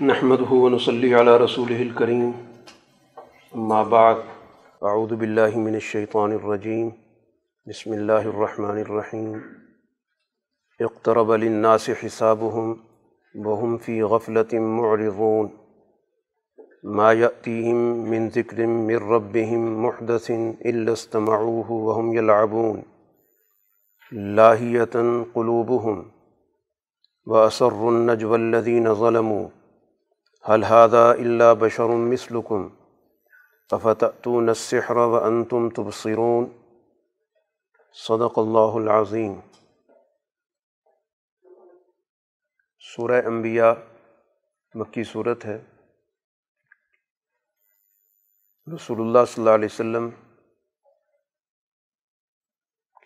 نحمده ونصلي على رسوله الكريم. أما بعد، أعوذ بالله من الشيطان الرجيم. بسم الله الرحمن الرحيم. اقترب للناس حسابهم وهم في غفلة معرضون. ما يأتيهم من ذكر من ربهم محدث إلا استمعوه وهم يلعبون. لاهية قلوبهم وأسروا النجوى الذين ظلموا. هذا إلا بشر مثلكم؟ أفتأتون السحر وأنتم تبصرون؟ صدق اللہ العظیم سورہ انبیاء مکی صورت ہے۔ رسول اللہ صلی اللہ علیہ وسلم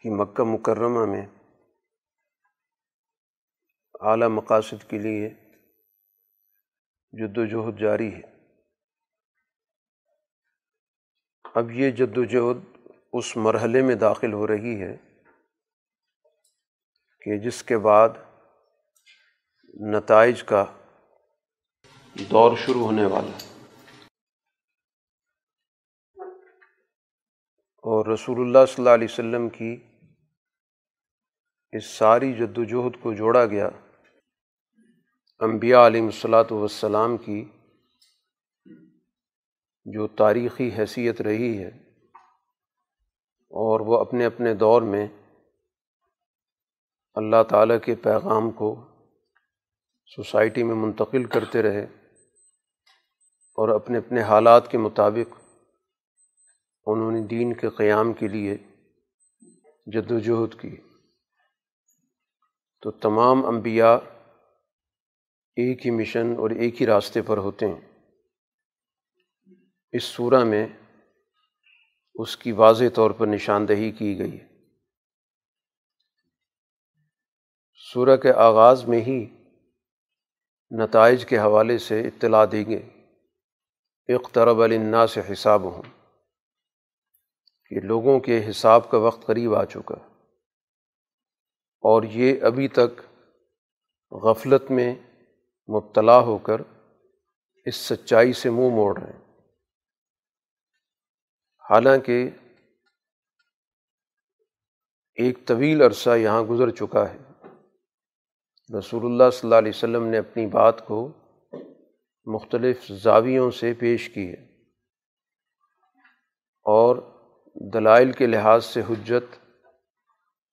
کی مکہ مکرمہ میں اعلیٰ مقاصد کے لیے جد و جہد جاری ہے۔ اب یہ جد و جہد اس مرحلے میں داخل ہو رہی ہے کہ جس کے بعد نتائج کا دور شروع ہونے والا اور رسول اللہ صلی اللہ علیہ وسلم کی اس ساری جد و جہد کو جوڑا گیا انبیاء علیہ الصلاۃ والسلام کی جو تاریخی حیثیت رہی ہے اور وہ اپنے اپنے دور میں اللہ تعالیٰ کے پیغام کو سوسائٹی میں منتقل کرتے رہے اور اپنے اپنے حالات کے مطابق انہوں نے دین کے قیام کے لیے جد وجہد کی۔ تو تمام انبیاء ایک ہی مشن اور ایک ہی راستے پر ہوتے ہیں۔ اس صورہ میں اس کی واضح طور پر نشاندہی کی گئی ہے۔ سورہ کے آغاز میں ہی نتائج کے حوالے سے اطلاع دیں گے اقترب النا سے حساب ہوں کہ لوگوں کے حساب کا وقت قریب آ چکا۔ اور یہ ابھی تک غفلت میں مبتلا ہو کر اس سچائی سے منہ موڑ رہے ہیں۔ حالانکہ ایک طویل عرصہ یہاں گزر چکا ہے۔ رسول اللہ صلی اللہ علیہ وسلم نے اپنی بات کو مختلف زاویوں سے پیش کی ہے اور دلائل کے لحاظ سے حجت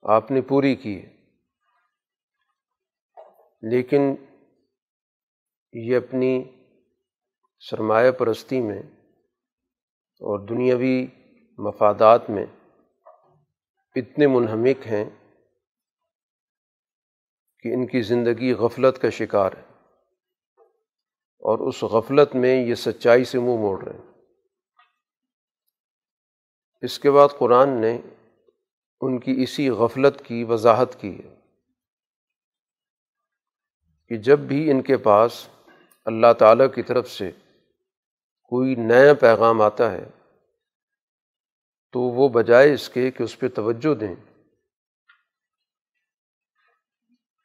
آپ نے پوری کی ہے۔ لیکن یہ اپنی سرمایہ پرستی میں اور دنیاوی مفادات میں اتنے منہمک ہیں کہ ان کی زندگی غفلت کا شکار ہے اور اس غفلت میں یہ سچائی سے منہ موڑ رہے ہیں۔ اس کے بعد قرآن نے ان کی اسی غفلت کی وضاحت کی ہے کہ جب بھی ان کے پاس اللہ تعالیٰ کی طرف سے کوئی نیا پیغام آتا ہے، تو وہ بجائے اس کے کہ اس پہ توجہ دیں۔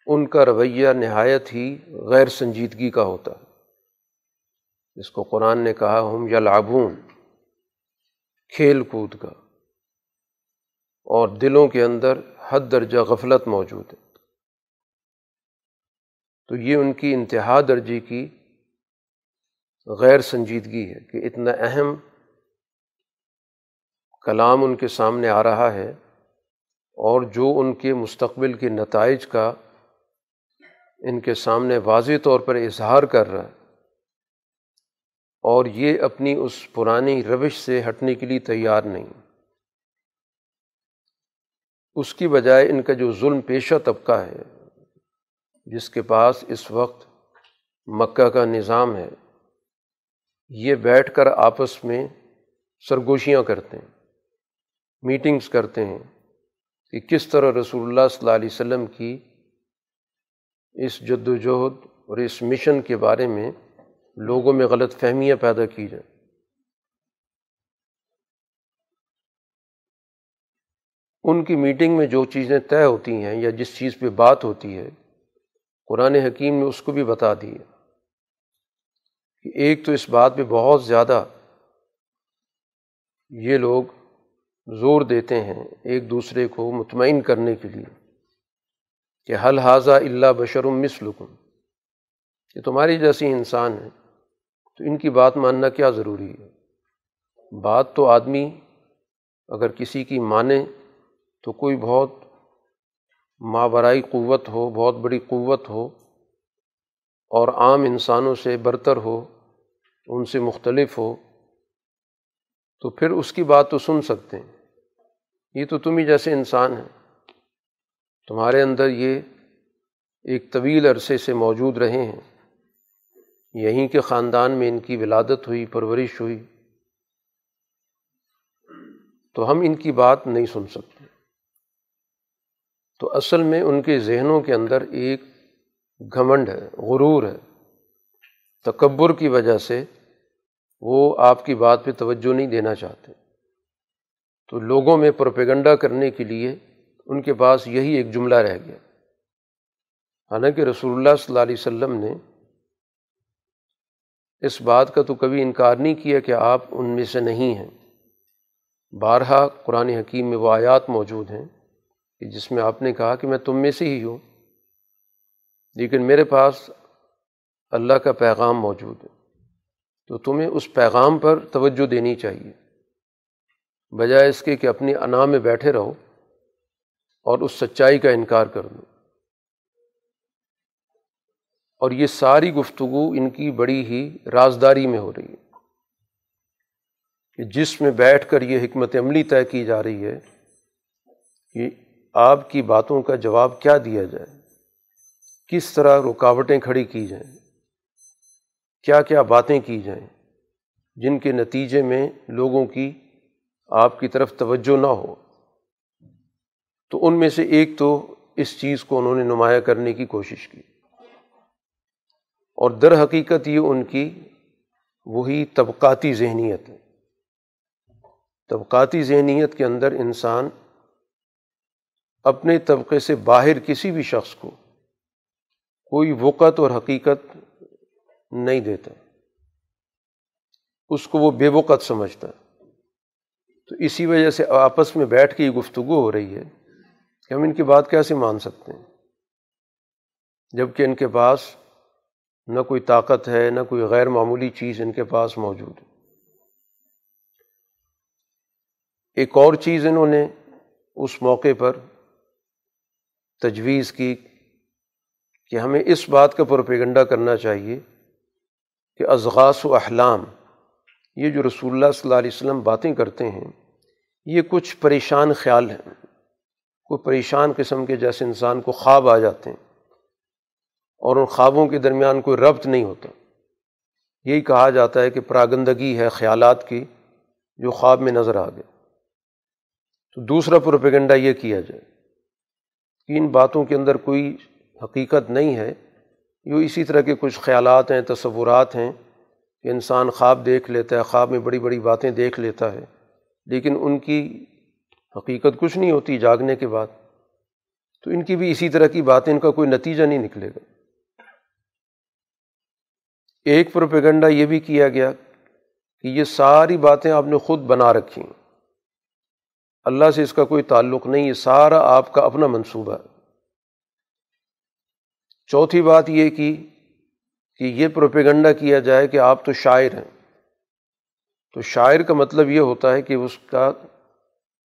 ان کا رویہ نہایت ہی غیر سنجیدگی کا ہوتا۔ ہے جس کو قرآن نے کہا، ہم یا لابون کھیل کود کا۔ اور دلوں کے اندر حد درجہ غفلت موجود ہے۔ تو یہ ان کی انتہا درجے کی غیر سنجیدگی ہے کہ اتنا اہم کلام ان کے سامنے آ رہا ہے اور جو ان کے مستقبل کے نتائج کا ان کے سامنے واضح طور پر اظہار کر رہا ہے اور یہ اپنی اس پرانی روش سے ہٹنے کے لیے تیار نہیں۔ اس کی بجائے ان کا جو ظلم پیشہ طبقہ ہے، جس کے پاس اس وقت مکہ کا نظام ہے یہ بیٹھ کر آپس میں سرگوشیاں کرتے ہیں میٹنگس کرتے ہیں کہ کس طرح رسول اللہ صلی اللہ علیہ وسلم کی اس جد وجہد اور اس مشن کے بارے میں لوگوں میں غلط فہمیاں پیدا کی جائیں۔ ان کی میٹنگ میں جو چیزیں طے ہوتی ہیں یا جس چیز پہ بات ہوتی ہے، قرآن حکیم نے اس کو بھی بتا دی ہے۔ کہ ایک تو اس بات پہ بہت زیادہ یہ لوگ زور دیتے ہیں ایک دوسرے کو مطمئن کرنے کے لیے کہ حل حاضہ اللہ بشرم مسلکم یہ تمہاری جیسی انسان ہے، تو ان کی بات ماننا کیا ضروری ہے؟ بات تو آدمی اگر کسی کی مانے تو کوئی بہت ماورائی قوت ہو، بہت بڑی قوت ہو اور عام انسانوں سے برتر ہو ان سے مختلف ہو، تو پھر اس کی بات تو سن سکتے ہیں۔ یہ تو تم ہی جیسے انسان ہیں۔ تمہارے اندر یہ ایک طویل عرصے سے موجود رہے ہیں۔ یہیں کے خاندان میں ان کی ولادت ہوئی، پرورش ہوئی۔ تو ہم ان کی بات نہیں سن سکتے۔ تو اصل میں ان کے ذہنوں کے اندر ایک گھمنڈ ہے، غرور ہے۔ تکبر کی وجہ سے وہ آپ کی بات پہ توجہ نہیں دینا چاہتے۔ تو لوگوں میں پروپیگنڈا کرنے کے لیے ان کے پاس یہی ایک جملہ رہ گیا۔ حالانکہ رسول اللہ صلی اللہ علیہ وسلم نے اس بات کا تو کبھی انکار نہیں کیا کہ آپ ان میں سے نہیں ہیں۔ بارہا قرآن حکیم میں وہ آیات موجود ہیں کہ جس میں آپ نے کہا کہ میں تم میں سے ہی ہوں، لیکن میرے پاس اللہ کا پیغام موجود ہے۔ تو تمہیں اس پیغام پر توجہ دینی چاہیے۔ بجائے اس کے کہ اپنی انا میں بیٹھے رہو اور اس سچائی کا انکار کر دو۔ اور یہ ساری گفتگو ان کی بڑی ہی رازداری میں ہو رہی ہے۔ کہ جس میں بیٹھ کر یہ حکمت عملی طے کی جا رہی ہے کہ آپ کی باتوں کا جواب کیا دیا جائے؟ کس طرح رکاوٹیں کھڑی کی جائیں؟ کیا کیا باتیں کی جائیں جن کے نتیجے میں لوگوں کی آپ کی طرف توجہ نہ ہو؟ تو ان میں سے ایک تو اس چیز کو انہوں نے نمایاں کرنے کی کوشش کی۔ اور در حقیقت یہ ان کی وہی طبقاتی ذہنیت ہے۔ طبقاتی ذہنیت کے اندر انسان اپنے طبقے سے باہر کسی بھی شخص کو کوئی وقت اور حقیقت نہیں دیتا اس کو وہ بے وقت سمجھتا۔ تو اسی وجہ سے آپس میں بیٹھ کے یہ گفتگو ہو رہی ہے کہ ہم ان کی بات کیسے مان سکتے ہیں؟ جبکہ ان کے پاس نہ کوئی طاقت ہے، نہ کوئی غیر معمولی چیز ان کے پاس موجود ہے۔ ایک اور چیز انہوں نے اس موقع پر تجویز کی کہ ہمیں اس بات کا پروپیگنڈا کرنا چاہیے کہ ازغاس و احلام، یہ جو رسول اللہ صلی اللہ علیہ وسلم باتیں کرتے ہیں، یہ کچھ پریشان خیال ہیں۔ کوئی پریشان قسم کے جیسے انسان کو خواب آ جاتے ہیں اور ان خوابوں کے درمیان کوئی ربط نہیں ہوتا۔ یہی کہا جاتا ہے کہ پراگندگی ہے خیالات کی جو خواب میں نظر آ گئے۔ تو دوسرا پروپیگنڈا یہ کیا جائے کہ ان باتوں کے اندر کوئی حقیقت نہیں ہے یہ اسی طرح کے کچھ خیالات ہیں، تصورات ہیں کہ انسان خواب دیکھ لیتا ہے، خواب میں بڑی بڑی باتیں دیکھ لیتا ہے، لیکن ان کی حقیقت کچھ نہیں ہوتی جاگنے کے بعد۔ تو ان کی بھی اسی طرح کی باتیں، ان کا کوئی نتیجہ نہیں نکلے گا۔ ایک پروپیگنڈا یہ بھی کیا گیا کہ یہ ساری باتیں آپ نے خود بنا رکھی اللہ سے اس کا کوئی تعلق نہیں، یہ سارا آپ کا اپنا منصوبہ ہے۔ چوتھی بات یہ کی کہ یہ پروپیگنڈا کیا جائے کہ آپ تو شاعر ہیں۔ تو شاعر کا مطلب یہ ہوتا ہے کہ اس کا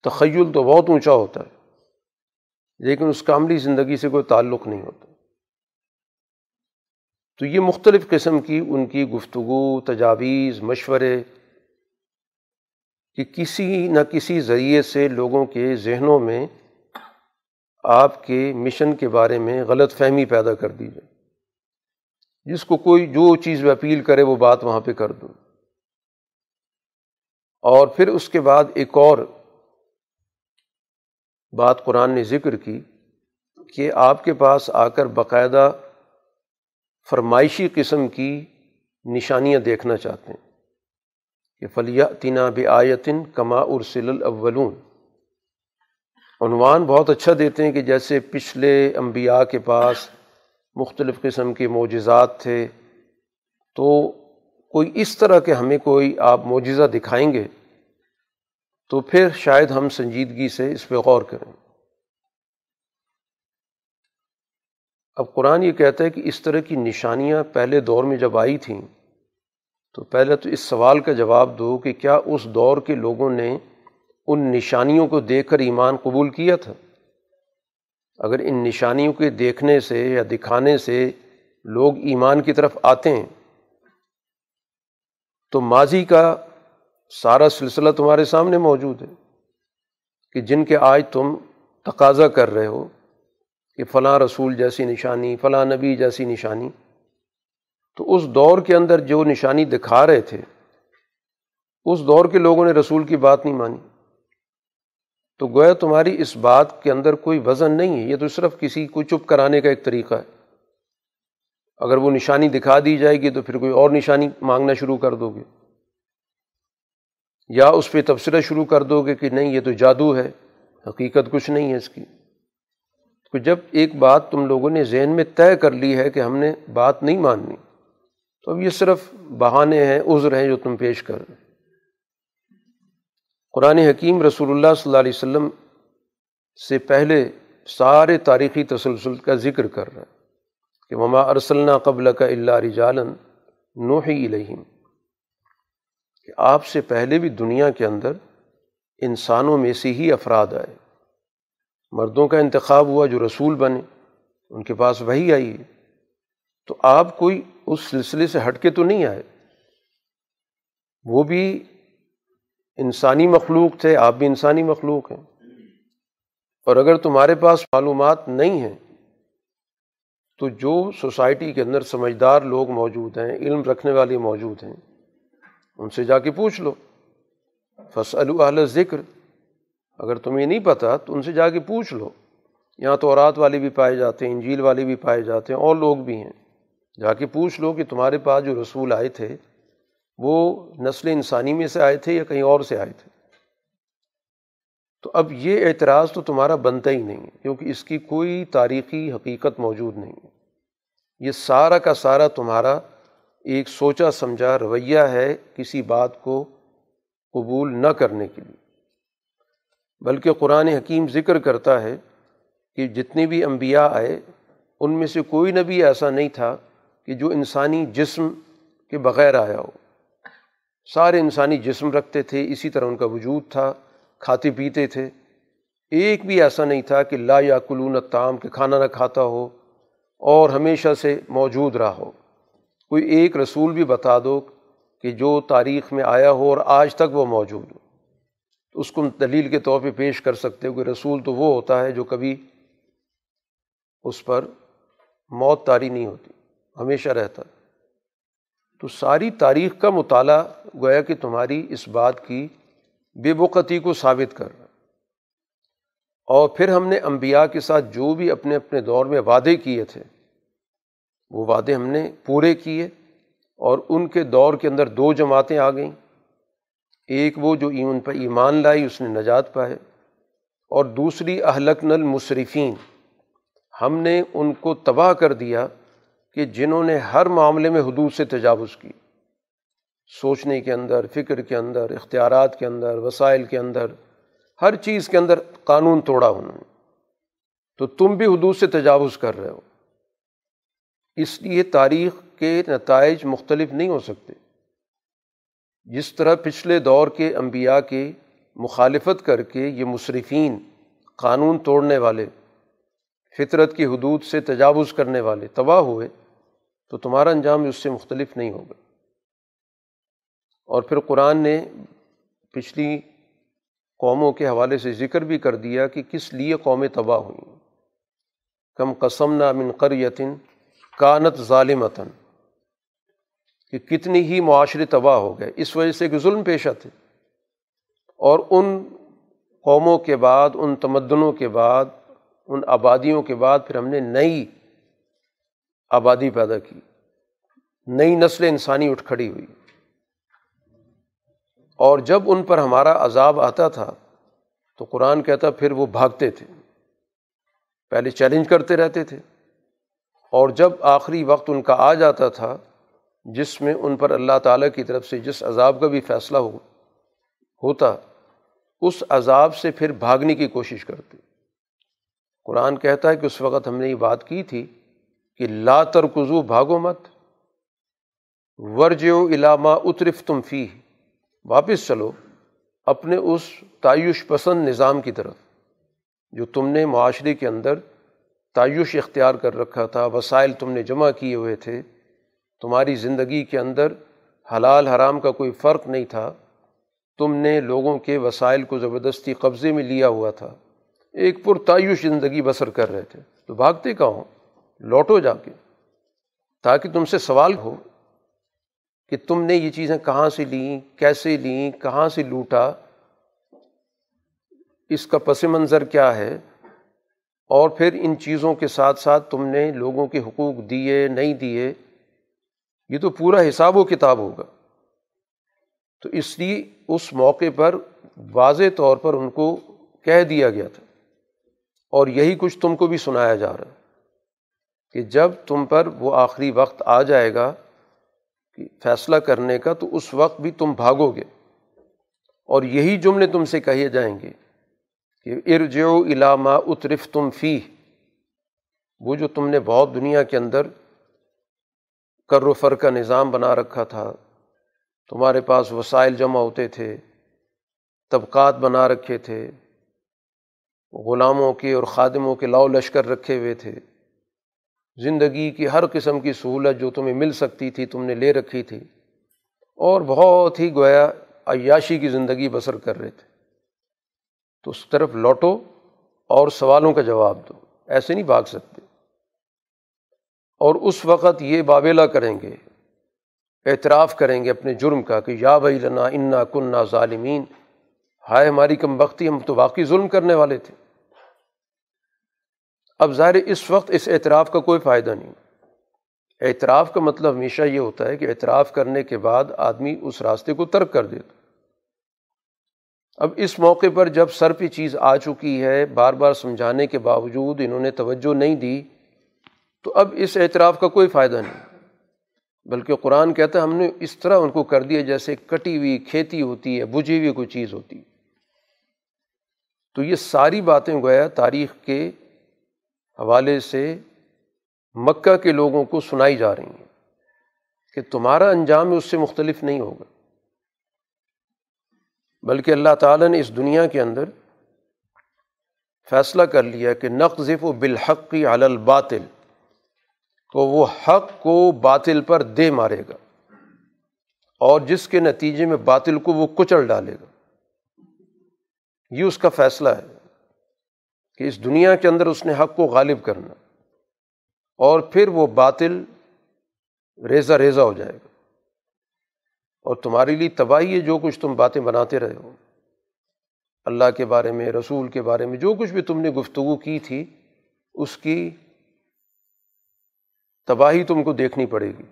تخیل تو بہت اونچا ہوتا ہے، لیکن اس کا عملی زندگی سے کوئی تعلق نہیں ہوتا۔ تو یہ مختلف قسم کی ان کی گفتگو، تجاویز، مشورے کہ کسی نہ کسی ذریعے سے لوگوں کے ذہنوں میں آپ کے مشن کے بارے میں غلط فہمی پیدا کر دی جائے جس کو کوئی جو چیز میں اپیل کرے وہ بات وہاں پہ کر دوں اور پھر اس کے بعد ایک اور بات قرآن نے ذکر کی کہ آپ کے پاس آ کر باقاعدہ فرمائشی قسم کی نشانیاں دیکھنا چاہتے ہیں کہ فلیہ تنا ب آیتن کما ارسل الاولون عنوان بہت اچھا دیتے ہیں کہ جیسے پچھلے انبیاء کے پاس مختلف قسم کے معجزات تھے، تو کوئی اس طرح کے ہمیں کوئی آپ معجزہ دکھائیں گے تو پھر شاید ہم سنجیدگی سے اس پہ غور کریں۔ اب قرآن یہ کہتا ہے کہ اس طرح کی نشانیاں پہلے دور میں جب آئی تھیں، تو پہلے تو اس سوال کا جواب دو کہ کیا اس دور کے لوگوں نے ان نشانیوں کو دیکھ کر ایمان قبول کیا تھا۔ اگر ان نشانیوں کے دیکھنے سے یا دکھانے سے لوگ ایمان کی طرف آتے ہیں، تو ماضی کا سارا سلسلہ تمہارے سامنے موجود ہے کہ جن کے آج تم تقاضا کر رہے ہو کہ فلاں رسول جیسی نشانی، فلاں نبی جیسی نشانی۔ تو اس دور کے اندر جو نشانی دکھا رہے تھے، اس دور کے لوگوں نے رسول کی بات نہیں مانی۔ تو گویا تمہاری اس بات کے اندر کوئی وزن نہیں ہے، یہ تو صرف کسی کو چپ کرانے کا ایک طریقہ ہے۔ اگر وہ نشانی دکھا دی جائے گی تو پھر کوئی اور نشانی مانگنا شروع کر دو گے۔ یا اس پہ تبصرہ شروع کر دو گے کہ نہیں، یہ تو جادو ہے، حقیقت کچھ نہیں ہے اس کی۔ تو جب ایک بات تم لوگوں نے ذہن میں طے کر لی ہے کہ ہم نے بات نہیں ماننی، تو اب یہ صرف بہانے ہیں، عذر ہیں جو تم پیش کر رہے قرآن حکیم رسول اللہ صلی اللہ علیہ وسلم سے پہلے سارے تاریخی تسلسل کا ذکر کر رہا ہے کہ مما ارسلنا قبل کا اللہ رجالن نوحی الہم کہ آپ سے پہلے بھی دنیا کے اندر انسانوں میں سے ہی افراد آئے۔ مردوں کا انتخاب ہوا جو رسول بنے، ان کے پاس وہی آئی۔ ہے تو آپ کوئی اس سلسلے سے ہٹ کے تو نہیں آئے۔ وہ بھی انسانی مخلوق تھے، آپ بھی انسانی مخلوق ہیں۔ اور اگر تمہارے پاس معلومات نہیں ہیں، تو جو سوسائٹی کے اندر سمجھدار لوگ موجود ہیں، علم رکھنے والے موجود ہیں، ان سے جا کے پوچھ لو۔ فصل اہل ذکر اگر تمہیں نہیں پتہ تو ان سے جا کے پوچھ لو۔ یہاں تو اورات والے بھی پائے جاتے ہیں، انجیل والے بھی پائے جاتے ہیں، اور لوگ بھی ہیں۔ جا کے پوچھ لو کہ تمہارے پاس جو رسول آئے تھے وہ نسل انسانی میں سے آئے تھے یا کہیں اور سے آئے تھے؟ تو اب یہ اعتراض تو تمہارا بنتا ہی نہیں کیونکہ اس کی کوئی تاریخی حقیقت موجود نہیں یہ سارا کا سارا تمہارا ایک سوچا سمجھا رویہ ہے کسی بات کو قبول نہ کرنے کے لیے۔ بلکہ قرآن حکیم ذکر کرتا ہے کہ جتنے بھی انبیاء آئے، ان میں سے کوئی نبی ایسا نہیں تھا کہ جو انسانی جسم کے بغیر آیا ہو۔ سارے انسانی جسم رکھتے تھے، اسی طرح ان کا وجود تھا، کھاتے پیتے تھے۔ ایک بھی ایسا نہیں تھا کہ لا یا کلون تام کہ کھانا نہ کھاتا ہو اور ہمیشہ سے موجود رہا ہو۔ کوئی ایک رسول بھی بتا دو کہ جو تاریخ میں آیا ہو اور آج تک وہ موجود ہو۔ تو اس کو دلیل کے طور پہ پیش کر سکتے ہو کہ رسول تو وہ ہوتا ہے جو کبھی اس پر موت تاری نہیں ہوتی، ہمیشہ رہتا۔ تو ساری تاریخ کا مطالعہ گویا کہ تمہاری اس بات کی بے بقتی کو ثابت کر اور پھر ہم نے انبیاء کے ساتھ جو بھی اپنے اپنے دور میں وعدے کیے تھے، وہ وعدے ہم نے پورے کیے اور ان کے دور کے اندر دو جماعتیں آ گئیں۔ ایک وہ جو ان پر ایمان لائی، اس نے نجات پائے اور دوسری اہلک نل مصرفین ہم نے ان کو تباہ کر دیا کہ جنہوں نے ہر معاملے میں حدود سے تجاوز کی۔ سوچنے کے اندر، فکر کے اندر، اختیارات کے اندر، وسائل کے اندر، ہر چیز کے اندر قانون توڑا انہوں نے۔ تو تم بھی حدود سے تجاوز کر رہے ہو۔ اس لیے تاریخ کے نتائج مختلف نہیں ہو سکتے۔ جس طرح پچھلے دور کے انبیاء کے مخالفت کر کے یہ مصرفین قانون توڑنے والے، فطرت کی حدود سے تجاوز کرنے والے تباہ ہوئے تو تمہارا انجام اس سے مختلف نہیں ہوگا۔ اور پھر قرآن نے پچھلی قوموں کے حوالے سے ذکر بھی کر دیا کہ کس لیے قومیں تباہ ہوئیں۔ کم قسم نہ من قریتن کانت ظالمتاً کہ کتنی ہی معاشرے تباہ ہو گئے۔ اس وجہ سے کہ ظلم پیشہ تھے۔ اور ان قوموں کے بعد، ان تمدنوں کے بعد، ان آبادیوں کے بعد پھر ہم نے نئی آبادی پیدا کی۔ نئی نسل انسانی اٹھ کھڑی ہوئی۔ اور جب ان پر ہمارا عذاب آتا تھا، تو قرآن کہتا، پھر وہ بھاگتے تھے۔ پہلے چیلنج کرتے رہتے تھے۔ اور جب آخری وقت ان کا آ جاتا تھا، جس میں ان پر اللہ تعالیٰ کی طرف سے جس عذاب کا بھی فیصلہ ہو، ہوتا، اس عذاب سے پھر بھاگنے کی کوشش کرتے۔ قرآن کہتا ہے کہ اس وقت ہم نے یہ بات کی تھی کہ لا ترکزو بھاگو مت۔ ورج و علامہ اترف تم فی واپس چلو اپنے اس تعیش پسند نظام کی طرف جو تم نے معاشرے کے اندر تعیش اختیار کر رکھا تھا، وسائل تم نے جمع کیے ہوئے تھے۔ تمہاری زندگی کے اندر حلال حرام کا کوئی فرق نہیں تھا۔ تم نے لوگوں کے وسائل کو زبردستی قبضے میں لیا ہوا تھا۔ ایک پرتعیش زندگی بسر کر رہے تھے۔ تو بھاگتے کہوں لوٹو جا کے، تاکہ تم سے سوال ہو کہ تم نے یہ چیزیں کہاں سے لیں، کیسے لیں، کہاں سے لوٹا، اس کا پس منظر کیا ہے؟ اور پھر ان چیزوں کے ساتھ ساتھ تم نے لوگوں کے حقوق دیے، نہیں دیے، یہ تو پورا حساب و کتاب ہوگا۔ تو اس لیے اس موقع پر واضح طور پر ان کو کہہ دیا گیا تھا۔ اور یہی کچھ تم کو بھی سنایا جا رہا۔ ہے کہ جب تم پر وہ آخری وقت آ جائے گا کہ فیصلہ کرنے کا، تو اس وقت بھی تم بھاگو گے۔ اور یہی جملے تم سے کہے جائیں گے کہ ارجو علامہ اترف تم فی وہ جو تم نے بہت دنیا کے اندر کر و فر کا نظام بنا رکھا تھا، تمہارے پاس وسائل جمع ہوتے تھے، طبقات بنا رکھے تھے، غلاموں کے اور خادموں کے لاؤ لشکر رکھے ہوئے تھے۔ زندگی کی ہر قسم کی سہولت جو تمہیں مل سکتی تھی، تم نے لے رکھی تھی۔ اور بہت ہی گویا عیاشی کی زندگی بسر کر رہے تھے۔ تو اس طرف لوٹو اور سوالوں کا جواب دو۔ ایسے نہیں بھاگ سکتے۔ اور اس وقت یہ بابیلا کریں گے، اعتراف کریں گے اپنے جرم کا کہ یا بھائی لنا انا کننا ظالمین۔ ہائے ہماری کم بختی ہم تو واقعی ظلم کرنے والے تھے۔ اب ظاہر اس وقت اس اعتراف کا کوئی فائدہ نہیں۔ اعتراف کا مطلب ہمیشہ یہ ہوتا ہے کہ اعتراف کرنے کے بعد آدمی اس راستے کو ترک کر دیتا۔ اب اس موقع پر جب سر پہ چیز آ چکی ہے بار بار سمجھانے کے باوجود انہوں نے توجہ نہیں دی، تو اب اس اعتراف کا کوئی فائدہ نہیں۔ بلکہ قرآن کہتا ہے ہم نے اس طرح ان کو کر دیا جیسے کٹی ہوئی، کھیتی ہوتی ہے، بجھی ہوئی کوئی چیز ہوتی۔ تو یہ ساری باتیں گویا تاریخ کے حوالے سے مکہ کے لوگوں کو سنائی جا رہی ہیں کہ تمہارا انجام اس سے مختلف نہیں ہوگا۔ بلکہ اللہ تعالیٰ نے اس دنیا کے اندر فیصلہ کر لیا کہ نقذف و بالحق کی الباطل، تو وہ حق کو باطل پر دے مارے گا اور جس کے نتیجے میں باطل کو وہ کچل ڈالے گا۔ یہ اس کا فیصلہ ہے۔ کہ اس دنیا کے اندر اس نے حق کو غالب کرنا اور پھر وہ باطل ریزہ ریزہ ہو جائے گا۔ اور تمہارے لیے تباہی ہے جو کچھ تم باتیں بناتے رہے ہو۔ اللہ کے بارے میں، رسول کے بارے میں جو کچھ بھی تم نے گفتگو کی تھی، اس کی تباہی تم کو دیکھنی پڑے گی۔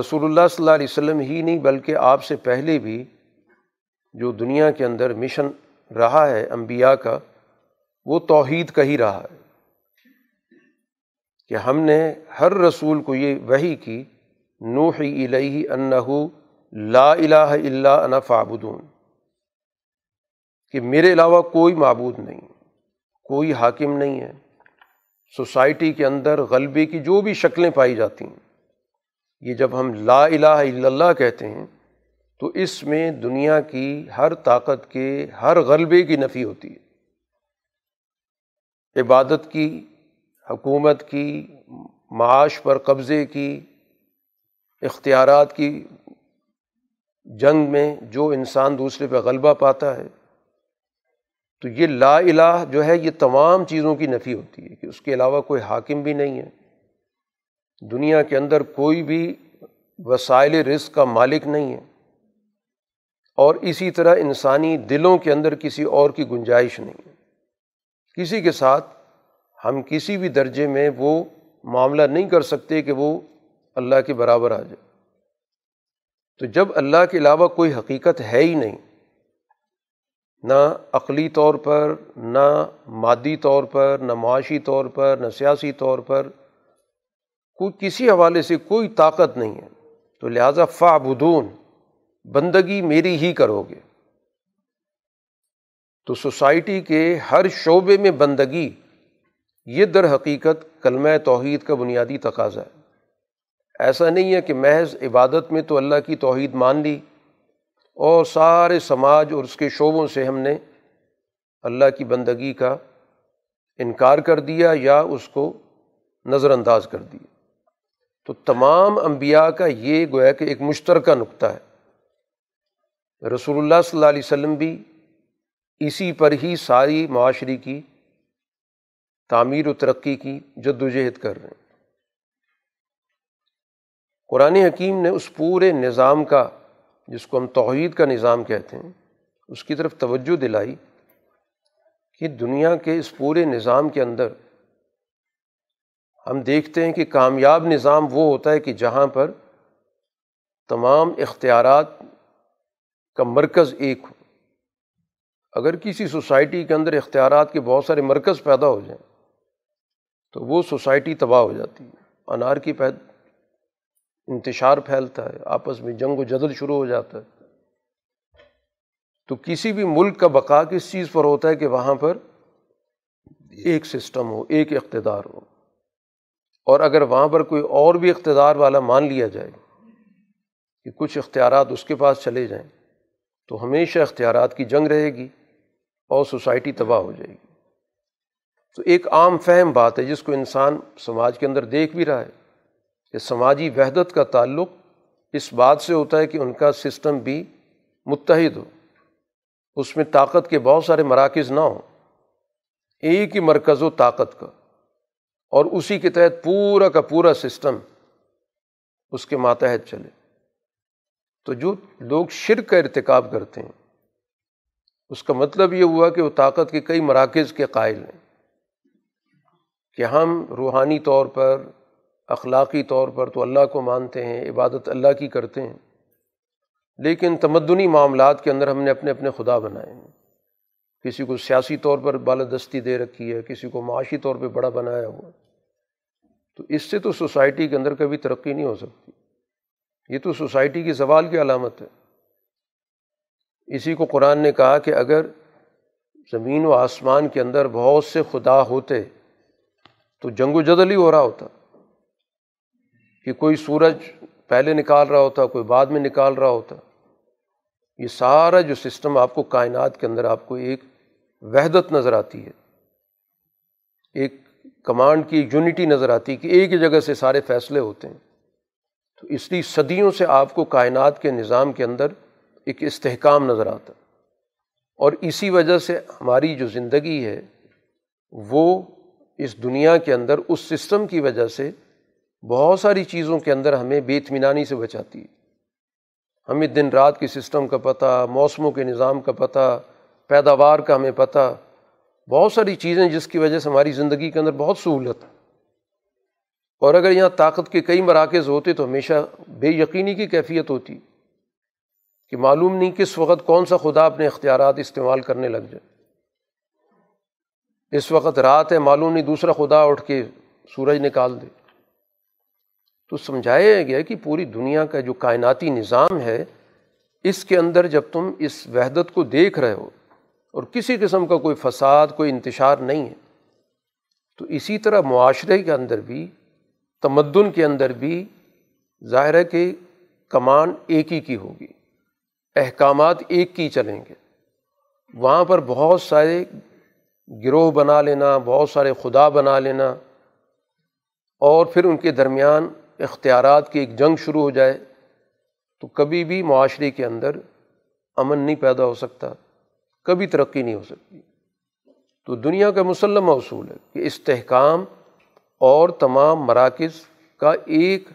رسول اللہ صلی اللہ علیہ وسلم ہی نہیں، بلکہ آپ سے پہلے بھی جو دنیا کے اندر مشن رہا ہے، انبیاء کا، وہ توحید کا ہی رہا ہے۔ کہ ہم نے ہر رسول کو یہ وہی کی نوح الہ انہو لا الہ الا انا فعبدون کہ میرے علاوہ کوئی معبود نہیں، کوئی حاکم نہیں ہے۔ سوسائٹی کے اندر غلبے کی جو بھی شکلیں پائی جاتی ہیں، یہ جب ہم لا الہ الا اللہ کہتے ہیں تو اس میں دنیا کی ہر طاقت کے ہر غلبے کی نفی ہوتی ہے۔ عبادت کی، حکومت کی، معاش پر قبضے کی، اختیارات کی جنگ میں جو انسان دوسرے پہ غلبہ پاتا ہے، تو یہ لا الہ جو ہے، یہ تمام چیزوں کی نفی ہوتی ہے کہ اس کے علاوہ کوئی حاکم بھی نہیں ہے۔ دنیا کے اندر کوئی بھی وسائل رزق کا مالک نہیں ہے۔ اور اسی طرح انسانی دلوں کے اندر کسی اور کی گنجائش نہیں ہے۔ کسی کے ساتھ ہم کسی بھی درجے میں وہ معاملہ نہیں کر سکتے کہ وہ اللہ کے برابر آ جائے۔ تو جب اللہ کے علاوہ کوئی حقیقت ہے ہی نہیں، نہ عقلی طور پر، نہ مادی طور پر، نہ معاشی طور پر، نہ سیاسی طور پر کوئی کسی حوالے سے کوئی طاقت نہیں ہے۔ تو لہٰذا فا بدون بندگی میری ہی کرو گے۔ تو سوسائٹی کے ہر شعبے میں بندگی، یہ در حقیقت کلمہ توحید کا بنیادی تقاضا ہے۔ ایسا نہیں ہے کہ محض عبادت میں تو اللہ کی توحید مان لی اور سارے سماج اور اس کے شعبوں سے ہم نے اللہ کی بندگی کا انکار کر دیا یا اس کو نظر انداز کر دیا۔ تو تمام انبیاء کا یہ گویا کہ ایک مشترکہ نقطہ ہے۔ رسول اللہ صلی اللہ علیہ وسلم بھی اسی پر ہی ساری معاشرے کی تعمیر و ترقی کی جد و جہد کر رہے ہیں۔ قرآن حکیم نے اس پورے نظام کا، جس کو ہم توحید کا نظام کہتے ہیں، اس کی طرف توجہ دلائی کہ دنیا کے اس پورے نظام کے اندر ہم دیکھتے ہیں کہ کامیاب نظام وہ ہوتا ہے کہ جہاں پر تمام اختیارات کا مرکز ایک ہو۔ اگر کسی سوسائٹی کے اندر اختیارات کے بہت سارے مرکز پیدا ہو جائیں، تو وہ سوسائٹی تباہ ہو جاتی ہے۔ انار کی پید، انتشار پھیلتا ہے، آپس میں جنگ و جدل شروع ہو جاتا ہے۔ تو کسی بھی ملک کا بقا کس چیز پر ہوتا ہے کہ وہاں پر ایک سسٹم ہو، ایک اقتدار ہو۔ اور اگر وہاں پر کوئی اور بھی اقتدار والا مان لیا جائے کہ کچھ اختیارات اس کے پاس چلے جائیں تو ہمیشہ اختیارات کی جنگ رہے گی اور سوسائٹی تباہ ہو جائے گی۔ تو ایک عام فہم بات ہے جس کو انسان سماج کے اندر دیکھ بھی رہا ہے کہ سماجی وحدت کا تعلق اس بات سے ہوتا ہے کہ ان کا سسٹم بھی متحد ہو۔ اس میں طاقت کے بہت سارے مراکز نہ ہوں، ایک ہی مرکز ہو طاقت کا، اور اسی کے تحت پورا کا پورا سسٹم اس کے ماتحت چلے۔ تو جو لوگ شرک کا ارتکاب کرتے ہیں، اس کا مطلب یہ ہوا کہ وہ طاقت کے کئی مراکز کے قائل ہیں کہ ہم روحانی طور پر، اخلاقی طور پر تو اللہ کو مانتے ہیں، عبادت اللہ کی کرتے ہیں، لیکن تمدنی معاملات کے اندر ہم نے اپنے اپنے خدا بنائے ہیں۔ کسی کو سیاسی طور پر بالادستی دے رکھی ہے، کسی کو معاشی طور پہ بڑا بنایا ہوا تو اس سے تو سوسائٹی کے اندر کبھی ترقی نہیں ہو سکتی۔ یہ تو سوسائٹی کی زوال کی علامت ہے۔ اسی کو قرآن نے کہا کہ اگر زمین و آسمان کے اندر بہت سے خدا ہوتے تو جنگ و جدل ہی ہو رہا ہوتا۔ کہ کوئی سورج پہلے نکال رہا ہوتا، کوئی بعد میں نکال رہا ہوتا۔ یہ سارا جو سسٹم آپ کو کائنات کے اندر آپ کو ایک وحدت نظر آتی ہے۔ ایک کمانڈ کی یونٹی نظر آتی ہے کہ ایک ہی جگہ سے سارے فیصلے ہوتے ہیں۔ تو اس لیے صدیوں سے آپ کو کائنات کے نظام کے اندر ایک استحکام نظر آتا اور اسی وجہ سے ہماری جو زندگی ہے، وہ اس دنیا کے اندر، اس سسٹم کی وجہ سے بہت ساری چیزوں کے اندر ہمیں بے اطمینانی سے بچاتی ہے۔ ہمیں دن رات کے سسٹم کا پتہ، موسموں کے نظام کا پتہ، پیداوار کا ہمیں پتہ، بہت ساری چیزیں جس کی وجہ سے ہماری زندگی کے اندر بہت سہولت ہے۔ اور اگر یہاں طاقت کے کئی مراکز ہوتے تو ہمیشہ بے یقینی کی کیفیت ہوتی کہ معلوم نہیں کس وقت کون سا خدا اپنے اختیارات استعمال کرنے لگ جائے۔ اس وقت رات ہے، معلوم نہیں دوسرا خدا اٹھ کے سورج نکال دے۔ تو سمجھایا گیا کہ پوری دنیا کا جو کائناتی نظام ہے، اس کے اندر جب تم اس وحدت کو دیکھ رہے ہو اور کسی قسم کا کوئی فساد، کوئی انتشار نہیں ہے، تو اسی طرح معاشرے کے اندر بھی تمدن کے اندر بھی ظاہر ہے کہ کمان ایک ہی کی ہوگی، احکامات ایک کی چلیں گے۔ وہاں پر بہت سارے گروہ بنا لینا، بہت سارے خدا بنا لینا اور پھر ان کے درمیان اختیارات کی ایک جنگ شروع ہو جائے تو کبھی بھی معاشرے کے اندر امن نہیں پیدا ہو سکتا، کبھی ترقی نہیں ہو سکتی۔ تو دنیا کا مسلم اصول ہے کہ استحکام اور تمام مراکز کا ایک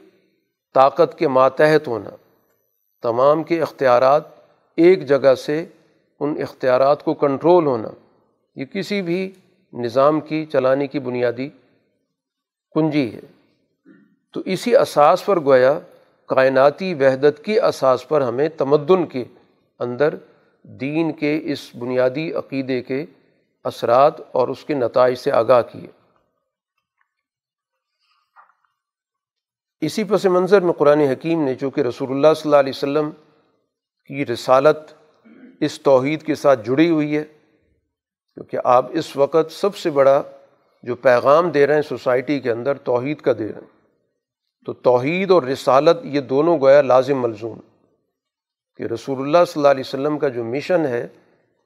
طاقت کے ماتحت ہونا۔ تمام کے اختیارات ایک جگہ سے ان اختیارات کو کنٹرول ہونا۔ یہ کسی بھی نظام کی چلانے کی بنیادی کنجی ہے۔ تو اسی اساس پر گویا کائناتی وحدت کی اساس پر ہمیں تمدن کے اندر دین کے اس بنیادی عقیدے کے اثرات اور اس کے نتائج سے آگاہ کیے۔ اسی پس منظر میں قرآن حکیم نے چونکہ رسول اللہ صلی اللہ علیہ وسلم کی رسالت اس توحید کے ساتھ جڑی ہوئی ہے، کیونکہ آپ اس وقت سب سے بڑا جو پیغام دے رہے ہیں سوسائٹی کے اندر توحید کا دے رہے ہیں۔ تو توحید اور رسالت یہ دونوں گویا لازم ملزوم۔ کہ رسول اللہ صلی اللہ علیہ وسلم کا جو مشن ہے،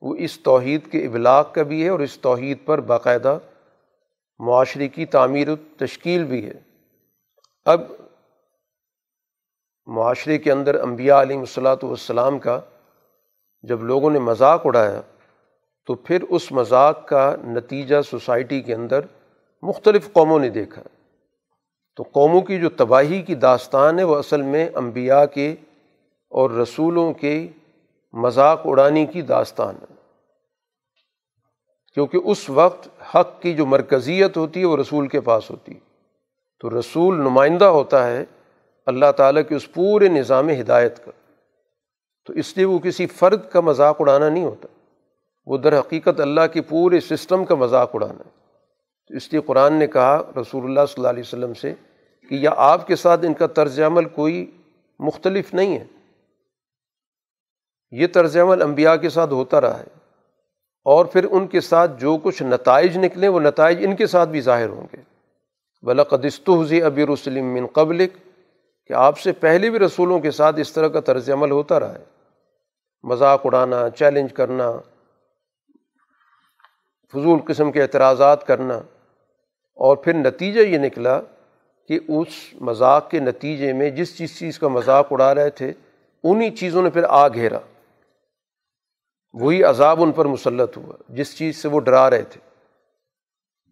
وہ اس توحید کے ابلاغ کا بھی ہے اور اس توحید پر باقاعدہ معاشرے کی تعمیر و تشکیل بھی ہے۔ اب معاشرے کے اندر انبیاء علیہ الصلاۃ والسلام کا جب لوگوں نے مذاق اڑایا، تو پھر اس مذاق کا نتیجہ سوسائٹی کے اندر مختلف قوموں نے دیکھا۔ تو قوموں کی جو تباہی کی داستان ہے، وہ اصل میں انبیاء کے اور رسولوں کے مذاق اڑانے کی داستان ہے۔ کیونکہ اس وقت حق کی جو مرکزیت ہوتی ہے، وہ رسول کے پاس ہوتی۔ ہے تو رسول نمائندہ ہوتا ہے اللہ تعالیٰ کے اس پورے نظام ہدایت کا۔ تو اس لیے وہ کسی فرد کا مذاق اڑانا نہیں ہوتا۔ وہ در حقیقت اللہ کے پورے سسٹم کا مذاق اڑانا ہے۔ تو اس لیے قرآن نے کہا رسول اللہ صلی اللہ علیہ وسلم سے کہ یا آپ کے ساتھ ان کا طرز عمل کوئی مختلف نہیں ہے۔ یہ طرز عمل انبیاء کے ساتھ ہوتا رہا ہے۔ اور پھر ان کے ساتھ جو کچھ نتائج نکلیں وہ نتائج ان کے ساتھ بھی ظاہر ہوں گے۔ بلاقدستحضی ابیر وسلم من قبلک کہ آپ سے پہلے بھی رسولوں کے ساتھ اس طرح کا طرز عمل ہوتا رہا ہے۔ مذاق اڑانا چیلنج کرنا، فضول قسم کے اعتراضات کرنا۔ اور پھر نتیجہ یہ نکلا کہ اس مذاق کے نتیجے میں جس چیز چیز کا مذاق اڑا رہے تھے انہیں چیزوں نے پھر آ گھیرا۔ وہی عذاب ان پر مسلط ہوا، جس چیز سے وہ ڈرا رہے تھے۔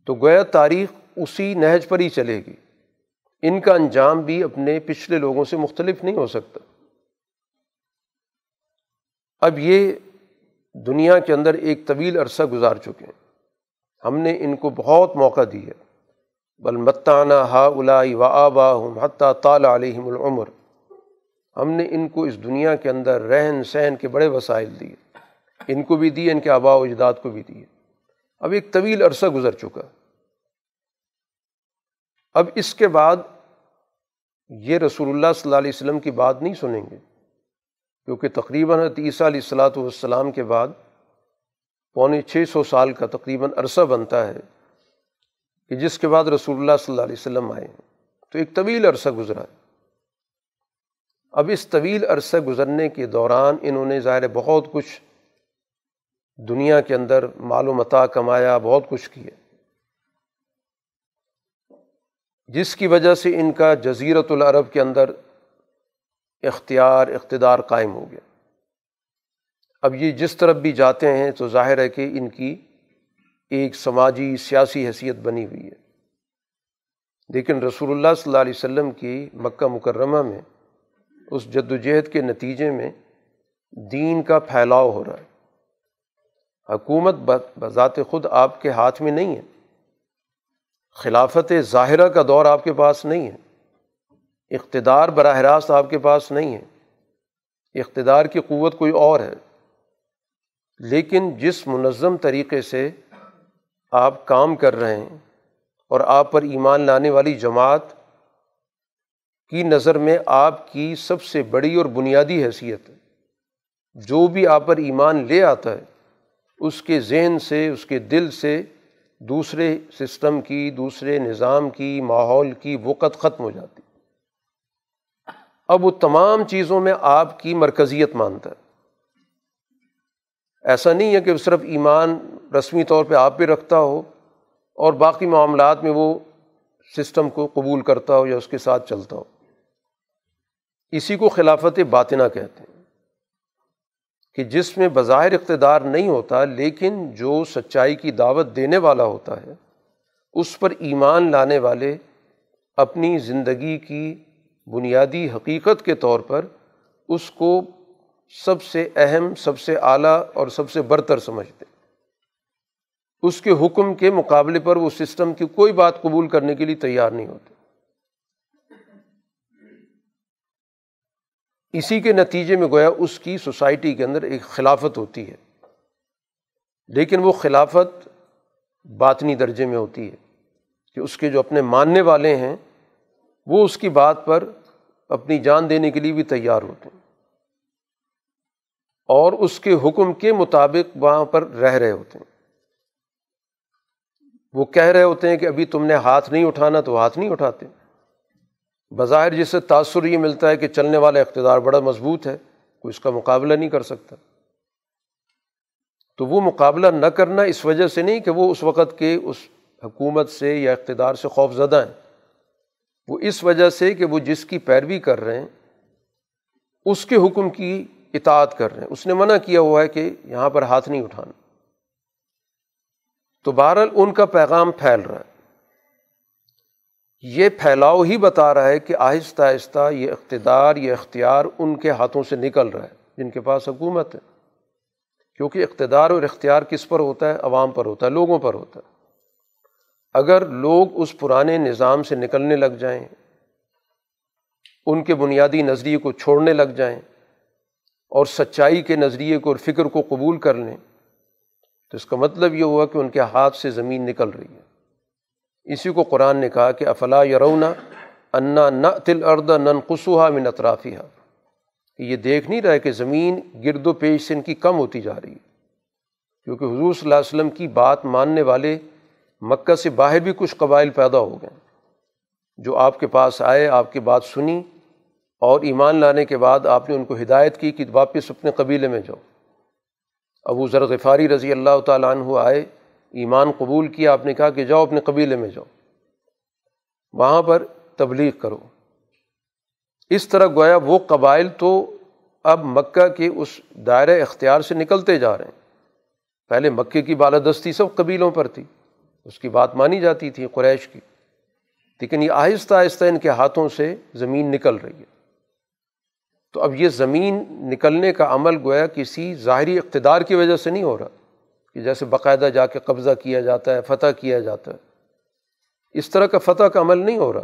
تو گویا تاریخ اسی نہج پر ہی چلے گی۔ ان کا انجام بھی اپنے پچھلے لوگوں سے مختلف نہیں ہو سکتا۔ اب یہ دنیا کے اندر ایک طویل عرصہ گزار چکے ہیں۔ ہم نے ان کو بہت موقع دی ہے۔ بل متانہ ہا الائی و آبا ہم حتیٰ طالع علیہم العمر۔ ہم نے ان کو اس دنیا کے اندر رہن سہن کے بڑے وسائل دیے۔ ان کو بھی دیے ان کے آبا و اجداد کو بھی دیے اب ایک طویل عرصہ گزر چکا۔ اب اس کے بعد یہ رسول اللہ صلی اللہ علیہ وسلم کی بات نہیں سنیں گے، کیونکہ تقریباً عیسیٰ علیہ السلاۃ والسلام کے بعد پونے چھ سو سال کا تقریباً عرصہ بنتا ہے کہ جس کے بعد رسول اللہ صلی اللہ علیہ وسلم آئے تو ایک طویل عرصہ گزرا ہے۔ اب اس طویل عرصہ گزرنے کے دوران انہوں نے ظاہر بہت کچھ دنیا کے اندر مال و کمایا، بہت کچھ کیا۔ جس کی وجہ سے ان کا جزیرت العرب کے اندر اختیار، اقتدار قائم ہو گیا۔ اب یہ جس طرف بھی جاتے ہیں تو ظاہر ہے کہ ان کی ایک سماجی، سیاسی حیثیت بنی ہوئی ہے۔ لیکن رسول اللہ صلی اللہ علیہ وسلم کی مکہ مکرمہ میں، اس جد وجہد کے نتیجے میں دین کا پھیلاؤ ہو رہا ہے۔ حکومت بذات خود آپ کے ہاتھ میں نہیں ہے۔ خلافت ظاہرہ کا دور آپ کے پاس نہیں ہے۔ اقتدار براہ راست آپ کے پاس نہیں ہے۔ اقتدار کی قوت کوئی اور ہے۔ لیکن جس منظم طریقے سے آپ کام کر رہے ہیں اور آپ پر ایمان لانے والی جماعت کی نظر میں آپ کی سب سے بڑی اور بنیادی حیثیت ہے۔ جو بھی آپ پر ایمان لے آتا ہے، اس کے ذہن سے، اس کے دل سے دوسرے سسٹم کی، دوسرے نظام کی، ماحول کی وقت ختم ہو جاتی۔ اب وہ تمام چیزوں میں آپ کی مرکزیت مانتا ہے۔ ایسا نہیں ہے کہ وہ صرف ایمان رسمی طور پہ آپ پہ رکھتا ہو اور باقی معاملات میں وہ سسٹم کو قبول کرتا ہو یا اس کے ساتھ چلتا ہو۔ اسی کو خلافت باطنہ کہتے ہیں۔ کہ جس میں بظاہر اقتدار نہیں ہوتا لیکن جو سچائی کی دعوت دینے والا ہوتا ہے، اس پر ایمان لانے والے اپنی زندگی کی بنیادی حقیقت کے طور پر اس کو سب سے اہم، سب سے اعلیٰ اور سب سے برتر سمجھتے اس کے حکم کے مقابلے پر وہ سسٹم کی کوئی بات قبول کرنے کے لیے تیار نہیں ہوتے۔ اسی کے نتیجے میں گویا اس کی سوسائٹی کے اندر ایک خلافت ہوتی ہے۔ لیکن وہ خلافت باطنی درجے میں ہوتی ہے کہ اس کے جو اپنے ماننے والے ہیں، وہ اس کی بات پر اپنی جان دینے کے لیے بھی تیار ہوتے ہیں۔ اور اس کے حکم کے مطابق وہاں پر رہ رہے ہوتے ہیں۔ وہ کہہ رہے ہوتے ہیں کہ ابھی تم نے ہاتھ نہیں اٹھانا تو ہاتھ نہیں اٹھاتے۔ بظاہر جس سے تاثر یہ ملتا ہے کہ چلنے والا اقتدار بڑا مضبوط ہے، کوئی اس کا مقابلہ نہیں کر سکتا۔ تو وہ مقابلہ نہ کرنا اس وجہ سے نہیں کہ وہ اس وقت کے اس حکومت سے یا اقتدار سے خوف زدہ ہیں۔ وہ اس وجہ سے کہ وہ جس کی پیروی کر رہے ہیں، اس کے حکم کی اطاعت کر رہے ہیں۔ اس نے منع کیا ہوا ہے کہ یہاں پر ہاتھ نہیں اٹھانا۔ تو بہرحال ان کا پیغام پھیل رہا ہے۔ یہ پھیلاؤ ہی بتا رہا ہے کہ آہستہ آہستہ یہ اقتدار، یہ اختیار ان کے ہاتھوں سے نکل رہا ہے، جن کے پاس حکومت ہے۔ کیونکہ اقتدار اور اختیار کس پر ہوتا ہے؟ عوام پر ہوتا ہے، لوگوں پر ہوتا ہے۔ اگر لوگ اس پرانے نظام سے نکلنے لگ جائیں، ان کے بنیادی نظریے کو چھوڑنے لگ جائیں اور سچائی کے نظریے کو اور فکر کو قبول کر لیں، تو اس کا مطلب یہ ہوا کہ ان کے ہاتھ سے زمین نکل رہی ہے۔ اسی کو قرآن نے کہا کہ افلا یرونا انا نہ تل اردا نن قصوہ من اطرافیہ کہ یہ دیکھ نہیں رہا کہ زمین گرد و پیش سے ان کی کم ہوتی جا رہی ہے۔ کیونکہ حضور صلی اللہ علیہ وسلم کی بات ماننے والے مکہ سے باہر بھی کچھ قبائل پیدا ہو گئے۔ جو آپ کے پاس آئے، آپ کی بات سنی اور ایمان لانے کے بعد آپ نے ان کو ہدایت کی کہ واپس اپنے قبیلے میں جاؤ۔ ابو ذر غفاری رضی اللہ تعالیٰ عنہ آئے ایمان قبول کیا، آپ نے کہا کہ جاؤ اپنے قبیلے میں جاؤ۔ وہاں پر تبلیغ کرو۔ اس طرح گویا وہ قبائل تو اب مکہ کے اس دائرۂ اختیار سے نکلتے جا رہے ہیں۔ پہلے مکے کی بالادستی سب قبیلوں پر تھی، اس کی بات مانی جاتی تھی قریش کی۔ لیکن یہ آہستہ آہستہ ان کے ہاتھوں سے زمین نکل رہی ہے۔ تو اب یہ زمین نکلنے کا عمل گویا کسی ظاہری اقتدار کی وجہ سے نہیں ہو رہا۔ کہ جیسے باقاعدہ جا کے قبضہ کیا جاتا ہے، فتح کیا جاتا ہے۔ اس طرح کا فتح کا عمل نہیں ہو رہا۔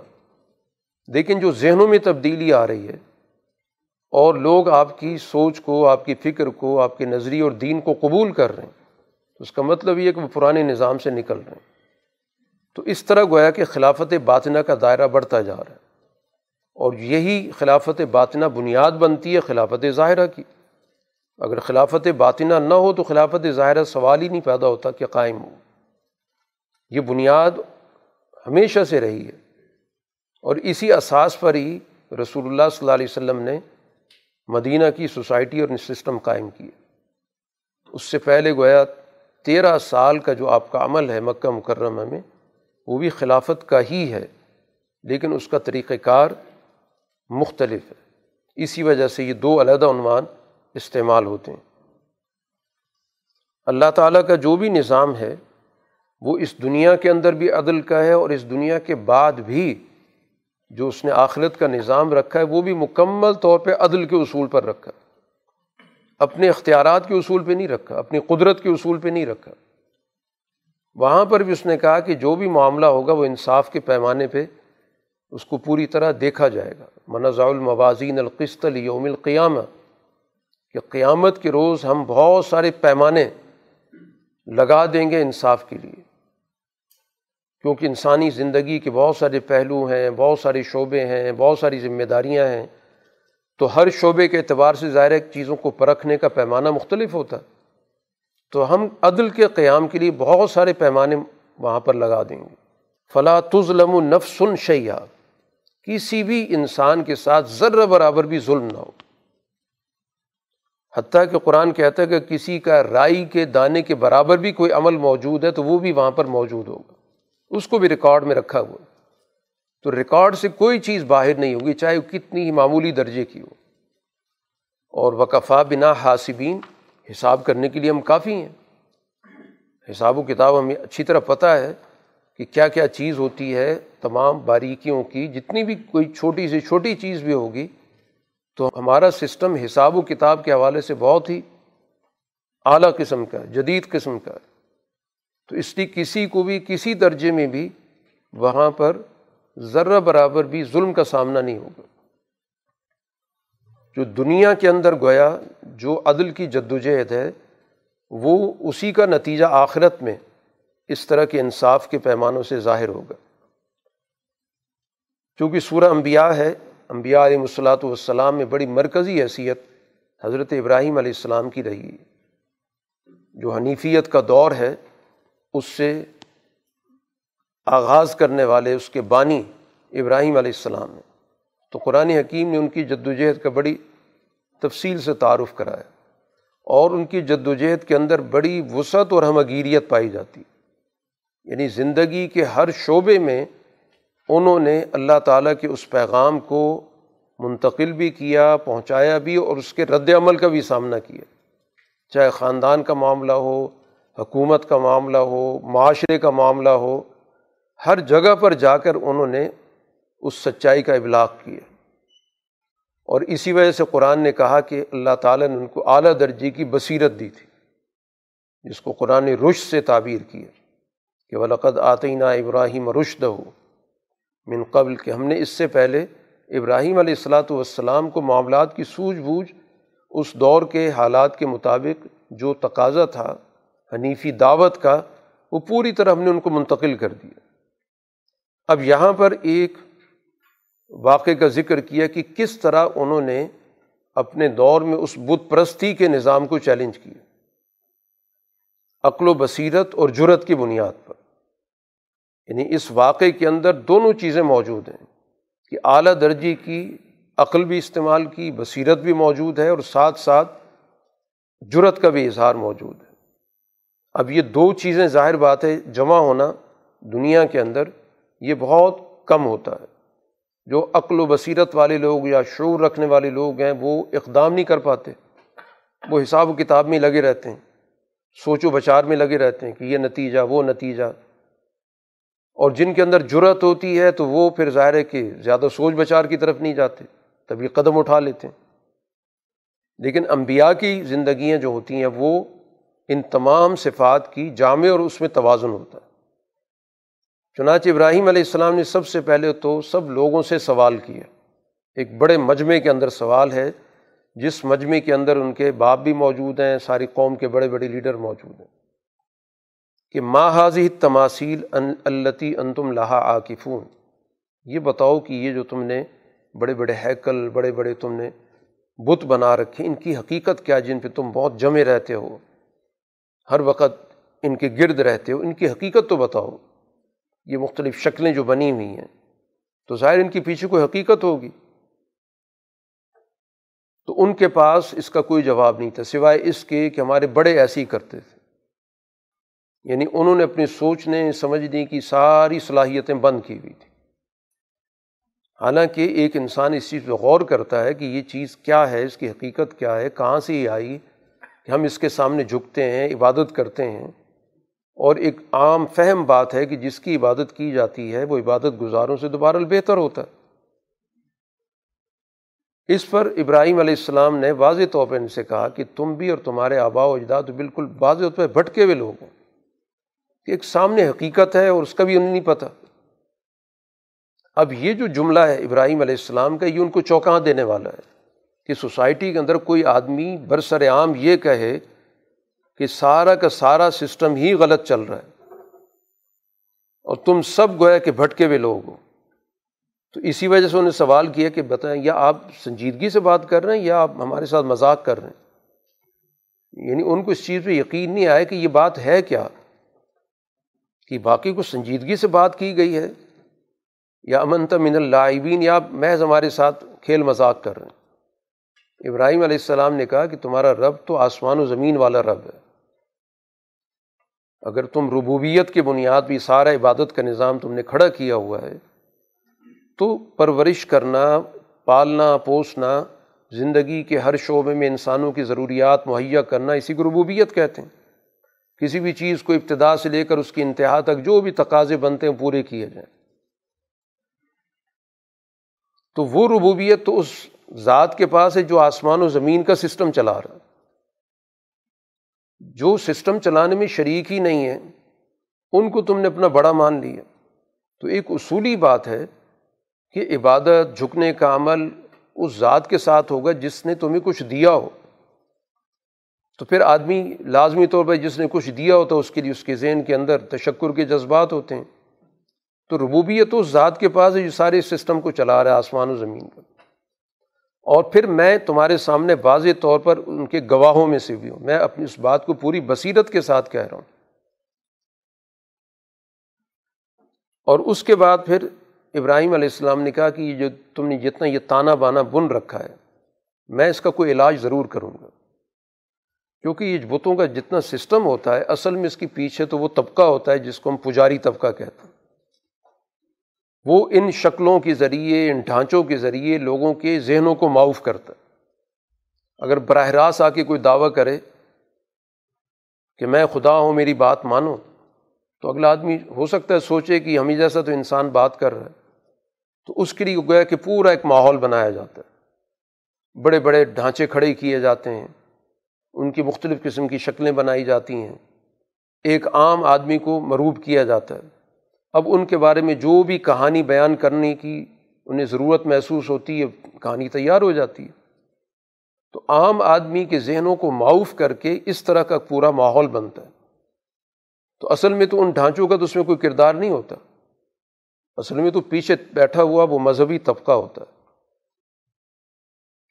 لیکن جو ذہنوں میں تبدیلی آ رہی ہے اور لوگ آپ کی سوچ کو، آپ کی فکر کو، آپ کے نظریے اور دین کو قبول کر رہے ہیں، تو اس کا مطلب یہ کہ وہ پرانے نظام سے نکل رہے ہیں۔ تو اس طرح گویا کہ خلافت باطنہ کا دائرہ بڑھتا جا رہا ہے۔ اور یہی خلافت باطنہ بنیاد بنتی ہے خلافت ظاہرہ کی۔ اگر خلافت باطنہ نہ ہو تو خلافت ظاہرہ سوال ہی نہیں پیدا ہوتا کہ قائم ہو یہ بنیاد ہمیشہ سے رہی ہے۔ اور اسی اساس پر ہی رسول اللہ صلی اللہ علیہ وسلم نے مدینہ کی سوسائٹی اور سسٹم قائم کیے اس سے پہلے گویا تیرہ سال کا جو آپ کا عمل ہے مکہ مکرمہ میں، وہ بھی خلافت کا ہی ہے، لیکن اس کا طریقۂ کار مختلف ہے۔ اسی وجہ سے یہ دو علیحدہ عنوان استعمال ہوتے ہیں۔ اللہ تعالیٰ کا جو بھی نظام ہے، وہ اس دنیا کے اندر بھی عدل کا ہے اور اس دنیا کے بعد بھی جو اس نے آخرت کا نظام رکھا ہے، وہ بھی مکمل طور پہ عدل کے اصول پر رکھا۔ اپنے اختیارات کے اصول پہ نہیں رکھا، اپنی قدرت کے اصول پہ نہیں رکھا۔ وہاں پر بھی اس نے کہا کہ جو بھی معاملہ ہوگا، وہ انصاف کے پیمانے پہ اس کو پوری طرح دیکھا جائے گا۔ منازع الموازین القسط یوم القیامہ کہ قیامت کے روز ہم بہت سارے پیمانے لگا دیں گے انصاف کے لیے۔ کیونکہ انسانی زندگی کے بہت سارے پہلو ہیں، بہت سارے شعبے ہیں، بہت ساری ذمہ داریاں ہیں۔ تو ہر شعبے کے اعتبار سے ظاہر چیزوں کو پرکھنے کا پیمانہ مختلف ہوتا۔ ہے تو ہم عدل کے قیام کے لیے بہت سارے پیمانے وہاں پر لگا دیں گے۔ فلاں تزلم و نفسن شیا کسی بھی انسان کے ساتھ ذر برابر بھی ظلم نہ ہو۔ حتیٰ کہ قرآن کہتا ہے کہ کسی کا رائی کے دانے کے برابر بھی کوئی عمل موجود ہے تو وہ بھی وہاں پر موجود ہوگا۔ اس کو بھی ریکارڈ میں رکھا ہوا تو ریکارڈ سے کوئی چیز باہر نہیں ہوگی، چاہے وہ کتنی ہی معمولی درجے کی ہو۔ اور وقفا بنا حاسبین، حساب کرنے کے لیے ہم کافی ہیں۔ حساب و کتاب ہمیں اچھی طرح پتہ ہے کہ کیا کیا چیز ہوتی ہے تمام باریکیوں کی، جتنی بھی کوئی چھوٹی سے چھوٹی چیز بھی ہوگی تو ہمارا سسٹم حساب و کتاب کے حوالے سے بہت ہی اعلیٰ قسم کا ہے، جدید قسم کا ہے۔ تو اس لیے کسی کو بھی، کسی درجے میں بھی وہاں پر ذرہ برابر بھی ظلم کا سامنا نہیں ہوگا۔ جو دنیا کے اندر گویا جو عدل کی جد وجہد ہے، وہ اسی کا نتیجہ آخرت میں اس طرح کے انصاف کے پیمانوں سے ظاہر ہوگا۔ چونکہ سورہ انبیاء ہے انبیاء علیہ الصلاۃ والسلام میں بڑی مرکزی حیثیت حضرت ابراہیم علیہ السلام کی رہی۔ جو حنیفیت کا دور ہے، اس سے آغاز کرنے والے اس کے بانی ابراہیم علیہ السلام نے تو قرآن حکیم نے ان کی جد و جہد کا بڑی تفصیل سے تعارف کرایا اور ان کی جد و جہد کے اندر بڑی وسعت اور ہمگیریت پائی جاتی۔ یعنی زندگی کے ہر شعبے میں انہوں نے اللہ تعالیٰ کے اس پیغام کو منتقل بھی کیا، پہنچایا بھی اور اس کے رد عمل کا بھی سامنا کیا۔ چاہے خاندان کا معاملہ ہو، حکومت کا معاملہ ہو، معاشرے کا معاملہ ہو، ہر جگہ پر جا کر انہوں نے اس سچائی کا ابلاغ کیا۔ اور اسی وجہ سے قرآن نے کہا کہ اللہ تعالیٰ نے ان کو اعلیٰ درجے کی بصیرت دی تھی، جس کو قرآن نے رش سے تعبیر کیا کہ ولقد آتینہ ابراہیم رشد ہو من قبل کہ ہم نے اس سے پہلے ابراہیم علیہ السلاۃ والسلام کو معاملات کی سوجھ بوجھ اس دور کے حالات کے مطابق جو تقاضا تھا، حنیفی دعوت کا، وہ پوری طرح ہم نے ان کو منتقل کر دیا۔ اب یہاں پر ایک واقعے کا ذکر کیا کہ کس طرح انہوں نے اپنے دور میں اس بت پرستی کے نظام کو چیلنج کیا۔ عقل و بصیرت اور جرت کی بنیاد پر۔ یعنی اس واقعے کے اندر دونوں چیزیں موجود ہیں کہ اعلیٰ درجے کی عقل بھی استعمال کی، بصیرت بھی موجود ہے اور ساتھ ساتھ جرت کا بھی اظہار موجود ہے۔ اب یہ دو چیزیں ظاہر بات ہے، جمع ہونا دنیا کے اندر یہ بہت کم ہوتا ہے۔ جو عقل و بصیرت والے لوگ یا شعور رکھنے والے لوگ ہیں، وہ اقدام نہیں کر پاتے۔ وہ حساب و کتاب میں لگے رہتے ہیں، سوچ و بچار میں لگے رہتے ہیں کہ یہ نتیجہ، وہ نتیجہ۔ اور جن کے اندر جرت ہوتی ہے تو وہ پھر ظاہر ہے کہ زیادہ سوچ بچار کی طرف نہیں جاتے، تب یہ قدم اٹھا لیتے ہیں۔ لیکن انبیاء کی زندگیاں جو ہوتی ہیں وہ ان تمام صفات کی جامع اور اس میں توازن ہوتا ہے۔ چنانچہ ابراہیم علیہ السلام نے سب سے پہلے تو سب لوگوں سے سوال کیا۔ ایک بڑے مجمعے کے اندر سوال ہے۔ جس مجمعے کے اندر ان کے باپ بھی موجود ہیں، ساری قوم کے بڑے بڑے لیڈر موجود ہیں۔ کہ ماں حاضی تماثیل ان التی ان تم لاہا یہ بتاؤ کہ یہ جو تم نے بڑے بڑے ہیکل، بڑے بڑے تم نے بت بنا رکھے، ان کی حقیقت کیا جن پہ تم بہت جمے رہتے ہو؟ ہر وقت ان کے گرد رہتے ہو۔ ان کی حقیقت تو بتاؤ۔ یہ مختلف شکلیں جو بنی ہوئی ہیں۔ تو ظاہر ان کے پیچھے کوئی حقیقت ہوگی؟ تو ان کے پاس اس کا کوئی جواب نہیں تھا، سوائے اس کے کہ ہمارے بڑے ایسے ہی کرتے تھے۔ یعنی انہوں نے اپنی سوچنے سمجھنے کی ساری صلاحیتیں بند کی ہوئی تھیں۔ حالانکہ ایک انسان اس چیز پہ غور کرتا ہے کہ یہ چیز کیا ہے، اس کی حقیقت کیا ہے، کہاں سے یہ آئی کہ ہم اس کے سامنے جھکتے ہیں، عبادت کرتے ہیں۔ اور ایک عام فہم بات ہے کہ جس کی عبادت کی جاتی ہے، وہ عبادت گزاروں سے دوبارہ بہتر ہوتا ہے۔ اس پر ابراہیم علیہ السلام نے واضح طور پہ ان سے کہا کہ تم بھی اور تمہارے آبا و اجداد بالکل واضح طور پہ بھٹکے ہوئے لوگ ہیں کہ ایک سامنے حقیقت ہے اور اس کا بھی انہیں نہیں پتہ اب یہ جو جملہ ہے ابراہیم علیہ السلام کا، یہ ان کو چوکاں دینے والا ہے کہ سوسائٹی کے اندر کوئی آدمی برسر عام یہ کہے کہ سارا کا سارا سسٹم ہی غلط چل رہا ہے اور تم سب گویا کہ بھٹکے ہوئے لوگ ہو۔ تو اسی وجہ سے انہوں نے سوال کیا کہ بتائیں، یا آپ سنجیدگی سے بات کر رہے ہیں یا آپ ہمارے ساتھ مذاق کر رہے ہیں؟ یعنی ان کو اس چیز پہ یقین نہیں آیا کہ یہ بات ہے کیا؟ کہ باقی کو سنجیدگی سے بات کی گئی ہے؟ یا امن من اللاعبین، یا محض ہمارے ساتھ کھیل مذاق کر رہے ہیں؟ ابراہیم علیہ السلام نے کہا کہ تمہارا رب تو آسمان و زمین والا رب ہے۔ اگر تم ربوبیت کی بنیاد بھی سارا عبادت کا نظام تم نے کھڑا کیا ہوا ہے، تو پرورش کرنا، پالنا، پوسنا، زندگی کے ہر شعبے میں انسانوں کی ضروریات مہیا کرنا، اسی کو ربوبیت کہتے ہیں۔ کسی بھی چیز کو ابتدا سے لے کر اس کی انتہا تک جو بھی تقاضے بنتے ہیں پورے کیے جائیں۔ تو وہ ربوبیت تو اس ذات کے پاس ہے جو آسمان و زمین کا سسٹم چلا رہا جو سسٹم چلانے میں شریک ہی نہیں ہے، ان کو تم نے اپنا بڑا مان لیا۔ تو ایک اصولی بات ہے کہ عبادت، جھکنے کا عمل اس ذات کے ساتھ ہوگا جس نے تمہیں کچھ دیا ہو۔ تو پھر آدمی لازمی طور پر جس نے کچھ دیا ہوتا ہے، اس کے لیے اس کے ذہن کے اندر تشکر کے جذبات ہوتے ہیں۔ تو ربوبیت تو اس ذات کے پاس ہے جو سارے سسٹم کو چلا رہا ہے، آسمان و زمین پر۔ اور پھر میں تمہارے سامنے واضح طور پر ان کے گواہوں میں سے بھی ہوں۔ میں اپنی اس بات کو پوری بصیرت کے ساتھ کہہ رہا ہوں۔ اور اس کے بعد پھر ابراہیم علیہ السلام نے کہا کہ یہ جو تم نے جتنا یہ تانا بانا بن رکھا ہے، میں اس کا کوئی علاج ضرور کروں گا۔ کیونکہ یہ بتوں کا جتنا سسٹم ہوتا ہے، اصل میں اس کے پیچھے تو وہ طبقہ ہوتا ہے جس کو ہم پجاری طبقہ کہتے ہیں۔ وہ ان شکلوں کے ذریعے، ان ڈھانچوں کے ذریعے لوگوں کے ذہنوں کو معاف کرتا ہے۔ اگر براہ راست آ کے کوئی دعویٰ کرے کہ میں خدا ہوں، میری بات مانو، تو اگلا آدمی ہو سکتا ہے سوچے کہ ہمیں جیسا تو انسان بات کر رہا ہے۔ تو اس کے لیے گویا کہ پورا ایک ماحول بنایا جاتا ہے۔ بڑے بڑے ڈھانچے کھڑے کیے جاتے ہیں۔ ان کی مختلف قسم کی شکلیں بنائی جاتی ہیں۔ ایک عام آدمی کو مروب کیا جاتا ہے۔ اب ان کے بارے میں جو بھی کہانی بیان کرنے کی انہیں ضرورت محسوس ہوتی ہے، کہانی تیار ہو جاتی ہے۔ تو عام آدمی کے ذہنوں کو معاف کر کے اس طرح کا پورا ماحول بنتا ہے۔ تو اصل میں تو ان ڈھانچوں کا تو اس میں کوئی کردار نہیں ہوتا۔ اصل میں تو پیچھے بیٹھا ہوا وہ مذہبی طبقہ ہوتا ہے۔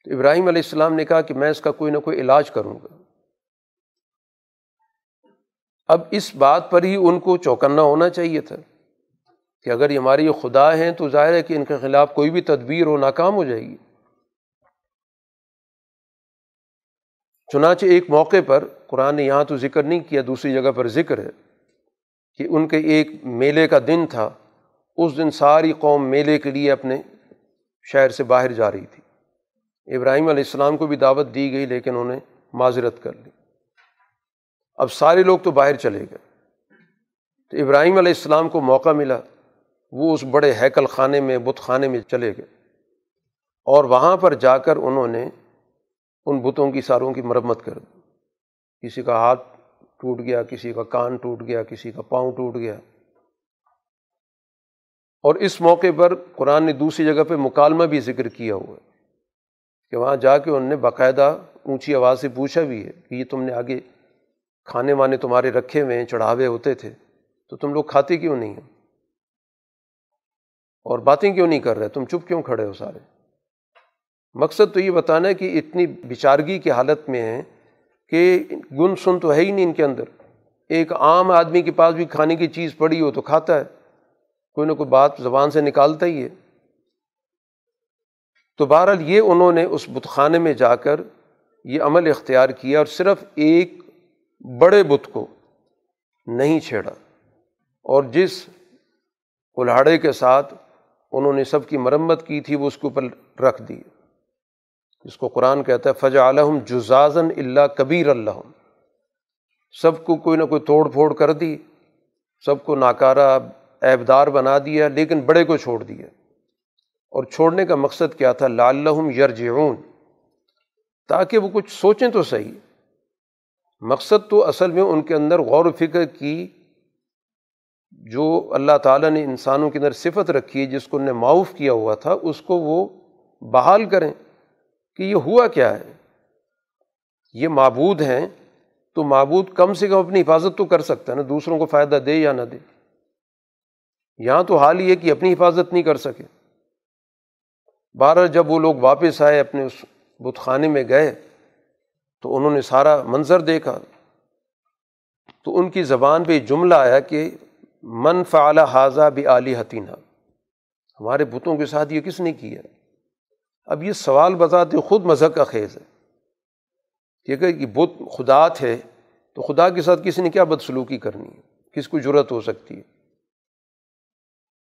تو ابراہیم علیہ السلام نے کہا کہ میں اس کا کوئی نہ کوئی علاج کروں گا۔ اب اس بات پر ہی ان کو چوکنا ہونا چاہیے تھا کہ اگر یہ ہماری یہ خدا ہیں تو ظاہر ہے کہ ان کے خلاف کوئی بھی تدبیر ہو ناکام ہو جائے گی۔ چنانچہ ایک موقع پر قرآن نے یہاں تو ذکر نہیں کیا، دوسری جگہ پر ذکر ہے کہ ان کے ایک میلے کا دن تھا۔ اس دن ساری قوم میلے کے لیے اپنے شہر سے باہر جا رہی تھی۔ ابراہیم علیہ السلام کو بھی دعوت دی گئی، لیکن انہیں معذرت کر لی۔ اب سارے لوگ تو باہر چلے گئے۔ تو ابراہیم علیہ السلام کو موقع ملا، وہ اس بڑے ہیکل خانے میں، بت خانے میں چلے گئے۔ اور وہاں پر جا کر انہوں نے ان بتوں کی، ساروں کی مرمت کر دی۔ کسی کا ہاتھ ٹوٹ گیا، کسی کا کان ٹوٹ گیا، کسی کا پاؤں ٹوٹ گیا۔ اور اس موقع پر قرآن نے دوسری جگہ پہ مکالمہ بھی ذکر کیا ہوا۔ ہے کہ وہاں جا کے انہوں نے باقاعدہ اونچی آواز سے پوچھا بھی ہے کہ یہ تم نے آگے کھانے وانے تمہارے رکھے ہوئے ہیں، چڑھاوے ہوتے تھے، تو تم لوگ کھاتے کیوں نہیں ہیں اور باتیں کیوں نہیں کر رہے؟ تم چپ کیوں کھڑے ہو سارے؟ مقصد تو یہ بتانا ہے کہ اتنی بچارگی کی حالت میں ہیں کہ گن سن تو ہے ہی نہیں ان کے اندر۔ ایک عام آدمی کے پاس بھی کھانے کی چیز پڑی ہو تو کھاتا ہے، کوئی نہ کوئی بات زبان سے نکالتا ہی ہے۔ تو بہرحال یہ انہوں نے اس بت خانے میں جا کر یہ عمل اختیار کیا اور صرف ایک بڑے بت کو نہیں چھیڑا۔ اور جس کلاڑے کے ساتھ انہوں نے سب کی مرمت کی تھی، وہ اس کے اوپر رکھ دی۔ جس کو قرآن کہتا ہے فجا علم جزازن اللہ کبیر اللہ سب کو کوئی نہ کوئی توڑ پھوڑ کر دی، سب کو ناکارہ ایبدار بنا دیا، لیکن بڑے کو چھوڑ دیا۔ اور چھوڑنے کا مقصد کیا تھا؟ لالحم یرجعون۔ تاکہ وہ کچھ سوچیں تو صحیح۔ مقصد تو اصل میں ان کے اندر غور و فکر کی، جو اللہ تعالیٰ نے انسانوں کے اندر صفت رکھی ہے، جس کو انہیں معاف کیا ہوا تھا، اس کو وہ بحال کریں کہ یہ ہوا کیا ہے۔ یہ معبود ہیں، تو معبود کم سے کم اپنی حفاظت تو کر سکتا ہے نا، دوسروں کو فائدہ دے یا نہ دے۔ یہاں تو حال یہ کہ اپنی حفاظت نہیں کر سکے۔ بارہ جب وہ لوگ واپس آئے اپنے اس بت خانے میں گئے تو انہوں نے سارا منظر دیکھا تو ان کی زبان پہ جملہ آیا کہ من فعال حاضہ بھی علی حتینہ ہمارے بتوں کے ساتھ یہ کس نے کیا؟ اب یہ سوال بتاتے خود مذہب کا خیز ہے۔ ٹھیک ہے کہ بت خدا تھے تو خدا کے ساتھ کسی نے کیا بدسلوکی کرنی ہے؟ کس کو ضرورت ہو سکتی ہے؟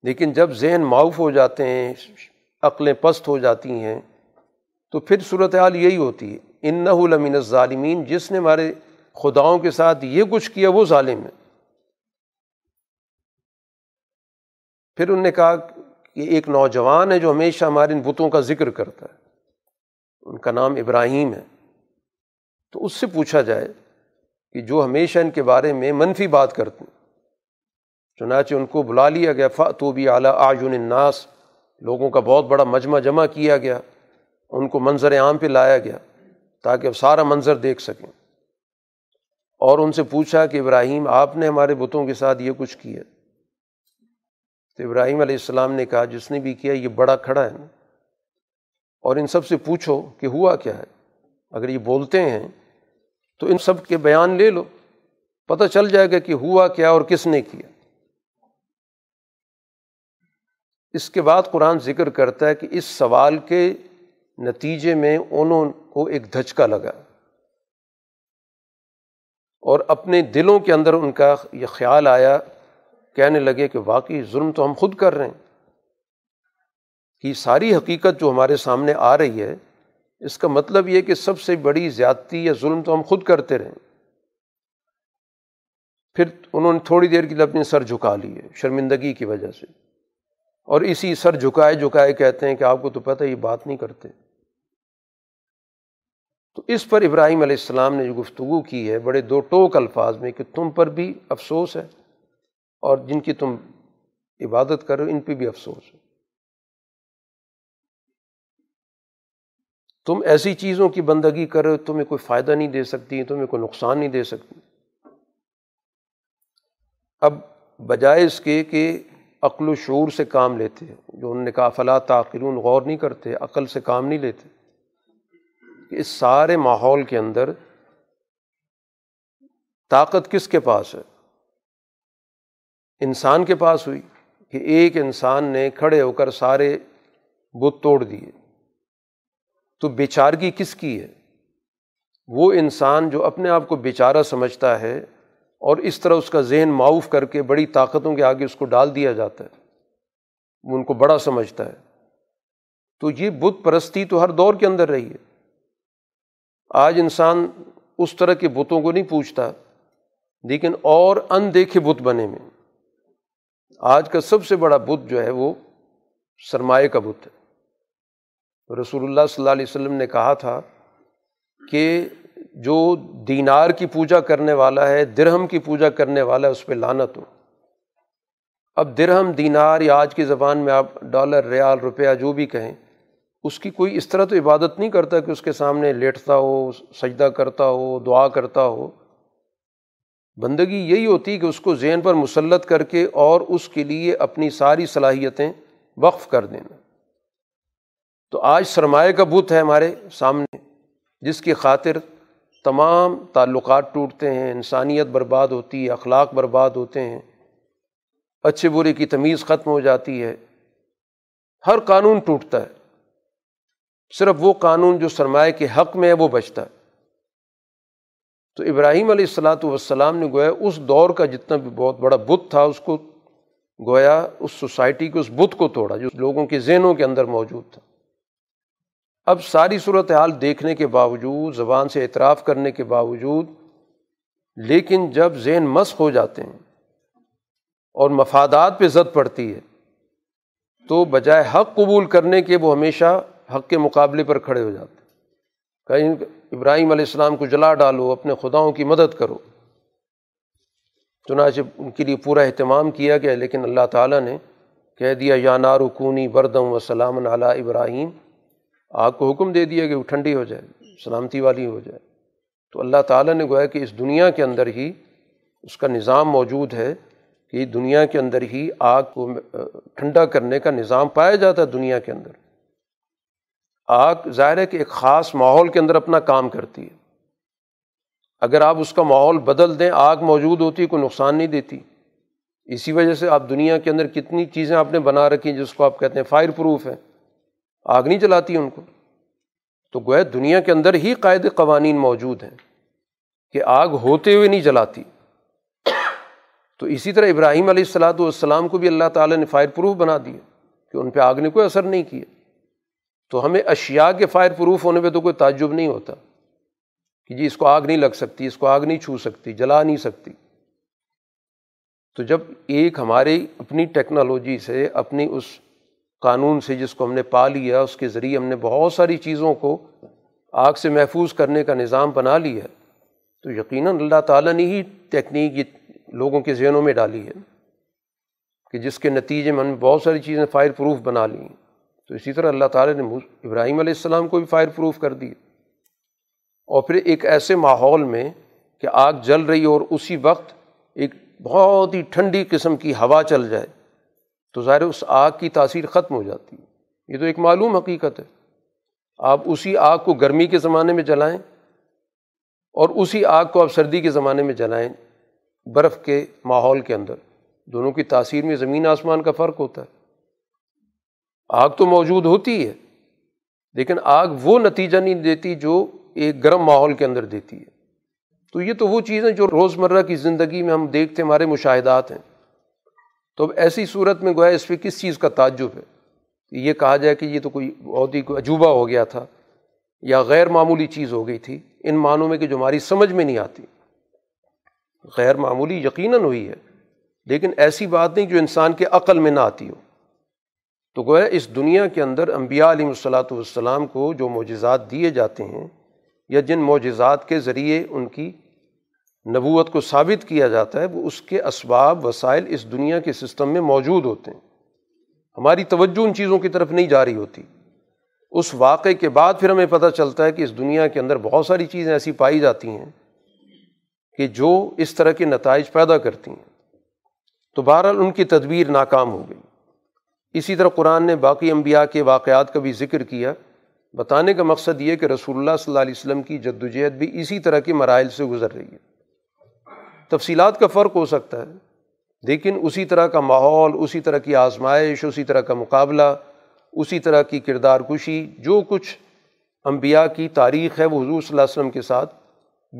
لیکن جب ذہن معاف ہو جاتے ہیں عقلیں پست ہو جاتی ہیں، تو پھر صورت حال یہی ہوتی ہے ان نہ ظالمین جس نے ہمارے خداؤں کے ساتھ یہ کچھ کیا، وہ ظالم ہے۔ پھر ان نے کہا کہ ایک نوجوان ہے جو ہمیشہ ہمارے ان بتوں کا ذکر کرتا ہے، ان کا نام ابراہیم ہے۔ تو اس سے پوچھا جائے کہ جو ہمیشہ ان کے بارے میں منفی بات کرتے ہیں، چنانچہ ان کو بلا لیا گیا تو بھی اعلیٰ آجن الناس لوگوں کا بہت بڑا مجمع جمع کیا گیا، ان کو منظر عام پہ لایا گیا تاکہ اب سارا منظر دیکھ سکیں۔ اور ان سے پوچھا کہ ابراہیم، آپ نے ہمارے بتوں کے ساتھ یہ کچھ کیا؟ تو ابراہیم علیہ السلام نے کہا، جس نے بھی کیا، یہ بڑا کھڑا ہے۔ نا اور ان سب سے پوچھو کہ ہوا کیا ہے؟ اگر یہ بولتے ہیں تو ان سب کے بیان لے لو، پتہ چل جائے گا کہ ہوا کیا اور کس نے کیا۔ اس کے بعد قرآن ذکر کرتا ہے کہ اس سوال کے نتیجے میں انہوں کو ایک دھچکا لگا۔ اور اپنے دلوں کے اندر ان کا یہ خیال آیا، کہنے لگے کہ واقعی ظلم تو ہم خود کر رہے ہیں۔ کہ ساری حقیقت جو ہمارے سامنے آ رہی ہے، اس کا مطلب یہ کہ سب سے بڑی زیادتی یا ظلم تو ہم خود کرتے رہیں پھر انہوں نے تھوڑی دیر کے لیے اپنے سر جھکا لیے، شرمندگی کی وجہ سے۔ اور اسی سر جھکائے جھکائے کہتے ہیں کہ آپ کو تو پتہ یہ بات نہیں کرتے۔ تو اس پر ابراہیم علیہ السلام نے جو گفتگو کی ہے، بڑے دو ٹوک الفاظ میں کہ تم پر بھی افسوس ہے اور جن کی تم عبادت کرو ان پہ بھی افسوس ہے۔ تم ایسی چیزوں کی بندگی کرو تمہیں کوئی فائدہ نہیں دے سکتی، تمہیں کوئی نقصان نہیں دے سکتی۔ اب بجائے اس کے کہ عقل و شعور سے کام لیتے جو انہوں نے کہا فلاں تاخرون غور نہیں کرتے، عقل سے کام نہیں لیتے۔ کہ اس سارے ماحول کے اندر طاقت کس کے پاس ہے؟ انسان کے پاس ہوئی کہ ایک انسان نے کھڑے ہو کر سارے بت توڑ دیے۔ تو بیچارگی کس کی ہے؟ وہ انسان جو اپنے آپ کو بیچارہ سمجھتا ہے اور اس طرح اس کا ذہن معاف کر کے بڑی طاقتوں کے آگے اس کو ڈال دیا جاتا ہے۔ وہ ان کو بڑا سمجھتا ہے۔ تو یہ بت پرستی تو ہر دور کے اندر رہی ہے۔ آج انسان اس طرح کے بتوں کو نہیں پوچھتا، لیکن اور ان دیکھے بت بنے میں۔ آج کا سب سے بڑا بت جو ہے وہ سرمایہ کا بت ہے۔ رسول اللہ صلی اللہ علیہ وسلم نے کہا تھا کہ جو دینار کی پوجا کرنے والا ہے، درہم کی پوجا کرنے والا ہے، اس پہ لانت ہو۔ اب درہم، دینار یا آج کی زبان میں آپ ڈالر، ریال، روپیہ جو بھی کہیں، اس کی کوئی اس طرح تو عبادت نہیں کرتا کہ اس کے سامنے لیٹتا ہو، سجدہ کرتا ہو، دعا کرتا ہو۔ بندگی یہی ہوتی کہ اس کو ذہن پر مسلط کر کے اور اس کے لیے اپنی ساری صلاحیتیں وقف کر دینا تو آج سرمایہ کا بت ہے ہمارے سامنے، جس کی خاطر تمام تعلقات ٹوٹتے ہیں، انسانیت برباد ہوتی ہے، اخلاق برباد ہوتے ہیں، اچھے برے کی تمیز ختم ہو جاتی ہے۔ ہر قانون ٹوٹتا ہے۔ صرف وہ قانون جو سرمایہ کے حق میں ہے، وہ بچتا ہے۔ تو ابراہیم علیہ السلاۃ والسلام نے گویا اس دور کا جتنا بھی بہت بڑا بت تھا، اس کو گویا اس سوسائٹی کے اس بت کو توڑا جو لوگوں کے ذہنوں کے اندر موجود تھا۔ اب ساری صورت حال دیکھنے کے باوجود، زبان سے اعتراف کرنے کے باوجود، لیکن جب ذہن مس ہو جاتے ہیں اور مفادات پہ زد پڑتی ہے، تو بجائے حق قبول کرنے کے وہ ہمیشہ حق کے مقابلے پر کھڑے ہو جاتے کہیں ابراہیم علیہ السلام کو جلا ڈالو، اپنے خداؤں کی مدد کرو۔ چنانچہ ان کے لیے پورا اہتمام کیا گیا، لیکن اللہ تعالیٰ نے کہہ دیا، یا نارکونی بردم و سلام علیٰ ابراہیم۔ آگ کو حکم دے دیا کہ وہ ٹھنڈی ہو جائے، سلامتی والی ہو جائے۔ تو اللہ تعالیٰ نے گویا کہ اس دنیا کے اندر ہی اس کا نظام موجود ہے کہ دنیا کے اندر ہی آگ کو ٹھنڈا کرنے کا نظام پایا جاتا ہے دنیا کے اندر۔ آگ ظاہر ہے کہ ایک خاص ماحول کے اندر اپنا کام کرتی ہے۔ اگر آپ اس کا ماحول بدل دیں، آگ موجود ہوتی ہے کوئی نقصان نہیں دیتی۔ اسی وجہ سے آپ دنیا کے اندر کتنی چیزیں آپ نے بنا رکھی ہیں جس کو آپ کہتے ہیں فائر پروف ہے آگ نہیں جلاتی ان کو۔ تو گویا دنیا کے اندر ہی قائد قوانین موجود ہیں کہ آگ ہوتے ہوئے نہیں جلاتی۔ تو اسی طرح ابراہیم علیہ السلاۃ والسلام کو بھی اللہ تعالیٰ نے فائر پروف بنا دیا کہ ان پہ آگ نے کوئی اثر نہیں کیا۔ تو ہمیں اشیا کے فائر پروف ہونے پہ تو کوئی تعجب نہیں ہوتا کہ جی اس کو آگ نہیں لگ سکتی، اس کو آگ نہیں چھو سکتی، جلا نہیں سکتی۔ تو جب ایک ہماری اپنی ٹیکنالوجی سے، اپنی اس قانون سے جس کو ہم نے پا لیا، اس کے ذریعے ہم نے بہت ساری چیزوں کو آگ سے محفوظ کرنے کا نظام بنا لیا تو یقیناً اللہ تعالیٰ نے ہی ٹیکنیک یہ لوگوں کے ذہنوں میں ڈالی ہے کہ جس کے نتیجے میں ہم نے بہت ساری چیزیں فائر پروف بنا لی تو اسی طرح اللہ تعالیٰ نے ابراہیم علیہ السلام کو بھی فائر پروف کر دی۔ اور پھر ایک ایسے ماحول میں کہ آگ جل رہی اور اسی وقت ایک بہت ہی ٹھنڈی قسم کی ہوا چل جائے۔ تو ظاہر اس آگ کی تاثیر ختم ہو جاتی ہے۔ یہ تو ایک معلوم حقیقت ہے۔ آپ اسی آگ کو گرمی کے زمانے میں جلائیں اور اسی آگ کو آپ سردی کے زمانے میں جلائیں برف کے ماحول کے اندر۔ دونوں کی تاثیر میں زمین آسمان کا فرق ہوتا ہے۔ آگ تو موجود ہوتی ہے، لیکن آگ وہ نتیجہ نہیں دیتی جو ایک گرم ماحول کے اندر دیتی ہے۔ تو یہ تو وہ چیزیں جو روز مرہ کی زندگی میں ہم دیکھتے ہمارے مشاہدات ہیں۔ تو اب ایسی صورت میں گویا اس پہ کس چیز کا تعجب ہے؟ یہ کہا جائے کہ یہ تو کوئی بہت ہی کوئی عجوبہ ہو گیا تھا یا غیر معمولی چیز ہو گئی تھی، ان معنوں میں کہ جو ہماری سمجھ میں نہیں آتی۔ غیر معمولی یقیناً ہوئی ہے، لیکن ایسی بات نہیں جو انسان کے عقل میں نہ آتی ہو۔ تو گویا اس دنیا کے اندر انبیاء علیہ الصلاۃ والسلام کو جو معجزات دیے جاتے ہیں یا جن معجزات کے ذریعے ان کی نبوت کو ثابت کیا جاتا ہے، وہ اس کے اسباب، وسائل اس دنیا کے سسٹم میں موجود ہوتے ہیں۔ ہماری توجہ ان چیزوں کی طرف نہیں جا رہی ہوتی۔ اس واقعے کے بعد پھر ہمیں پتہ چلتا ہے کہ اس دنیا کے اندر بہت ساری چیزیں ایسی پائی جاتی ہیں کہ جو اس طرح کے نتائج پیدا کرتی ہیں۔ تو بہرحال ان کی تدبیر ناکام ہو گئی۔ اسی طرح قرآن نے باقی انبیاء کے واقعات کا بھی ذکر کیا۔ بتانے کا مقصد یہ کہ رسول اللہ صلی اللہ علیہ وسلم کی جد وجہد بھی اسی طرح کے مراحل سے گزر رہی ہے۔ تفصیلات کا فرق ہو سکتا ہے۔ لیکن اسی طرح کا ماحول، اسی طرح کی آزمائش، اسی طرح کا مقابلہ، اسی طرح کی کردار کشی، جو کچھ انبیاء کی تاریخ ہے، وہ حضور صلی اللہ علیہ وسلم کے ساتھ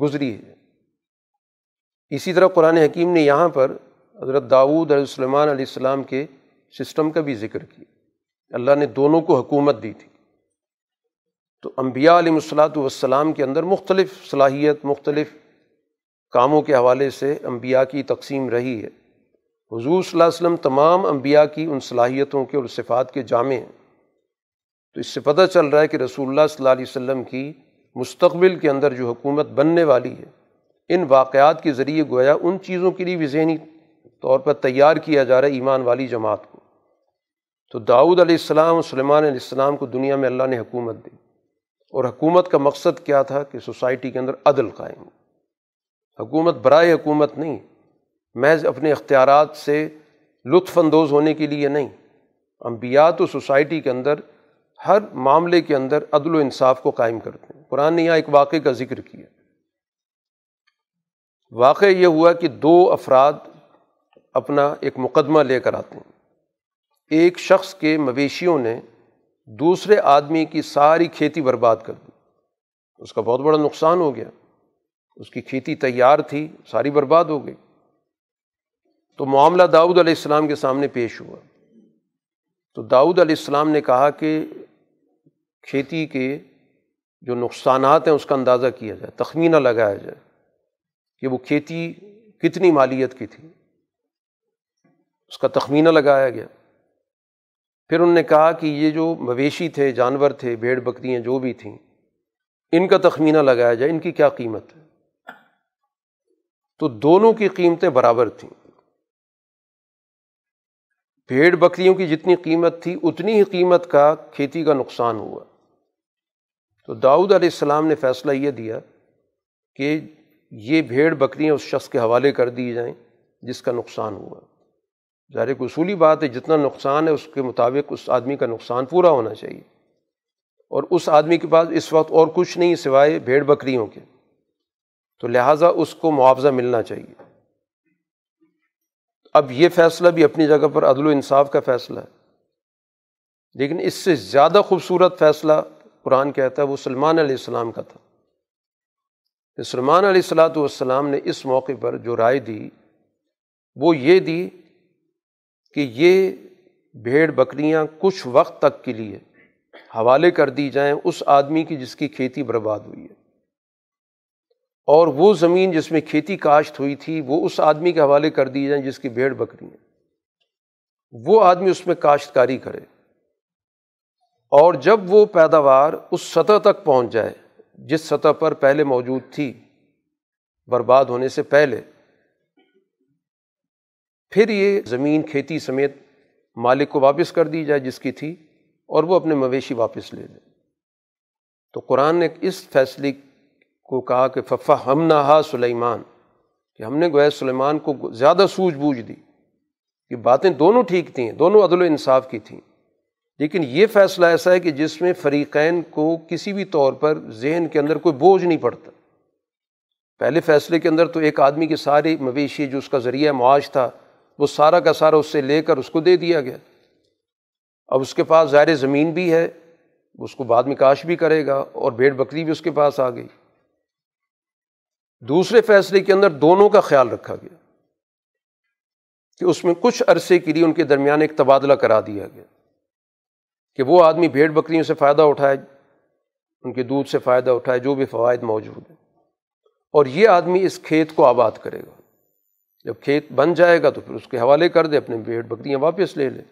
گزری ہے۔ اسی طرح قرآن حکیم نے یہاں پر حضرت داود علیہ السلمان علیہ السلام کے سسٹم کا بھی ذکر کیا۔ اللہ نے دونوں کو حکومت دی تھی۔ تو انبیاء علیہ الصلاۃ والسلام کے اندر مختلف صلاحیت، مختلف کاموں کے حوالے سے انبیاء کی تقسیم رہی ہے۔ حضور صلی اللہ علیہ وسلم تمام انبیاء کی ان صلاحیتوں کے اور صفات کے جامع ہیں۔ تو اس سے پتہ چل رہا ہے کہ رسول اللہ صلی اللہ علیہ وسلم کی مستقبل کے اندر جو حکومت بننے والی ہے، ان واقعات کے ذریعے گویا ان چیزوں کے لیے بھی ذہنی طور پر تیار کیا جا رہا ہے ایمان والی جماعت کو۔ تو داؤد علیہ السلام اور سلیمان علیہ السلام کو دنیا میں اللہ نے حکومت دی۔ اور حکومت کا مقصد کیا تھا کہ سوسائٹی کے اندر عدل قائم ہو۔ حکومت برائے حکومت نہیں، محض اپنے اختیارات سے لطف اندوز ہونے کے لیے نہیں۔ انبیاء تو سوسائٹی کے اندر، ہر معاملے کے اندر عدل و انصاف کو قائم کرتے ہیں۔ قرآن نے یہاں ایک واقعے کا ذکر کیا۔ واقعہ یہ ہوا کہ دو افراد اپنا ایک مقدمہ لے کر آتے ہیں۔ ایک شخص کے مویشیوں نے دوسرے آدمی کی ساری کھیتی برباد کر دی۔ اس کا بہت بڑا نقصان ہو گیا۔ اس کی کھیتی تیار تھی، ساری برباد ہو گئی۔ تو معاملہ داؤد علیہ السلام کے سامنے پیش ہوا۔ تو داؤد علیہ السلام نے کہا کہ کھیتی کے جو نقصانات ہیں، اس کا اندازہ کیا جائے، تخمینہ لگایا جائے کہ وہ کھیتی کتنی مالیت کی تھی۔ اس کا تخمینہ لگایا گیا۔ پھر انہوں نے کہا کہ یہ جو مویشی تھے، جانور تھے، بھیڑ بکریاں جو بھی تھیں، ان کا تخمینہ لگایا جائے، ان کی کیا قیمت ہے؟ تو دونوں کی قیمتیں برابر تھیں۔ بھیڑ بکریوں کی جتنی قیمت تھی، اتنی ہی قیمت کا کھیتی کا نقصان ہوا۔ تو داؤد علیہ السلام نے فیصلہ یہ دیا کہ یہ بھیڑ بکریاں اس شخص کے حوالے کر دی جائیں جس کا نقصان ہوا۔ ظاہر ایک اصولی بات ہے، جتنا نقصان ہے اس کے مطابق اس آدمی کا نقصان پورا ہونا چاہیے۔ اور اس آدمی کے پاس اس وقت اور کچھ نہیں سوائے بھیڑ بکریوں کے۔ تو لہٰذا اس کو معاوضہ ملنا چاہیے۔ اب یہ فیصلہ بھی اپنی جگہ پر عدل و انصاف کا فیصلہ ہے۔ لیکن اس سے زیادہ خوبصورت فیصلہ قرآن کہتا ہے وہ سلمان علیہ السلام کا تھا۔ سلمان علیہ السلاۃ والسلام نے اس موقع پر جو رائے دی، وہ یہ دی کہ یہ بھیڑ بکریاں کچھ وقت تک کے لیے حوالے کر دی جائیں، اس آدمی کی جس کی کھیتی برباد ہوئی ہے۔ اور وہ زمین جس میں کھیتی کاشت ہوئی تھی، وہ اس آدمی کے حوالے کر دی جائیں جس کی بھیڑ بکری ہیں وہ آدمی اس میں کاشتکاری کرے۔ اور جب وہ پیداوار اس سطح تک پہنچ جائے، جس سطح پر پہلے موجود تھی، برباد ہونے سے پہلے، پھر یہ زمین کھیتی سمیت مالک کو واپس کر دی جائے جس کی تھی اور وہ اپنے مویشی واپس لے لے۔ تو قرآن نے اس فیصلے کو کہا کہ ففا ہم نہ ہا سلیمان کہ ہم نے گویا سلیمان کو زیادہ سوجھ بوجھ دی کہ باتیں دونوں ٹھیک تھیں، دونوں عدل و انصاف کی تھیں۔ لیکن یہ فیصلہ ایسا ہے کہ جس میں فریقین کو کسی بھی طور پر ذہن کے اندر کوئی بوجھ نہیں پڑتا۔ پہلے فیصلے کے اندر تو ایک آدمی کے سارے مویشی جو اس کا ذریعہ معاش تھا، وہ سارا کا سارا اس سے لے کر اس کو دے دیا گیا۔ اب اس کے پاس ظاہر زمین بھی ہے اس کو بعد میں کاش بھی کرے گا اور بھیڑ بکری بھی اس کے پاس آ گئی۔ دوسرے فیصلے کے اندر دونوں کا خیال رکھا گیا کہ اس میں کچھ عرصے کے لیے ان کے درمیان ایک تبادلہ کرا دیا گیا کہ وہ آدمی بھیڑ بکریوں سے فائدہ اٹھائے، ان کے دودھ سے فائدہ اٹھائے، جو بھی فوائد موجود ہیں۔ اور یہ آدمی اس کھیت کو آباد کرے گا۔ جب کھیت بن جائے گا تو پھر اس کے حوالے کر دے اپنے بھیڑ بکریاں واپس لے لے۔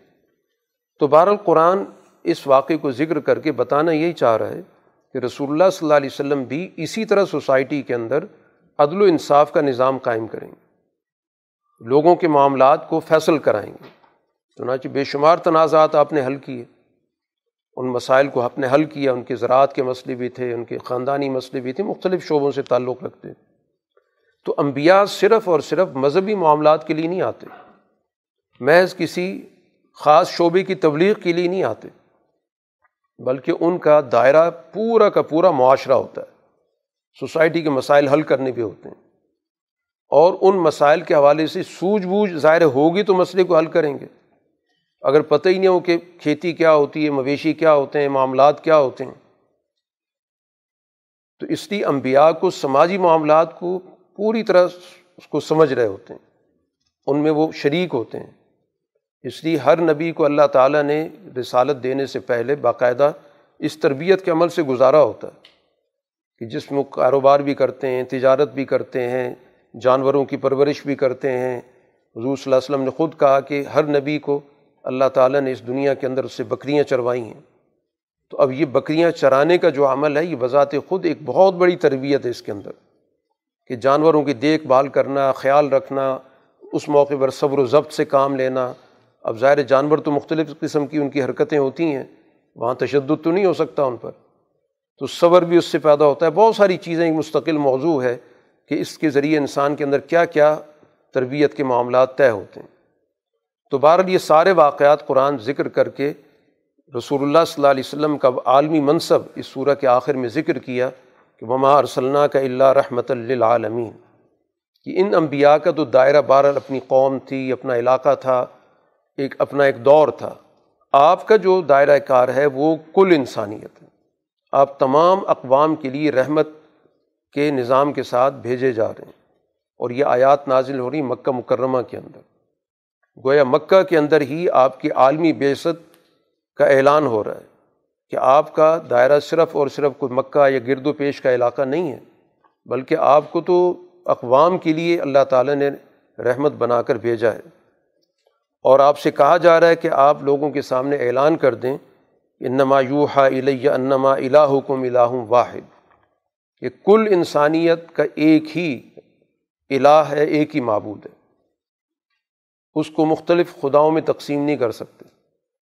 تو بہر القرآن اس واقعے کو ذکر کر کے بتانا یہی چاہ رہا ہے کہ رسول اللہ صلی اللہ علیہ وسلم بھی اسی طرح سوسائٹی کے اندر عدل و انصاف کا نظام قائم کریں گے۔ لوگوں کے معاملات کو فیصل کرائیں گے۔ چنانچہ بے شمار تنازعات آپ نے حل کیے۔ ان مسائل کو آپ نے حل کیا۔ ان کے زراعت کے مسئلے بھی تھے۔ ان کے خاندانی مسئلے بھی تھے۔ مختلف شعبوں سے تعلق رکھتے۔ تو انبیاء صرف اور صرف مذہبی معاملات کے لیے نہیں آتے۔ محض کسی خاص شعبے کی تبلیغ کے لیے نہیں آتے۔ بلکہ ان کا دائرہ پورا کا پورا معاشرہ ہوتا ہے۔ سوسائٹی کے مسائل حل کرنے بھی ہوتے ہیں۔ اور ان مسائل کے حوالے سے سوجھ بوجھ ظاہر ہوگی تو مسئلے کو حل کریں گے۔ اگر پتہ ہی نہیں ہو کہ کھیتی کیا ہوتی ہے، مویشی کیا ہوتے ہیں، معاملات کیا ہوتے ہیں۔ تو اس لیے امبیا کو سماجی معاملات کو پوری طرح اس کو سمجھ رہے ہوتے ہیں۔ ان میں وہ شریک ہوتے ہیں۔ اس لیے ہر نبی کو اللہ تعالیٰ نے رسالت دینے سے پہلے باقاعدہ اس تربیت کے عمل سے گزارا ہوتا ہے۔ کہ جس میں کاروبار بھی کرتے ہیں، تجارت بھی کرتے ہیں، جانوروں کی پرورش بھی کرتے ہیں۔ حضور صلی اللہ علیہ وسلم نے خود کہا کہ ہر نبی کو اللہ تعالیٰ نے اس دنیا کے اندر اس سے بکریاں چروائی ہیں۔ تو اب یہ بکریاں چرانے کا جو عمل ہے، یہ بذات خود ایک بہت بڑی تربیت ہے اس کے اندر۔ کہ جانوروں کی دیکھ بھال کرنا، خیال رکھنا، اس موقع پر صبر و ضبط سے کام لینا۔ اب ظاہر جانور تو مختلف قسم کی ان کی حرکتیں ہوتی ہیں، وہاں تشدد تو نہیں ہو سکتا ان پر۔ تو صبر بھی اس سے پیدا ہوتا ہے۔ بہت ساری چیزیں ایک مستقل موضوع ہے کہ اس کے ذریعے انسان کے اندر کیا کیا تربیت کے معاملات طے ہوتے ہیں۔ تو بہرحال یہ سارے واقعات قرآن ذکر کر کے رسول اللہ صلی اللہ علیہ وسلم کا عالمی منصب اس صورح کے آخر میں ذکر کیا کہ مما ارسلنا کا اللہ رحمۃ للعالمین کہ ان انبیاء کا تو دائرہ بہرحال اپنی قوم تھی، اپنا علاقہ تھا، ایک اپنا ایک دور تھا۔ آپ کا جو دائرہ کار ہے وہ کل انسانیت ہے۔ آپ تمام اقوام کے لیے رحمت کے نظام کے ساتھ بھیجے جا رہے ہیں اور یہ آیات نازل ہو رہی مکہ مکرمہ کے اندر۔ گویا مکہ کے اندر ہی آپ کی عالمی بیست کا اعلان ہو رہا ہے کہ آپ کا دائرہ صرف اور صرف کوئی مکہ یا گرد و پیش کا علاقہ نہیں ہے، بلکہ آپ کو تو اقوام کے لیے اللہ تعالیٰ نے رحمت بنا کر بھیجا ہے۔ اور آپ سے کہا جا رہا ہے کہ آپ لوگوں کے سامنے اعلان کر دیں انما یوحا الیہ انما الہکم الہ واحد۔ کہ کل انسانیت کا ایک ہی الہ ہے، ایک ہی معبود ہے۔ اس کو مختلف خداؤں میں تقسیم نہیں کر سکتے۔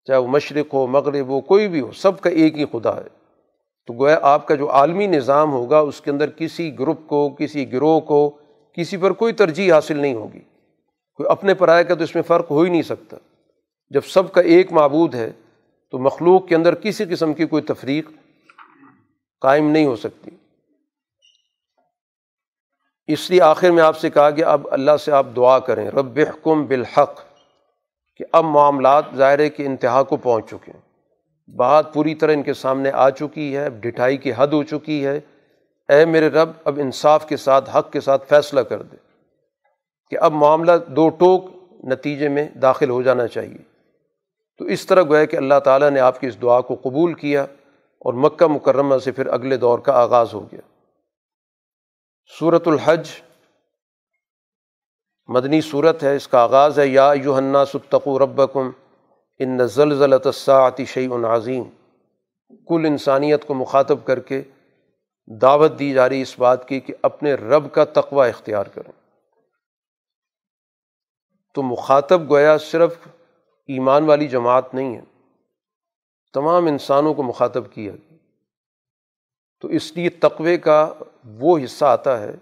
چاہے وہ مشرق ہو، مغرب ہو، کوئی بھی ہو، سب کا ایک ہی خدا ہے۔ تو گویا آپ کا جو عالمی نظام ہوگا، اس کے اندر کسی گروپ کو، کسی گروہ کو کسی پر کوئی ترجیح حاصل نہیں ہوگی۔ کوئی اپنے پر آئے تو اس میں فرق ہو ہی نہیں سکتا۔ جب سب کا ایک معبود ہے تو مخلوق کے اندر کسی قسم کی کوئی تفریق قائم نہیں ہو سکتی۔ اس لیے آخر میں آپ سے کہا کہ اب اللہ سے آپ دعا کریں۔ رب حکم بالحق، کہ اب معاملات ظاہرے کے انتہا کو پہنچ چکے ہیں۔ بات پوری طرح ان کے سامنے آ چکی ہے، اب ڈٹھائی کی حد ہو چکی ہے۔ اے میرے رب، اب انصاف کے ساتھ، حق کے ساتھ فیصلہ کر دے کہ اب معاملہ دو ٹوک نتیجے میں داخل ہو جانا چاہیے۔ تو اس طرح گویا کہ اللہ تعالیٰ نے آپ کی اس دعا کو قبول کیا اور مکہ مکرمہ سے پھر اگلے دور کا آغاز ہو گیا۔ صورت الحج، مدنی صورت ہے، اس کا آغاز ہے، یا یوحنا ستقو ربکم ان نزل ضلعتی شعی العظیم کل انسانیت کو مخاطب کر کے دعوت دی جا رہی اس بات کی کہ اپنے رب کا تقوع اختیار کریں۔ تو مخاطب گویا صرف ایمان والی جماعت نہیں ہے۔ تمام انسانوں کو مخاطب کیا گیا۔ تو اس لیے تقوے کا وہ حصہ آتا ہے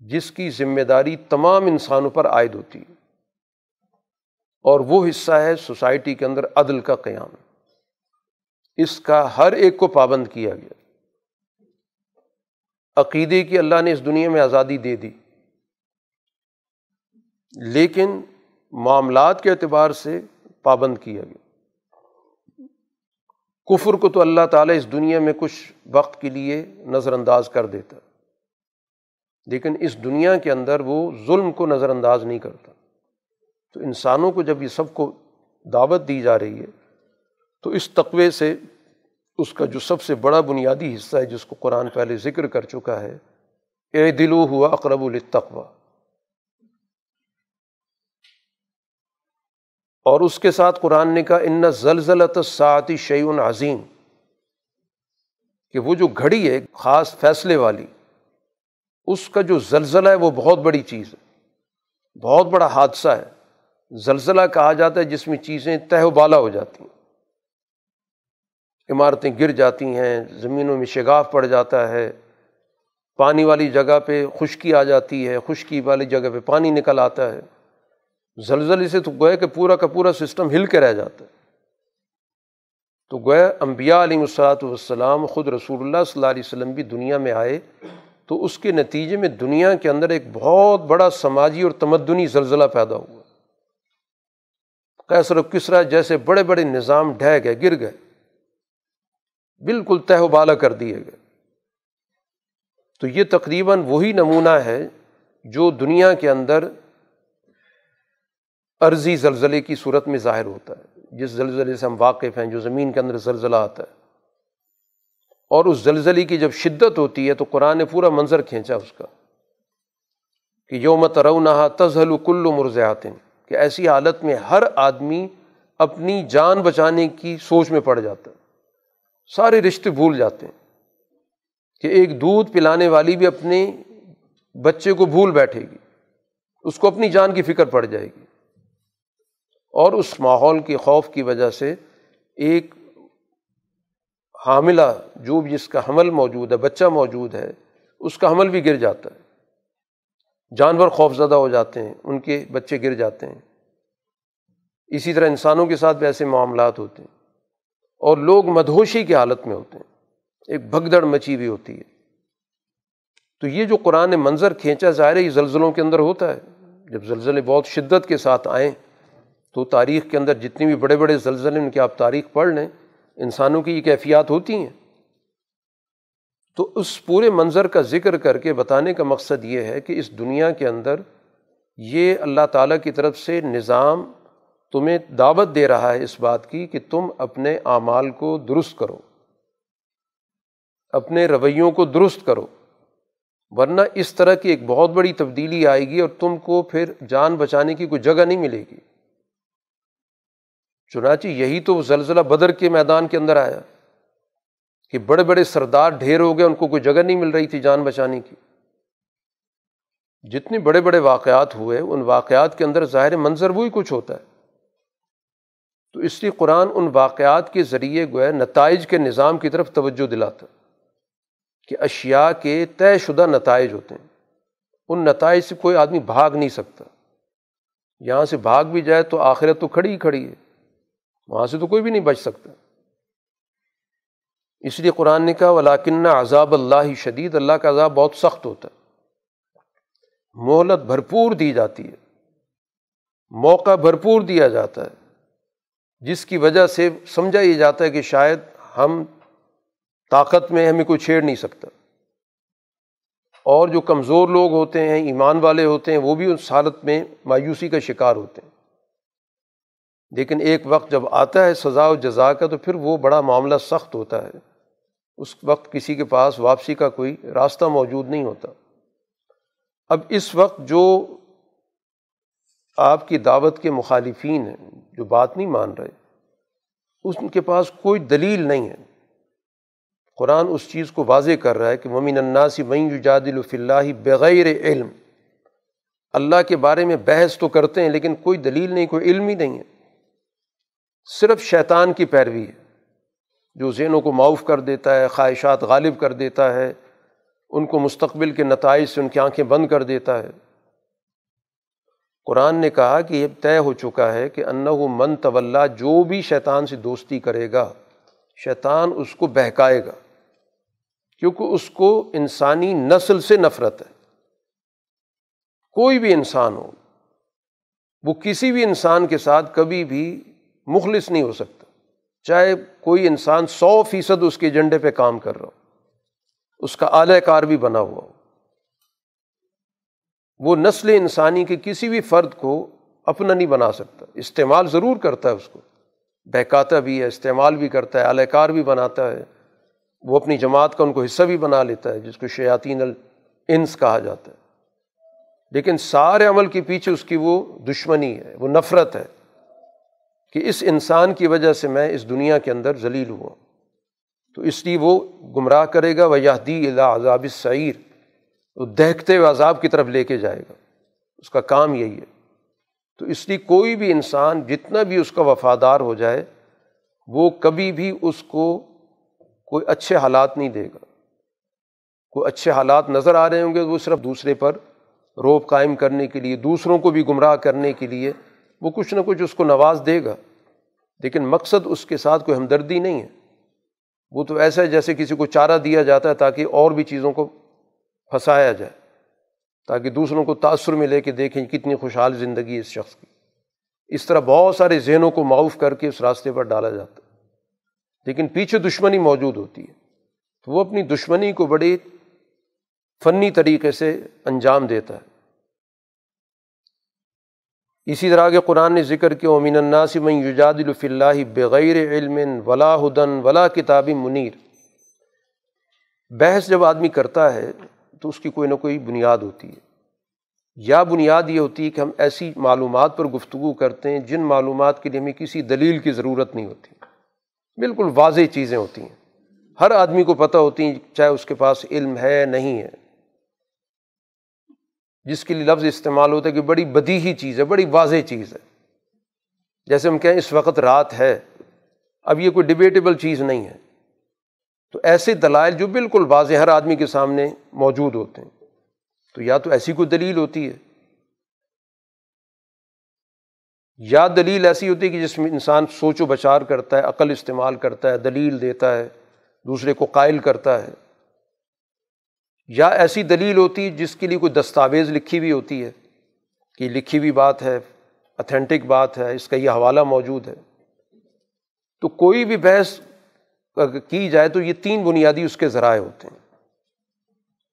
جس کی ذمہ داری تمام انسانوں پر عائد ہوتی ہے۔ اور وہ حصہ ہے سوسائٹی کے اندر عدل کا قیام۔ اس کا ہر ایک کو پابند کیا گیا۔ عقیدے کی اللہ نے اس دنیا میں آزادی دے دی۔ لیکن معاملات کے اعتبار سے پابند کیا گیا۔ کفر کو تو اللہ تعالیٰ اس دنیا میں کچھ وقت کے لیے نظر انداز کر دیتا، لیکن اس دنیا کے اندر وہ ظلم کو نظر انداز نہیں کرتا۔ تو انسانوں کو جب یہ سب کو دعوت دی جا رہی ہے، تو اس تقوے سے اس کا جو سب سے بڑا بنیادی حصہ ہے، جس کو قرآن پہلے ذکر کر چکا ہے، اے دلو ہوا اقرب التقوا اور اس کے ساتھ قرآن نے کہا، ان زلزلت ساعتی شعیون عظیم. کہ وہ جو گھڑی ہے، خاص فیصلے والی، اس کا جو زلزلہ ہے، وہ بہت بڑی چیز ہے، بہت بڑا حادثہ ہے۔ زلزلہ کہا جاتا ہے جس میں چیزیں تہ و بالا ہو جاتی ہیں۔ عمارتیں گر جاتی ہیں، زمینوں میں شگاف پڑ جاتا ہے، پانی والی جگہ پہ خشکی آ جاتی ہے، خشکی والی جگہ پہ پانی نکل آتا ہے۔ زلزلے سے تو گویا کہ پورا کا پورا سسٹم ہل کے رہ جاتا ہے۔ تو گویا امبیا علیہ الصلاۃ والسلام خود رسول اللہ صلی اللہ علیہ وسلم بھی دنیا میں آئے تو اس کے نتیجے میں دنیا کے اندر ایک بہت بڑا سماجی اور تمدنی زلزلہ پیدا ہوا۔ کیسر و کسرا جیسے بڑے بڑے نظام ڈھہ گئے، گر گئے۔ بالکل تہ و بالا کر دیے گئے۔ تو یہ تقریباً وہی نمونہ ہے جو دنیا کے اندر عرضی زلزلے کی صورت میں ظاہر ہوتا ہے۔ جس زلزلے سے ہم واقف ہیں، جو زمین کے اندر زلزلہ آتا ہے۔ اور اس زلزلے کی جب شدت ہوتی ہے تو قرآن نے پورا منظر کھینچا اس کا کہ یوم ترونہا تزہل کل مرزیات کہ ایسی حالت میں ہر آدمی اپنی جان بچانے کی سوچ میں پڑ جاتا ہے۔ سارے رشتے بھول جاتے ہیں کہ ایک دودھ پلانے والی بھی اپنے بچے کو بھول بیٹھے گی۔ اس کو اپنی جان کی فکر پڑ جائے گی۔ اور اس ماحول کے خوف کی وجہ سے ایک حاملہ جو بھی جس کا حمل موجود ہے، بچہ موجود ہے، اس کا حمل بھی گر جاتا ہے۔ جانور خوف زدہ ہو جاتے ہیں، ان کے بچے گر جاتے ہیں۔ اسی طرح انسانوں کے ساتھ بھی ایسے معاملات ہوتے ہیں۔ اور لوگ مدہوشی کی حالت میں ہوتے ہیں۔ ایک بھگدڑ مچی ہوئی ہوتی ہے۔ تو یہ جو قرآن منظر کھینچا، ظاہر ہے یہ زلزلوں کے اندر ہوتا ہے۔ جب زلزلے بہت شدت کے ساتھ آئیں تو تاریخ کے اندر جتنی بھی بڑے بڑے زلزلے ان کی آپ تاریخ پڑھ لیں، انسانوں کی یہ کیفیات ہوتی ہیں۔ تو اس پورے منظر کا ذکر کر کے بتانے کا مقصد یہ ہے کہ اس دنیا کے اندر یہ اللہ تعالیٰ کی طرف سے نظام تمہیں دعوت دے رہا ہے اس بات کی کہ تم اپنے اعمال کو درست کرو، اپنے رویوں کو درست کرو، ورنہ اس طرح کی ایک بہت بڑی تبدیلی آئے گی اور تم کو پھر جان بچانے کی کوئی جگہ نہیں ملے گی۔ چنانچہ یہی تو زلزلہ بدر کے میدان کے اندر آیا کہ بڑے بڑے سردار ڈھیر ہو گئے، ان کو کوئی جگہ نہیں مل رہی تھی جان بچانے کی۔ جتنے بڑے بڑے واقعات ہوئے، ان واقعات کے اندر ظاہر منظر وہی کچھ ہوتا ہے۔ تو اس لیے قرآن ان واقعات کے ذریعے گویا نتائج کے نظام کی طرف توجہ دلاتا کہ اشیا کے طے شدہ نتائج ہوتے ہیں۔ ان نتائج سے کوئی آدمی بھاگ نہیں سکتا۔ یہاں سے بھاگ بھی جائے تو آخرت تو کھڑی ہی کھڑی ہے۔ وہاں سے تو کوئی بھی نہیں بچ سکتا۔ اس لیے قرآن نے کہا ولاکن عذاب اللہ شدید اللہ کا عذاب بہت سخت ہوتا ہے۔ مہلت بھرپور دی جاتی ہے۔ موقع بھرپور دیا جاتا ہے۔ جس کی وجہ سے سمجھا یہ جاتا ہے کہ شاید ہم طاقت میں ہمیں کوئی چھیڑ نہیں سکتا۔ اور جو کمزور لوگ ہوتے ہیں، ایمان والے ہوتے ہیں، وہ بھی اس حالت میں مایوسی کا شکار ہوتے ہیں۔ لیکن ایک وقت جب آتا ہے سزا و جزا کا تو پھر وہ بڑا معاملہ سخت ہوتا ہے۔ اس وقت کسی کے پاس واپسی کا کوئی راستہ موجود نہیں ہوتا۔ اب اس وقت جو آپ کی دعوت کے مخالفین ہیں، جو بات نہیں مان رہے، اس کے پاس کوئی دلیل نہیں ہے۔ قرآن اس چیز کو واضح کر رہا ہے کہ ممین الناسی وئیں جاد الف اللہ بغیر علم۔ اللہ کے بارے میں بحث تو کرتے ہیں، لیکن کوئی دلیل نہیں، کوئی علم ہی نہیں ہے۔ صرف شیطان کی پیروی ہے، جو ذہنوں کو معاف کر دیتا ہے، خواہشات غالب کر دیتا ہے، ان کو مستقبل کے نتائج سے ان کی آنکھیں بند کر دیتا ہے۔ قرآن نے کہا کہ یہ طے ہو چکا ہے کہ انّا من طول جو بھی شیطان سے دوستی کرے گا، شیطان اس کو بہکائے گا، کیونکہ اس کو انسانی نسل سے نفرت ہے۔ کوئی بھی انسان ہو، وہ کسی بھی انسان کے ساتھ کبھی بھی مخلص نہیں ہو سکتا۔ چاہے کوئی انسان سو فیصد اس کے ایجنڈے پہ کام کر رہا ہو، اس کا اعلی کار بھی بنا ہوا ہو۔ وہ نسل انسانی کے کسی بھی فرد کو اپنا نہیں بنا سکتا، استعمال ضرور کرتا ہے اس کو۔ بہکاتا بھی ہے، استعمال بھی کرتا ہے، اعلی کار بھی بناتا ہے۔ وہ اپنی جماعت کا ان کو حصہ بھی بنا لیتا ہے، جس کو شیاطین الانس کہا جاتا ہے۔ لیکن سارے عمل کے پیچھے اس کی وہ دشمنی ہے، وہ نفرت ہے۔ کہ اس انسان کی وجہ سے میں اس دنیا کے اندر ذلیل ہوا۔ تو اس لیے وہ گمراہ کرے گا وہ یادی اللہ عذاب سعیر وہ دیکھتے ہوئے عذاب کی طرف لے کے جائے گا۔ اس کا کام یہی ہے۔ تو اس لیے کوئی بھی انسان جتنا بھی اس کا وفادار ہو جائے، وہ کبھی بھی اس کو کوئی اچھے حالات نہیں دے گا۔ کوئی اچھے حالات نظر آ رہے ہوں گے وہ صرف دوسرے پر روپ قائم کرنے کے لیے، دوسروں کو بھی گمراہ کرنے کے لیے وہ کچھ نہ کچھ اس کو نواز دے گا۔ لیکن مقصد اس کے ساتھ کوئی ہمدردی نہیں ہے۔ وہ تو ایسا ہے جیسے کسی کو چارہ دیا جاتا ہے تاکہ اور بھی چیزوں کو پھنسایا جائے۔ تاکہ دوسروں کو تأثر میں لے کے دیکھیں کتنی خوشحال زندگی اس شخص کی۔ اس طرح بہت سارے ذہنوں کو معاف کر کے اس راستے پر ڈالا جاتا ہے۔ لیکن پیچھے دشمنی موجود ہوتی ہے۔ تو وہ اپنی دشمنی کو بڑے فنی طریقے سے انجام دیتا ہے۔ اسی طرح کے قرآن نے ذکر کیا امین الناسی من یجاد الف اللہ بغیر علم ولا ہدن ولا کتاب منیر بحث جب آدمی کرتا ہے تو اس کی کوئی نہ کوئی بنیاد ہوتی ہے۔ یا بنیاد یہ ہوتی ہے کہ ہم ایسی معلومات پر گفتگو کرتے ہیں جن معلومات کے لیے ہمیں کسی دلیل کی ضرورت نہیں ہوتی۔ بالکل واضح چیزیں ہوتی ہیں۔ ہر آدمی کو پتہ ہوتی ہیں چاہے اس کے پاس علم ہے نہیں ہے۔ جس کے لیے لفظ استعمال ہوتا ہے کہ بڑی بدی ہی چیز ہے، بڑی واضح چیز ہے۔ جیسے ہم کہیں اس وقت رات ہے، اب یہ کوئی ڈبیٹیبل چیز نہیں ہے۔ تو ایسے دلائل جو بالکل واضح ہر آدمی کے سامنے موجود ہوتے ہیں۔ تو یا تو ایسی کوئی دلیل ہوتی ہے۔ یا دلیل ایسی ہوتی ہے کہ جس میں انسان سوچ و بچار کرتا ہے، عقل استعمال کرتا ہے، دلیل دیتا ہے، دوسرے کو قائل کرتا ہے۔ یا ایسی دلیل ہوتی ہے جس کے لیے کوئی دستاویز لکھی ہوئی ہوتی ہے کہ لکھی ہوئی بات ہے اتھینٹک بات ہے، اس کا یہ حوالہ موجود ہے۔ تو کوئی بھی بحث کی جائے تو یہ تین بنیادی اس کے ذرائع ہوتے ہیں۔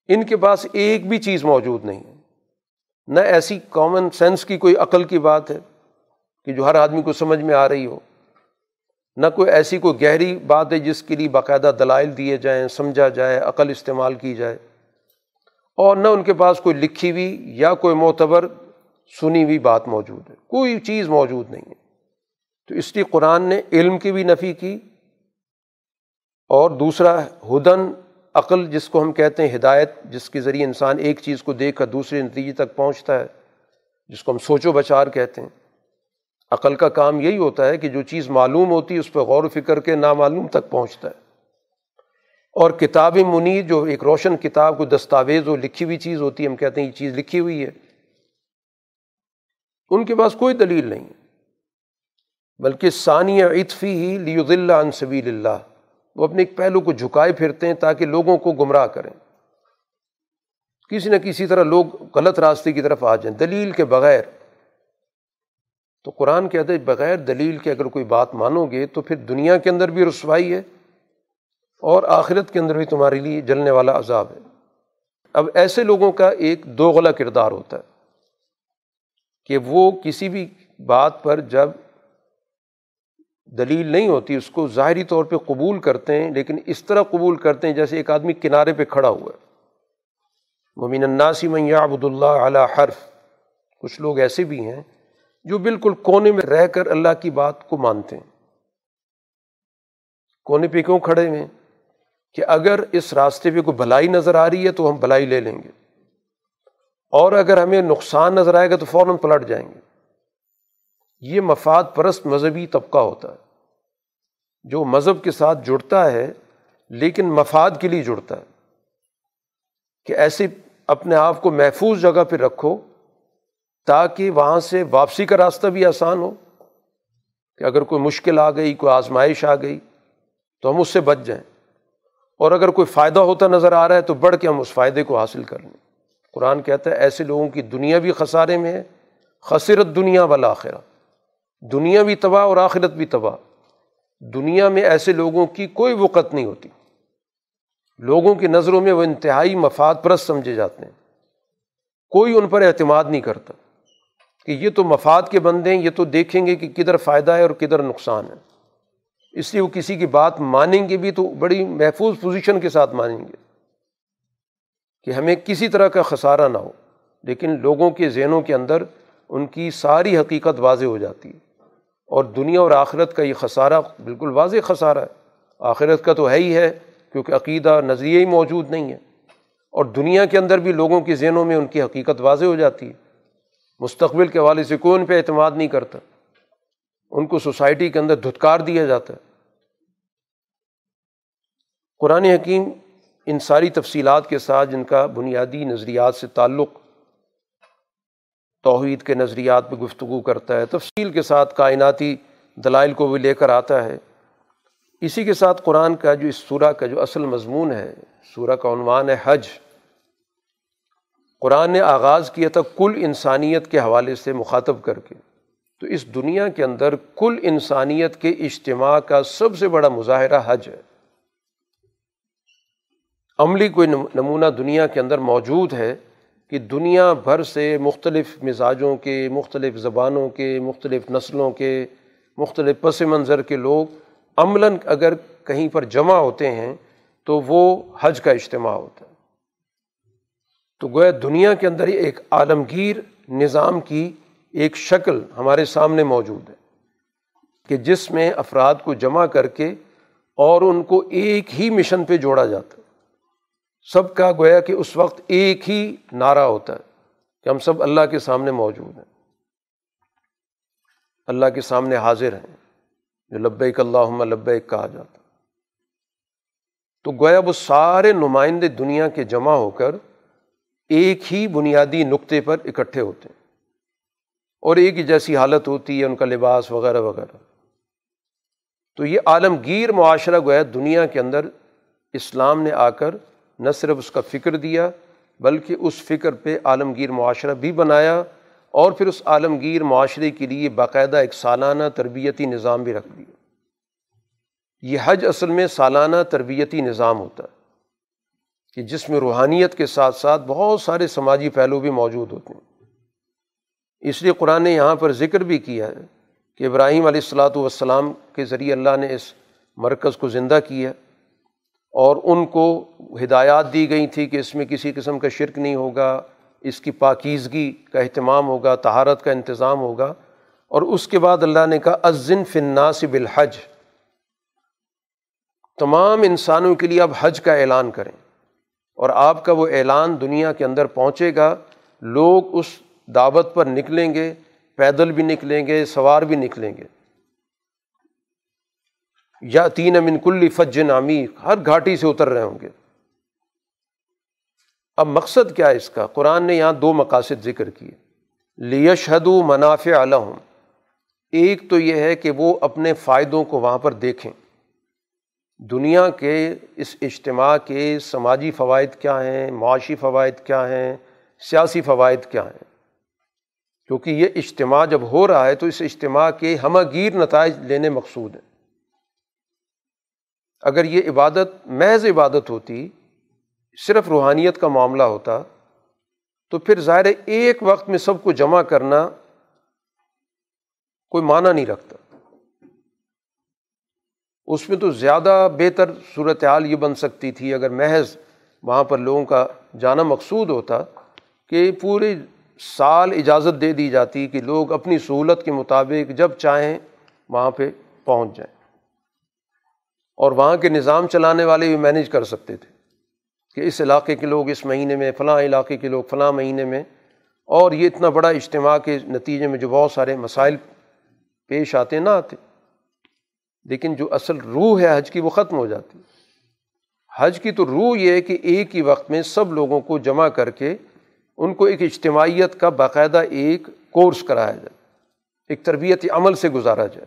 ان کے پاس ایک بھی چیز موجود نہیں ہے۔ نہ ایسی کامن سینس کی کوئی عقل کی بات ہے کہ جو ہر آدمی کو سمجھ میں آ رہی ہو۔ نہ کوئی ایسی کوئی گہری بات ہے جس کے لیے باقاعدہ دلائل دیے جائیں، سمجھا جائے، عقل استعمال کی جائے۔ اور نہ ان کے پاس کوئی لکھی ہوئی یا کوئی معتبر سنی ہوئی بات موجود ہے۔ کوئی چیز موجود نہیں ہے۔ تو اس لیے قرآن نے علم کی بھی نفی کی اور دوسرا ہدن، عقل، جس کو ہم کہتے ہیں ہدایت، جس کے ذریعے انسان ایک چیز کو دیکھ کر دوسرے نتیجے تک پہنچتا ہے، جس کو ہم سوچ و بچار کہتے ہیں۔ عقل کا کام یہی ہوتا ہے کہ جو چیز معلوم ہوتی ہے، اس پہ غور و فکر کے نامعلوم تک پہنچتا ہے۔ اور کتاب منیر جو ایک روشن کتاب کو دستاویز ہو لکھی ہوئی چیز ہوتی ہے، ہم کہتے ہیں یہ چیز لکھی ہوئی ہے، ان کے پاس کوئی دلیل نہیں بلکہ ثانیہ اطفی ہی لیود اللہ انصبیل اللہ، وہ اپنے ایک پہلو کو جھکائے پھرتے ہیں تاکہ لوگوں کو گمراہ کریں۔ کسی نہ کسی طرح لوگ غلط راستے کی طرف آ جائیں۔ دلیل کے بغیر، تو قرآن کہتے ہیں بغیر دلیل کے اگر کوئی بات مانو گے تو پھر دنیا کے اندر بھی رسوائی ہے۔ اور آخرت کے اندر بھی تمہارے لیے جلنے والا عذاب ہے۔ اب ایسے لوگوں کا ایک دوغلا کردار ہوتا ہے کہ وہ کسی بھی بات پر جب دلیل نہیں ہوتی، اس کو ظاہری طور پہ قبول کرتے ہیں، لیکن اس طرح قبول کرتے ہیں جیسے ایک آدمی کنارے پہ کھڑا ہوا ہے۔ ممین الناسی میاں عبد اللہ علیہ حرف۔ کچھ لوگ ایسے بھی ہیں جو بالکل کونے میں رہ کر اللہ کی بات کو مانتے ہیں۔ کونے پہ کیوں کھڑے ہوئے کہ اگر اس راستے پہ کوئی بھلائی نظر آ رہی ہے تو ہم بھلائی لے لیں گے۔ اور اگر ہمیں نقصان نظر آئے گا تو فوراً پلٹ جائیں گے۔ یہ مفاد پرست مذہبی طبقہ ہوتا ہے۔ جو مذہب کے ساتھ جڑتا ہے، لیکن مفاد کے لیے جڑتا ہے۔ کہ ایسے اپنے آپ کو محفوظ جگہ پہ رکھو، تاکہ وہاں سے واپسی کا راستہ بھی آسان ہو۔ کہ اگر کوئی مشکل آ گئی، کوئی آزمائش آ گئی، تو ہم اس سے بچ جائیں۔ اور اگر کوئی فائدہ ہوتا نظر آ رہا ہے تو بڑھ کے ہم اس فائدے کو حاصل کر لیں۔ قرآن کہتا ہے، ایسے لوگوں کی دنیا بھی خسارے میں ہے، خسرت دنیا والا آخرہ دنیا بھی تباہ اور آخرت بھی تباہ۔ دنیا میں ایسے لوگوں کی کوئی وقت نہیں ہوتی۔ لوگوں کی نظروں میں وہ انتہائی مفاد پرست سمجھے جاتے ہیں۔ کوئی ان پر اعتماد نہیں کرتا کہ یہ تو مفاد کے بندے ہیں، یہ تو دیکھیں گے کہ کدھر فائدہ ہے اور کدھر نقصان ہے۔ اس لیے وہ کسی کی بات مانیں گے بھی تو بڑی محفوظ پوزیشن کے ساتھ مانیں گے کہ ہمیں کسی طرح کا خسارہ نہ ہو، لیکن لوگوں کے ذہنوں کے اندر ان کی ساری حقیقت واضح ہو جاتی ہے۔ اور دنیا اور آخرت کا یہ خسارہ بالکل واضح خسارہ ہے۔ آخرت کا تو ہے ہی ہے، کیونکہ عقیدہ نظریہ ہی موجود نہیں ہے۔ اور دنیا کے اندر بھی لوگوں کے ذہنوں میں ان کی حقیقت واضح ہو جاتی ہے۔ مستقبل کے حوالے سے کوئی ان پہ اعتماد نہیں کرتا۔ ان کو سوسائٹی کے اندر دھتکار دیا جاتا ہے۔ قرآن حکیم ان ساری تفصیلات کے ساتھ جن کا بنیادی نظریات سے تعلق توحید کے نظریات پہ گفتگو کرتا ہے، تفصیل کے ساتھ کائناتی دلائل کو بھی لے کر آتا ہے۔ اسی کے ساتھ قرآن کا جو اس سورہ کا جو اصل مضمون ہے، سورہ کا عنوان ہے حج۔ قرآن نے آغاز کیا تھا کل انسانیت کے حوالے سے مخاطب کر کے۔ تو اس دنیا کے اندر کل انسانیت کے اجتماع کا سب سے بڑا مظاہرہ حج ہے۔ عملی کوئی نمونہ دنیا کے اندر موجود ہے کہ دنیا بھر سے مختلف مزاجوں کے، مختلف زبانوں کے، مختلف نسلوں کے، مختلف پس منظر کے لوگ عملاً اگر کہیں پر جمع ہوتے ہیں تو وہ حج کا اجتماع ہوتا ہے۔ تو گویا دنیا کے اندر ہی ایک عالمگیر نظام کی ایک شکل ہمارے سامنے موجود ہے کہ جس میں افراد کو جمع کر کے اور ان کو ایک ہی مشن پہ جوڑا جاتا ہے۔ سب کا گویا کہ اس وقت ایک ہی نعرہ ہوتا ہے کہ ہم سب اللہ کے سامنے موجود ہیں۔ اللہ کے سامنے حاضر ہیں۔ جو لبیک اللہ لبیک کہا جاتا تو گویا وہ سارے نمائندے دنیا کے جمع ہو کر ایک ہی بنیادی نقطے پر اکٹھے ہوتے ہیں۔ اور ایک ہی جیسی حالت ہوتی ہے، ان کا لباس وغیرہ وغیرہ۔ تو یہ عالمگیر معاشرہ گویا دنیا کے اندر اسلام نے آ کر نہ صرف اس کا فکر دیا، بلکہ اس فکر پہ عالمگیر معاشرہ بھی بنایا اور پھر اس عالمگیر معاشرے کے لیے باقاعدہ ایک سالانہ تربیتی نظام بھی رکھ دیا۔ یہ حج اصل میں سالانہ تربیتی نظام ہوتا ہے، کہ جس میں روحانیت کے ساتھ ساتھ بہت سارے سماجی پہلو بھی موجود ہوتے ہیں۔ اس لیے قرآن نے یہاں پر ذکر بھی کیا ہے کہ ابراہیم علیہ السلاۃ والسلام کے ذریعے اللہ نے اس مرکز کو زندہ کیا اور ان کو ہدایات دی گئی تھی کہ اس میں کسی قسم کا شرک نہیں ہوگا، اس کی پاکیزگی کا اہتمام ہوگا تہارت کا انتظام ہوگا۔ اور اس کے بعد اللہ نے کہا ازن فناس بالحج. تمام انسانوں کے لیے اب حج کا اعلان کریں اور آپ کا وہ اعلان دنیا کے اندر پہنچے گا، لوگ اس دعوت پر نکلیں گے، پیدل بھی نکلیں گے، سوار بھی نکلیں گے۔ یا تین امن کلی فج نامی ہر گھاٹی سے اتر رہے ہوں گے۔ اب مقصد کیا ہے اس کا؟ قرآن نے یہاں دو مقاصد ذکر کیے۔ لیشہد منافع علم ایک تو یہ ہے کہ وہ اپنے فائدوں کو وہاں پر دیکھیں۔ دنیا کے اس اجتماع کے سماجی فوائد کیا ہیں، معاشی فوائد کیا ہیں، سیاسی فوائد کیا ہیں؟ کیونکہ یہ اجتماع جب ہو رہا ہے تو اس اجتماع کے ہمہ گیر نتائج لینے مقصود ہیں۔ اگر یہ عبادت، محض عبادت ہوتی، صرف روحانیت کا معاملہ ہوتا، تو پھر ظاہر ایک وقت میں سب کو جمع کرنا کوئی معنی نہیں رکھتا۔ اس میں تو زیادہ بہتر صورت حال یہ بن سکتی تھی، اگر محض وہاں پر لوگوں کا جانا مقصود ہوتا کہ پورے سال اجازت دے دی جاتی کہ لوگ اپنی سہولت کے مطابق جب چاہیں وہاں پہ پہنچ جائیں۔ اور وہاں کے نظام چلانے والے بھی مینیج کر سکتے تھے کہ اس علاقے کے لوگ اس مہینے میں، فلاں علاقے کے لوگ فلاں مہینے میں۔ اور یہ اتنا بڑا اجتماع کے نتیجے میں جو بہت سارے مسائل پیش آتے نہ آتے۔ لیکن جو اصل روح ہے حج کی وہ ختم ہو جاتی۔ حج کی تو روح یہ ہے کہ ایک ہی وقت میں سب لوگوں کو جمع کر کے ان کو ایک اجتماعیت کا باقاعدہ ایک کورس کرایا جائے، ایک تربیتی عمل سے گزارا جائے۔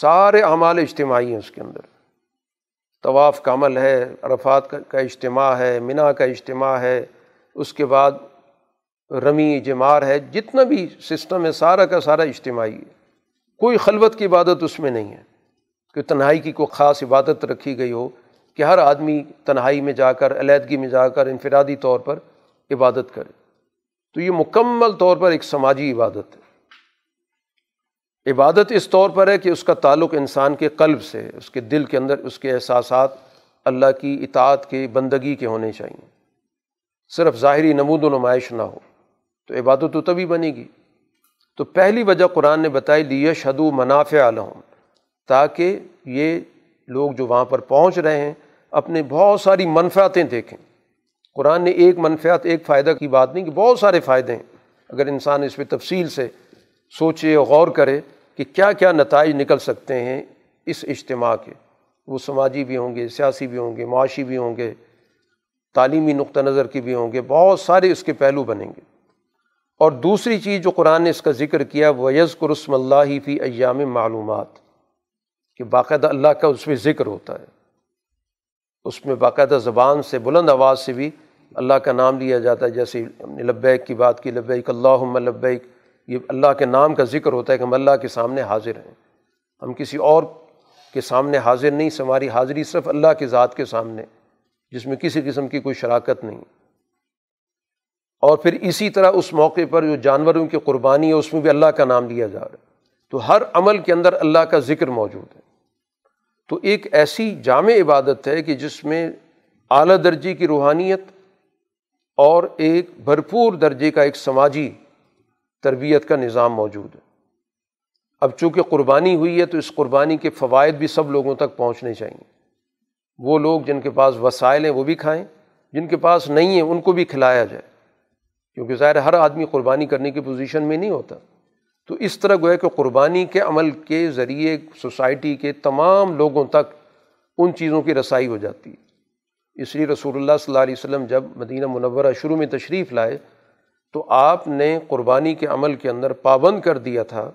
سارے اعمال اجتماعی ہیں اس کے اندر۔ طواف کا عمل ہے، عرفات کا اجتماع ہے منا کا اجتماع ہے، اس کے بعد رمی جمار ہے، جتنا بھی سسٹم ہے، سارا کا سارا اجتماعی ہے۔ کوئی خلوت کی عبادت اس میں نہیں ہے۔ کہ تنہائی کی کوئی خاص عبادت رکھی گئی ہو کہ ہر آدمی تنہائی میں جا کر، علیحدگی میں جا کر، انفرادی طور پر عبادت کرے۔ تو یہ مکمل طور پر ایک سماجی عبادت ہے۔ عبادت اس طور پر ہے کہ اس کا تعلق انسان کے قلب سے، اس کے دل کے اندر اس کے احساسات اللہ کی اطاعت کے بندگی کے ہونے چاہئیں صرف ظاہری نمود و نمائش نہ ہو، تو عبادت تو تبھی بنے گی۔ تو پہلی وجہ قرآن نے بتائی لیے شدو منافع عالم تاکہ یہ لوگ جو وہاں پر پہنچ رہے ہیں، اپنے بہت ساری منفعتیں دیکھیں۔ قرآن نے ایک منفیات ایک فائدہ کی بات نہیں، کہ بہت سارے فائدے ہیں۔ اگر انسان اس پہ تفصیل سے سوچے اور غور کرے کہ کیا کیا نتائج نکل سکتے ہیں اس اجتماع کے۔ وہ سماجی بھی ہوں گے، سیاسی بھی ہوں گے، معاشی بھی ہوں گے، تعلیمی نقطہ نظر کی بھی ہوں گے، بہت سارے اس کے پہلو بنیں گے۔ اور دوسری چیز جو قرآن نے اس کا ذکر کیا، وہ یز قرسم اللہ فی ایام معلومات، کہ باقاعدہ اللہ کا اس میں ذکر ہوتا ہے۔ اس میں باقاعدہ زبان سے، بلند آواز سے بھی اللہ کا نام لیا جاتا ہے، جیسے لبیک کی بات کی، لبیک اللہ لبیک، یہ اللہ کے نام کا ذکر ہوتا ہے کہ ہم اللہ کے سامنے حاضر ہیں۔ ہم کسی اور کے سامنے حاضر نہیں ہماری حاضری صرف اللہ کے ذات کے سامنے، جس میں کسی قسم کی کوئی شراکت نہیں۔ اور پھر اسی طرح اس موقع پر جو جانوروں کی قربانی ہے، اس میں بھی اللہ کا نام لیا جا رہا ہے۔ تو ہر عمل کے اندر اللہ کا ذکر موجود ہے۔ تو ایک ایسی جامع عبادت ہے کہ جس میں اعلیٰ درجے کی روحانیت اور ایک بھرپور درجے کا ایک سماجی تربیت کا نظام موجود ہے۔ اب چونکہ قربانی ہوئی ہے تو اس قربانی کے فوائد بھی سب لوگوں تک پہنچنے چاہئیں وہ لوگ جن کے پاس وسائل ہیں وہ بھی کھائیں، جن کے پاس نہیں ہیں ان کو بھی کھلایا جائے۔ کیونکہ ظاہر ہر آدمی قربانی کرنے کی پوزیشن میں نہیں ہوتا۔ تو اس طرح گویا کہ قربانی کے عمل کے ذریعے سوسائٹی کے تمام لوگوں تک ان چیزوں کی رسائی ہو جاتی ہے۔ اس لیے رسول اللہ صلی اللہ علیہ وسلم جب مدینہ منورہ شروع میں تشریف لائے تو آپ نے قربانی کے عمل کے اندر پابند کر دیا تھا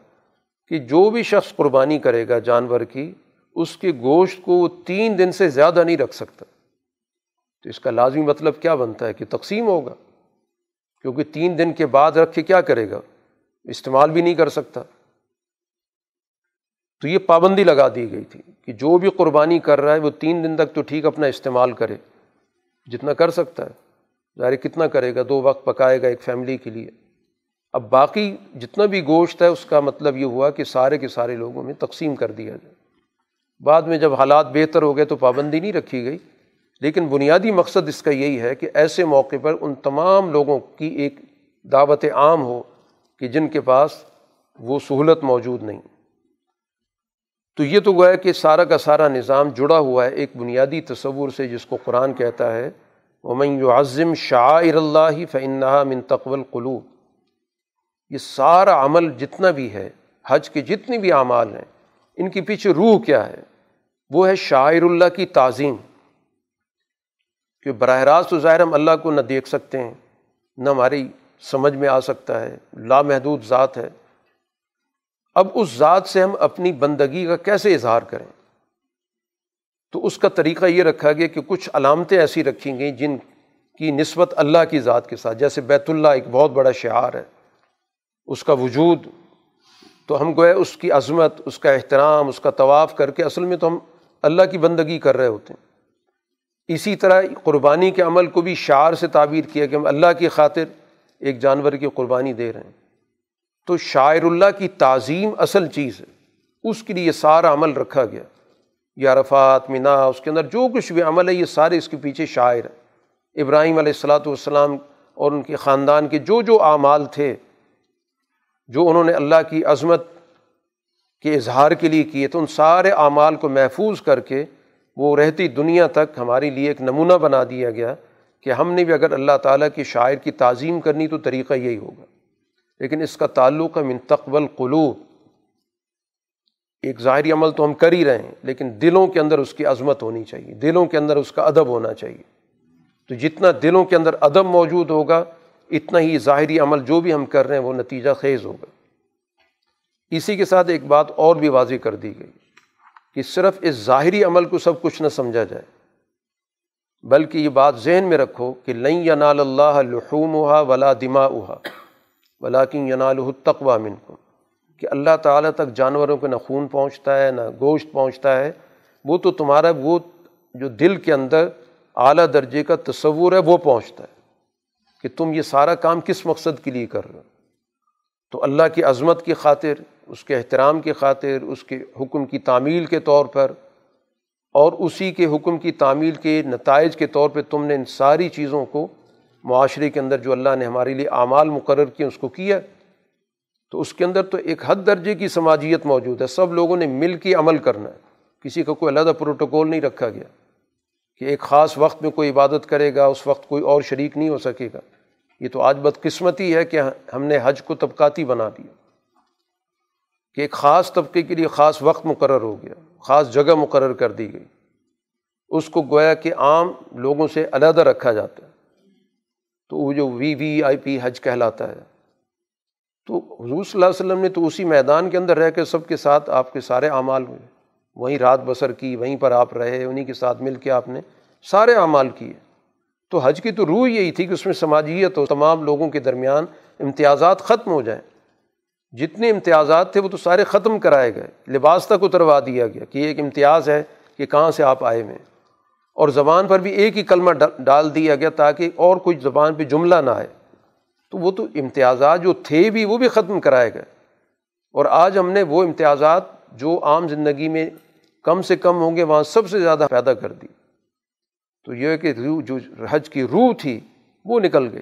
کہ جو بھی شخص قربانی کرے گا جانور کی، اس کے گوشت کو وہ تین دن سے زیادہ نہیں رکھ سکتا۔ تو اس کا لازمی مطلب کیا بنتا ہے کہ تقسیم ہوگا؟ کیونکہ تین دن کے بعد رکھ کے کیا کرے گا؟ استعمال بھی نہیں کر سکتا۔ تو یہ پابندی لگا دی گئی تھی کہ جو بھی قربانی کر رہا ہے وہ تین دن تک تو ٹھیک اپنا استعمال کرے۔ جتنا کر سکتا ہے۔ ظاہر کتنا کرے گا، دو وقت پکائے گا ایک فیملی کے لیے۔ اب باقی جتنا بھی گوشت ہے، اس کا مطلب یہ ہوا کہ سارے کے سارے لوگوں میں تقسیم کر دیا جائے۔ بعد میں جب حالات بہتر ہو گئے تو پابندی نہیں رکھی گئی۔ لیکن بنیادی مقصد اس کا یہی ہے کہ ایسے موقع پر ان تمام لوگوں کی ایک دعوت عام ہو کہ جن کے پاس وہ سہولت موجود نہیں۔ تو یہ تو گویا کہ سارا کا سارا نظام جڑا ہوا ہے، ایک بنیادی تصور سے جس کو قرآن کہتا ہے۔ ومن جو عظم شاعر اللہ فنحا من تقول قلوب یہ سارا عمل جتنا بھی ہے، حج کے جتنے بھی اعمال ہیں، ان کے پیچھے روح کیا ہے؟ وہ ہے شاعر اللہ کی تعظیم۔ کہ براہ راست تو ظاہر ہم اللہ کو نہ دیکھ سکتے ہیں، نہ ہماری سمجھ میں آ سکتا ہے۔ لامحدود ذات ہے۔ اب اس ذات سے ہم اپنی بندگی کا کیسے اظہار کریں؟ تو اس کا طریقہ یہ رکھا گیا کہ کچھ علامتیں ایسی رکھی گئیں جن کی نسبت اللہ کی ذات کے ساتھ، جیسے بیت اللہ ایک بہت بڑا شعار ہے۔ اس کا وجود تو ہم گوئے اس کی عظمت، اس کا احترام، اس کا طواف کر کے اصل میں تو ہم اللہ کی بندگی کر رہے ہوتے ہیں۔ اسی طرح قربانی کے عمل کو بھی شعر سے تعبیر کیا کہ ہم اللہ کی خاطر ایک جانور کی قربانی دے رہے ہیں۔ تو شاعر اللہ کی تعظیم اصل چیز ہے۔ اس کے لیے یہ سارا عمل رکھا گیا۔ یا رفات منا، اس کے اندر جو کچھ بھی عمل ہے، یہ سارے اس کے پیچھے شاعر ہیں۔ ابراہیم علیہ السلاۃ والسلام اور ان کے خاندان کے جو جو اعمال تھے، جو انہوں نے اللہ کی عظمت کے اظہار کے لیے کیے، تو ان سارے اعمال کو محفوظ کر کے وہ رہتی دنیا تک ہمارے لیے ایک نمونہ بنا دیا گیا کہ ہم نے بھی اگر اللہ تعالیٰ کی شاعر کی تعظیم کرنی تو طریقہ یہی ہوگا۔ لیکن اس کا تعلق ہے منتقبل قلوب ایک ظاہری عمل تو ہم کر ہی رہے ہیں، لیکن دلوں کے اندر اس کی عظمت ہونی چاہیے، دلوں کے اندر اس کا ادب ہونا چاہیے۔ تو جتنا دلوں کے اندر ادب موجود ہوگا، اتنا ہی ظاہری عمل جو بھی ہم کر رہے ہیں، وہ نتیجہ خیز ہوگا۔ اسی کے ساتھ ایک بات اور بھی واضح کر دی گئی کہ صرف اس ظاہری عمل کو سب کچھ نہ سمجھا جائے، بلکہ یہ بات ذہن میں رکھو کہ لئی ینال اللہ لحوم ہوا ولا دما ولاکن ینال تقوا من کو کہ اللہ تعالیٰ تک جانوروں کو نہ خون پہنچتا ہے، نہ گوشت پہنچتا ہے۔ وہ تو تمہارا، وہ جو دل کے اندر اعلیٰ درجے کا تصور ہے، وہ پہنچتا ہے کہ تم یہ سارا کام کس مقصد کے لیے کر رہے ہو۔ تو اللہ کی عظمت کی خاطر، اس کے احترام کی خاطر، اس کے حکم کی تعمیل کے طور پر، اور اسی کے حکم کی تعمیل کے نتائج کے طور پہ تم نے ان ساری چیزوں کو معاشرے کے اندر جو اللہ نے ہمارے لیے اعمال مقرر کیے، اس کو کیا۔ تو اس کے اندر تو ایک حد درجے کی سماجیت موجود ہے۔ سب لوگوں نے مل کے عمل کرنا ہے۔ کسی کا کوئی علیحدہ پروٹوکول نہیں رکھا گیا کہ ایک خاص وقت میں کوئی عبادت کرے گا، اس وقت کوئی اور شریک نہیں ہو سکے گا۔ یہ تو آج بدقسمتی ہے کہ ہم نے حج کو طبقاتی بنا دیا۔ کہ ایک خاص طبقے کے لیے خاص وقت مقرر ہو گیا، خاص جگہ مقرر کر دی گئی۔ اس کو گویا کہ عام لوگوں سے علیحدہ رکھا جاتا ہے۔ تو وہ جو وی وی آئی پی حج کہلاتا ہے۔ تو حضور صلی اللہ علیہ وسلم نے تو اسی میدان کے اندر رہ کے سب کے ساتھ آپ کے سارے اعمال ہوئے۔ وہیں رات بسر کی، وہیں پر آپ رہے انہیں کے ساتھ مل کے آپ نے سارے اعمال کیے۔ تو حج کی تو روح یہی تھی کہ اس میں سماجیت ہو تمام لوگوں کے درمیان امتیازات ختم ہو جائیں۔ جتنے امتیازات تھے وہ تو سارے ختم کرائے گئے، لباس تک اتروا دیا گیا کہ یہ ایک امتیاز ہے کہ کہاں سے آپ آئے ہوئے اور زبان پر بھی ایک ہی کلمہ ڈال دیا گیا تاکہ اور کچھ زبان پہ جملہ نہ آئے۔ تو وہ تو امتیازات جو تھے بھی وہ بھی ختم کرائے گئے۔ اور آج ہم نے وہ امتیازات جو عام زندگی میں کم سے کم ہوں گے وہاں سب سے زیادہ پیدا کر دی۔ تو یہ کہ روح جو حج کی روح تھی وہ نکل گئی۔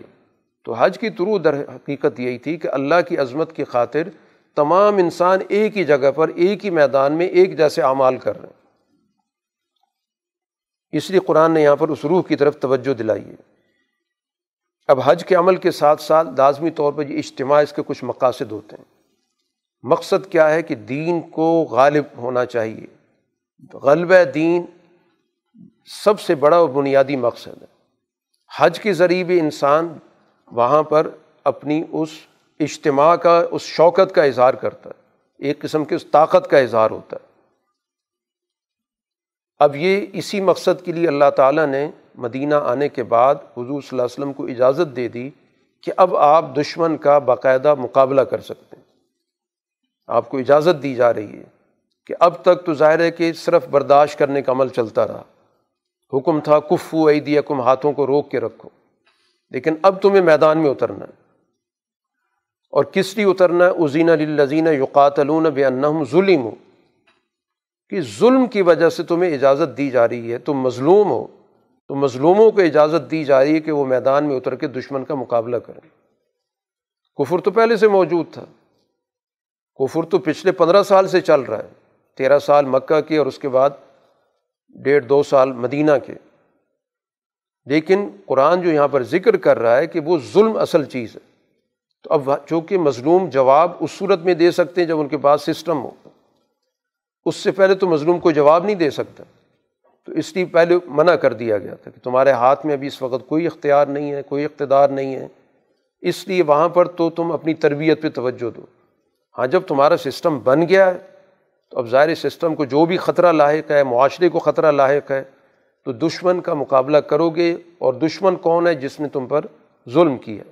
تو حج کی طرو در حقیقت یہی تھی کہ اللہ کی عظمت کی خاطر تمام انسان ایک ہی جگہ پر، ایک ہی میدان میں، ایک جیسے اعمال کر رہے ہیں۔ اس لیے قرآن نے یہاں پر اس روح کی طرف توجہ دلائی ہے۔ اب حج کے عمل کے ساتھ ساتھ لازمی طور پر یہ اجتماع اس کے کچھ مقاصد ہوتے ہیں۔ مقصد کیا ہے کہ دین کو غالب ہونا چاہیے۔ غلب دین سب سے بڑا اور بنیادی مقصد ہے۔ حج کے ذریعے بھی انسان وہاں پر اپنی اس اجتماع کا، اس شوکت کا اظہار کرتا ہے۔ ایک قسم کی اس طاقت کا اظہار ہوتا ہے۔ اب یہ اسی مقصد کے لیے اللہ تعالیٰ نے مدینہ آنے کے بعد حضور صلی اللہ علیہ وسلم کو اجازت دے دی کہ اب آپ دشمن کا باقاعدہ مقابلہ کر سکتے ہیں۔ آپ کو اجازت دی جا رہی ہے کہ اب تک تو ظاہر ہے کہ صرف برداشت کرنے کا عمل چلتا رہا۔ حکم تھا، کفو عیدی کم ہاتھوں کو روک کے رکھو۔ لیکن اب تمہیں میدان میں اترنا ہے۔ اور کس لیے اترنا ہے؟ ازین الزین یقاتلون بے ظلم ہو کہ ظلم کی وجہ سے تمہیں اجازت دی جا رہی ہے، تم مظلوم ہو۔ تو مظلوموں کو اجازت دی جا رہی ہے کہ وہ میدان میں اتر کے دشمن کا مقابلہ کریں۔ کفر تو پہلے سے موجود تھا۔ کفر تو پچھلے پندرہ سال سے چل رہا ہے۔ تیرہ سال مکہ کے اور اس کے بعد ڈیڑھ دو سال مدینہ کے۔ لیکن قرآن جو یہاں پر ذکر کر رہا ہے کہ وہ ظلم اصل چیز ہے۔ تو اب چونکہ مظلوم جواب اس صورت میں دے سکتے ہیں جب ان کے پاس سسٹم ہو۔ اس سے پہلے تو مظلوم کو جواب نہیں دے سکتا۔ تو اس لیے پہلے منع کر دیا گیا تھا کہ تمہارے ہاتھ میں ابھی اس وقت کوئی اختیار نہیں ہے، کوئی اقتدار نہیں ہے۔ اس لیے وہاں پر تو تم اپنی تربیت پہ توجہ دو۔ ہاں جب تمہارا سسٹم بن گیا ہے، تو اب ظاہر سسٹم کو جو بھی خطرہ لاحق ہے، معاشرے کو خطرہ لاحق ہے، تو دشمن کا مقابلہ کرو گے اور دشمن کون ہے جس نے تم پر ظلم کیا۔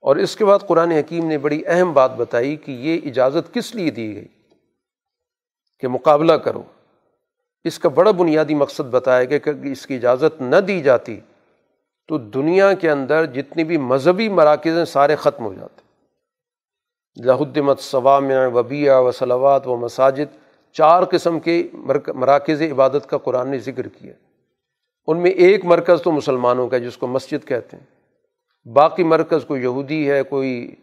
اور اس کے بعد قرآن حکیم نے بڑی اہم بات بتائی کہ یہ اجازت کس لیے دی گئی؟ کہ مقابلہ کرو۔ اس کا بڑا بنیادی مقصد بتایا گیا کہ اس کی اجازت نہ دی جاتی تو دنیا کے اندر جتنی بھی مذہبی مراکز ہیں سارے ختم ہو جاتے۔ لہدمت ثوام وبیہ و صلوات و مساجد، چار قسم کے مراکز عبادت کا قرآن نے ذکر کیا۔ ان میں ایک مرکز تو مسلمانوں کا ہے، جس کو مسجد کہتے ہیں۔ باقی مرکز کوئی یہودی ہے، کوئی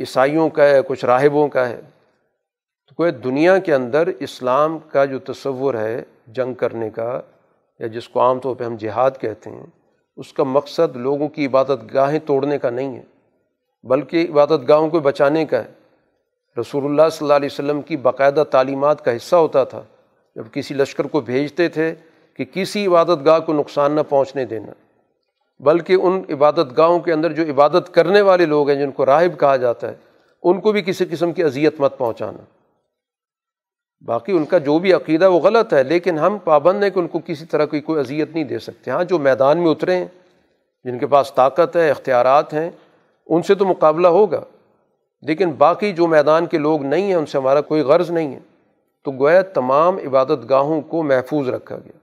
عیسائیوں کا ہے، کچھ راہبوں کا ہے۔ تو کوئی دنیا کے اندر اسلام کا جو تصور ہے، جنگ کرنے کا، یا جس کو عام طور پہ ہم جہاد کہتے ہیں، اس کا مقصد لوگوں کی عبادت گاہیں توڑنے کا نہیں ہے، بلکہ عبادت گاہوں کو بچانے کا ہے۔ رسول اللہ صلی اللہ علیہ وسلم کی باقاعدہ تعلیمات کا حصہ ہوتا تھا، جب کسی لشکر کو بھیجتے تھے کہ کسی عبادت گاہ کو نقصان نہ پہنچنے دینا، بلکہ ان عبادت گاہوں کے اندر جو عبادت کرنے والے لوگ ہیں، جن کو راہب کہا جاتا ہے، ان کو بھی کسی قسم کی اذیت مت پہنچانا۔ باقی ان کا جو بھی عقیدہ وہ غلط ہے، لیکن ہم پابند ہیں کہ ان کو کسی طرح کی کوئی اذیت نہیں دے سکتے۔ ہاں جو میدان میں اترے ہیں، جن کے پاس طاقت ہے، اختیارات ہیں، ان سے تو مقابلہ ہوگا۔ لیکن باقی جو میدان کے لوگ نہیں ہیں، ان سے ہمارا کوئی غرض نہیں ہے۔ تو گویا تمام عبادت گاہوں کو محفوظ رکھا گیا۔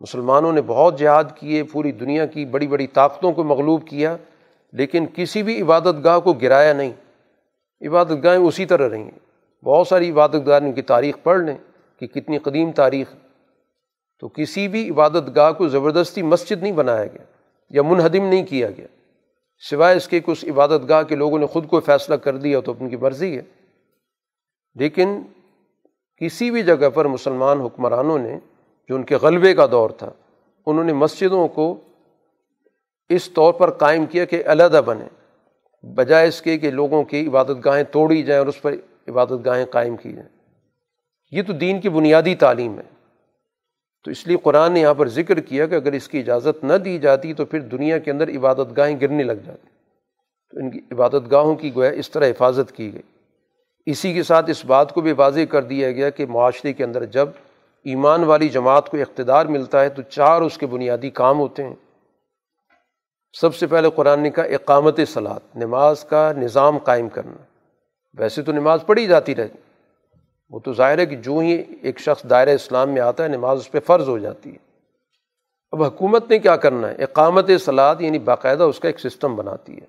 مسلمانوں نے بہت جہاد کیے، پوری دنیا کی بڑی بڑی طاقتوں کو مغلوب کیا، لیکن کسی بھی عبادت گاہ کو گرایا نہیں۔ عبادت گاہیں اسی طرح رہیں بہت ساری عبادت گاہ ان کی تاریخ پڑھ لیں کہ کتنی قدیم تاریخ۔ تو کسی بھی عبادت گاہ کو زبردستی مسجد نہیں بنایا گیا یا منہدم نہیں کیا گیا۔ سوائے اس کے کچھ عبادت گاہ کے لوگوں نے خود کو فیصلہ کر دیا تو اپن کی مرضی ہے۔ لیکن کسی بھی جگہ پر مسلمان حکمرانوں نے جو ان کے غلبے کا دور تھا، انہوں نے مسجدوں کو اس طور پر قائم کیا کہ علیحدہ بنے بجائے اس کے کہ لوگوں کی عبادت گاہیں توڑی جائیں اور اس پر عبادت گاہیں قائم کی جائیں یہ تو دین کی بنیادی تعلیم ہے۔ تو اس لیے قرآن نے یہاں پر ذکر کیا کہ اگر اس کی اجازت نہ دی جاتی تو پھر دنیا کے اندر عبادت گاہیں گرنے لگ جاتی۔ تو ان کی عبادت گاہوں کی گویا اس طرح حفاظت کی گئی۔ اسی کے ساتھ اس بات کو بھی واضح کر دیا گیا کہ معاشرے کے اندر جب ایمان والی جماعت کو اقتدار ملتا ہے تو چار اس کے بنیادی کام ہوتے ہیں۔ سب سے پہلے قرآن نے کہا اقامت صلاحت نماز کا نظام قائم کرنا۔ ویسے تو نماز پڑھی جاتی رہتی۔ وہ تو ظاہر ہے کہ جو ہی ایک شخص دائرۂ اسلام میں آتا ہے، نماز اس پہ فرض ہو جاتی ہے۔ اب حکومت نے کیا کرنا ہے؟ اقامت صلاحت یعنی باقاعدہ اس کا ایک سسٹم بناتی ہے۔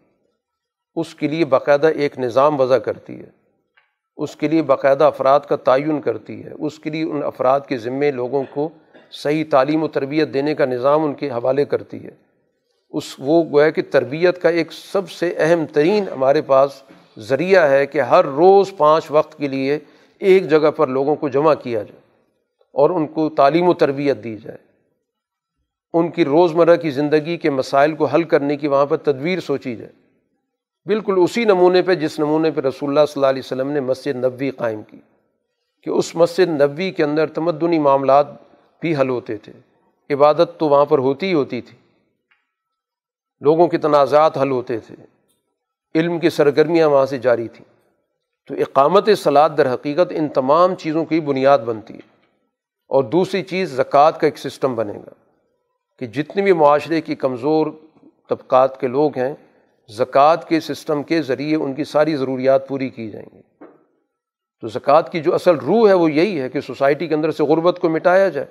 اس کے لیے باقاعدہ ایک نظام وضع کرتی ہے۔ اس کے لیے باقاعدہ افراد کا تعین کرتی ہے۔ اس کے لیے ان افراد کے ذمے لوگوں کو صحیح تعلیم و تربیت دینے کا نظام ان کے حوالے کرتی ہے۔ اس وہ گویا کہ تربیت کا ایک سب سے اہم ترین ہمارے پاس ذریعہ ہے کہ ہر روز پانچ وقت کے لیے ایک جگہ پر لوگوں کو جمع کیا جائے اور ان کو تعلیم و تربیت دی جائے۔ ان کی روزمرہ کی زندگی کے مسائل کو حل کرنے کی وہاں پر تدبیر سوچی جائے۔ بالکل اسی نمونے پہ جس نمونے پہ رسول اللہ صلی اللہ علیہ وسلم نے مسجد نبوی قائم کی کہ اس مسجد نبوی کے اندر تمدنی معاملات بھی حل ہوتے تھے۔ عبادت تو وہاں پر ہوتی ہی ہوتی تھی۔ لوگوں کے تنازعات حل ہوتے تھے۔ علم کی سرگرمیاں وہاں سے جاری تھیں۔ تو اقامت سلاد در حقیقت ان تمام چیزوں کی بنیاد بنتی ہے۔ اور دوسری چیز زکوٰۃ کا ایک سسٹم بنے گا کہ جتنے بھی معاشرے کی کمزور طبقات کے لوگ ہیں، زکوٰۃ کے سسٹم کے ذریعے ان کی ساری ضروریات پوری کی جائیں گی۔ تو زکوٰۃ کی جو اصل روح ہے وہ یہی ہے کہ سوسائٹی کے اندر سے غربت کو مٹایا جائے۔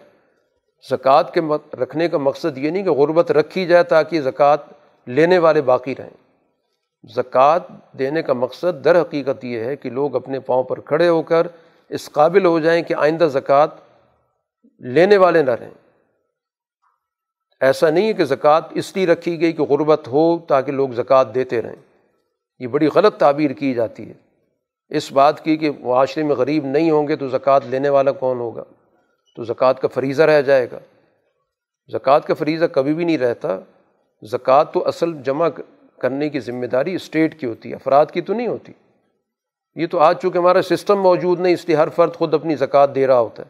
زکوٰۃ کے رکھنے کا مقصد یہ نہیں کہ غربت رکھی جائے تاکہ زکوٰۃ لینے والے باقی رہیں۔ زکوٰۃ دینے کا مقصد در حقیقت یہ ہے کہ لوگ اپنے پاؤں پر کھڑے ہو کر اس قابل ہو جائیں کہ آئندہ زکوٰۃ لینے والے نہ رہیں۔ ایسا نہیں ہے کہ زکوٰۃ اس لیے رکھی گئی کہ غربت ہو تاکہ لوگ زکوٰۃ دیتے رہیں۔ یہ بڑی غلط تعبیر کی جاتی ہے۔ اس بات کی کہ معاشرے میں غریب نہیں ہوں گے تو زکوٰۃ لینے والا کون ہوگا؟ تو زکوٰۃ کا فریضہ رہ جائے گا۔ زکوٰۃ کا فریضہ کبھی بھی نہیں رہتا۔ زکوٰۃ تو اصل جمع کرنے کی ذمہ داری اسٹیٹ کی ہوتی ہے، افراد کی تو نہیں ہوتی۔ یہ تو آج چونکہ ہمارا سسٹم موجود نہیں، اس لیے ہر فرد خود اپنی زکوٰۃ دے رہا ہوتا ہے۔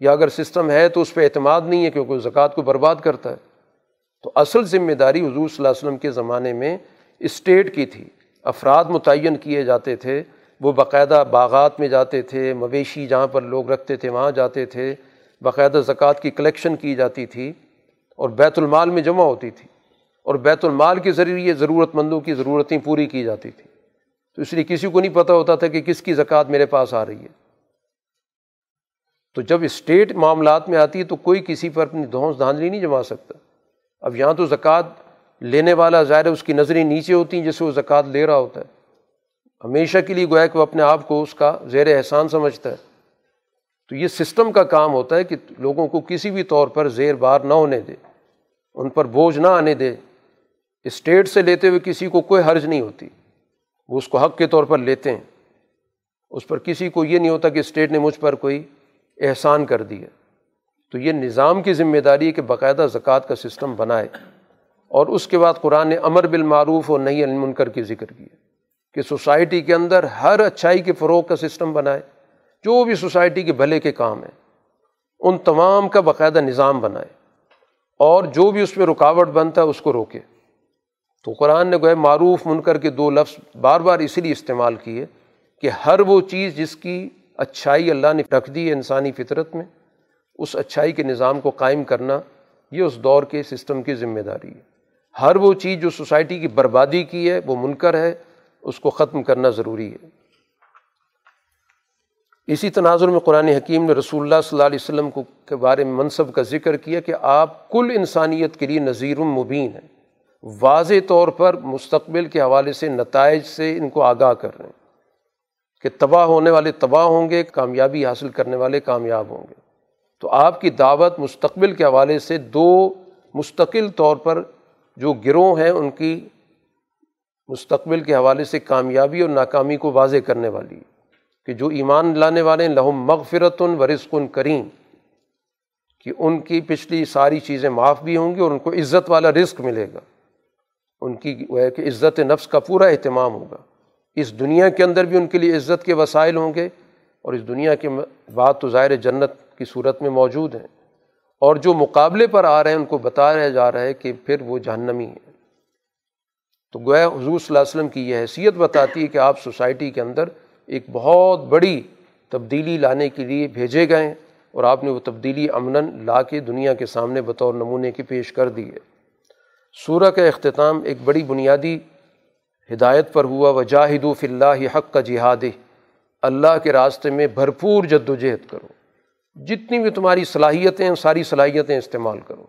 یا اگر سسٹم ہے تو اس پہ اعتماد نہیں ہے کیونکہ زکوٰۃ کو برباد کرتا ہے۔ تو اصل ذمہ داری حضور صلی اللہ علیہ وسلم کے زمانے میں اسٹیٹ کی تھی۔ افراد متعین کیے جاتے تھے، وہ باقاعدہ باغات میں جاتے تھے، مویشی جہاں پر لوگ رکھتے تھے، وہاں جاتے تھے۔ باقاعدہ زکوٰۃ کی کلیکشن کی جاتی تھی اور بیت المال میں جمع ہوتی تھی۔ اور بیت المال کے ذریعے ضرورت مندوں کی ضرورتیں پوری کی جاتی تھیں۔ تو اس لیے کسی کو نہیں پتہ ہوتا تھا کہ کس کی زکوٰۃ میرے پاس آ رہی ہے۔ تو جب اسٹیٹ معاملات میں آتی ہے تو کوئی کسی پر اپنی دھونس دھاندلی نہیں جما سکتا۔ اب یہاں تو زکوٰۃ لینے والا ظاہر ہے اس کی نظریں نیچے ہوتی ہیں، جیسے وہ زکوٰۃ لے رہا ہوتا ہے۔ ہمیشہ کے لیے گویا کہ وہ اپنے آپ کو اس کا زیر احسان سمجھتا ہے۔ تو یہ سسٹم کا کام ہوتا ہے کہ لوگوں کو کسی بھی طور پر زیر بار نہ ہونے دے، ان پر بوجھ نہ آنے دے۔ اسٹیٹ سے لیتے ہوئے کسی کو کوئی حرج نہیں ہوتی۔ وہ اس کو حق کے طور پر لیتے ہیں۔ اس پر کسی کو یہ نہیں ہوتا کہ اسٹیٹ نے مجھ پر کوئی احسان کر دیا تو یہ نظام کی ذمہ داری ہے کہ باقاعدہ زکوٰۃ کا سسٹم بنائے۔ اور اس کے بعد قرآن نے امر بالمعروف اور نئی المنکر کی ذکر کیا کہ سوسائٹی کے اندر ہر اچھائی کے فروغ کا سسٹم بنائے۔ جو بھی سوسائٹی کے بھلے کے کام ہیں، ان تمام کا باقاعدہ نظام بنائے۔ اور جو بھی اس میں رکاوٹ بنتا ہے، اس کو روکے۔ تو قرآن نے گوئے معروف من کر کے دو لفظ بار بار اسی لیے استعمال کیے کہ ہر وہ چیز جس کی اچھائی اللہ نے رکھ دی ہے انسانی فطرت میں، اس اچھائی کے نظام کو قائم کرنا، یہ اس دور کے سسٹم کی ذمہ داری ہے۔ ہر وہ چیز جو سوسائٹی کی بربادی کی ہے، وہ منکر ہے، اس کو ختم کرنا ضروری ہے۔ اسی تناظر میں قرآن حکیم نے رسول اللہ صلی اللہ علیہ وسلم کو کے بارے میں منصب کا ذکر کیا کہ آپ کل انسانیت کے لیے نظیر المبین ہیں۔ واضح طور پر مستقبل کے حوالے سے نتائج سے ان کو آگاہ کر رہے ہیں کہ تباہ ہونے والے تباہ ہوں گے، کامیابی حاصل کرنے والے کامیاب ہوں گے۔ تو آپ کی دعوت مستقبل کے حوالے سے دو مستقل طور پر جو گروہ ہیں، ان کی مستقبل کے حوالے سے کامیابی اور ناکامی کو واضح کرنے والی کہ جو ایمان لانے والے ہیں، لہم مغفرت و رزق کریم، کہ ان کی پچھلی ساری چیزیں معاف بھی ہوں گی اور ان کو عزت والا رزق ملے گا۔ ان کی وہ ہے کہ عزت نفس کا پورا اہتمام ہوگا۔ اس دنیا کے اندر بھی ان کے لیے عزت کے وسائل ہوں گے اور اس دنیا کے بعد تو ظاہر جنت کی صورت میں موجود ہیں۔ اور جو مقابلے پر آ رہے ہیں، ان کو بتایا جا رہا ہے کہ پھر وہ جہنمی ہے تو گویا حضور صلی اللہ علیہ وسلم کی یہ حیثیت بتاتی ہے کہ آپ سوسائٹی کے اندر ایک بہت بڑی تبدیلی لانے کے لیے بھیجے گئے اور آپ نے وہ تبدیلی امن لا کے دنیا کے سامنے بطور نمونے کی پیش کر دی ہے۔ سورہ کا اختتام ایک بڑی بنیادی ہدایت پر ہوا و جاہد و فلّہ حق کا جہاد اللہ کے راستے میں بھرپور جد و جہد کرو۔ جتنی بھی تمہاری صلاحیتیں ہیں، ساری صلاحیتیں استعمال کرو۔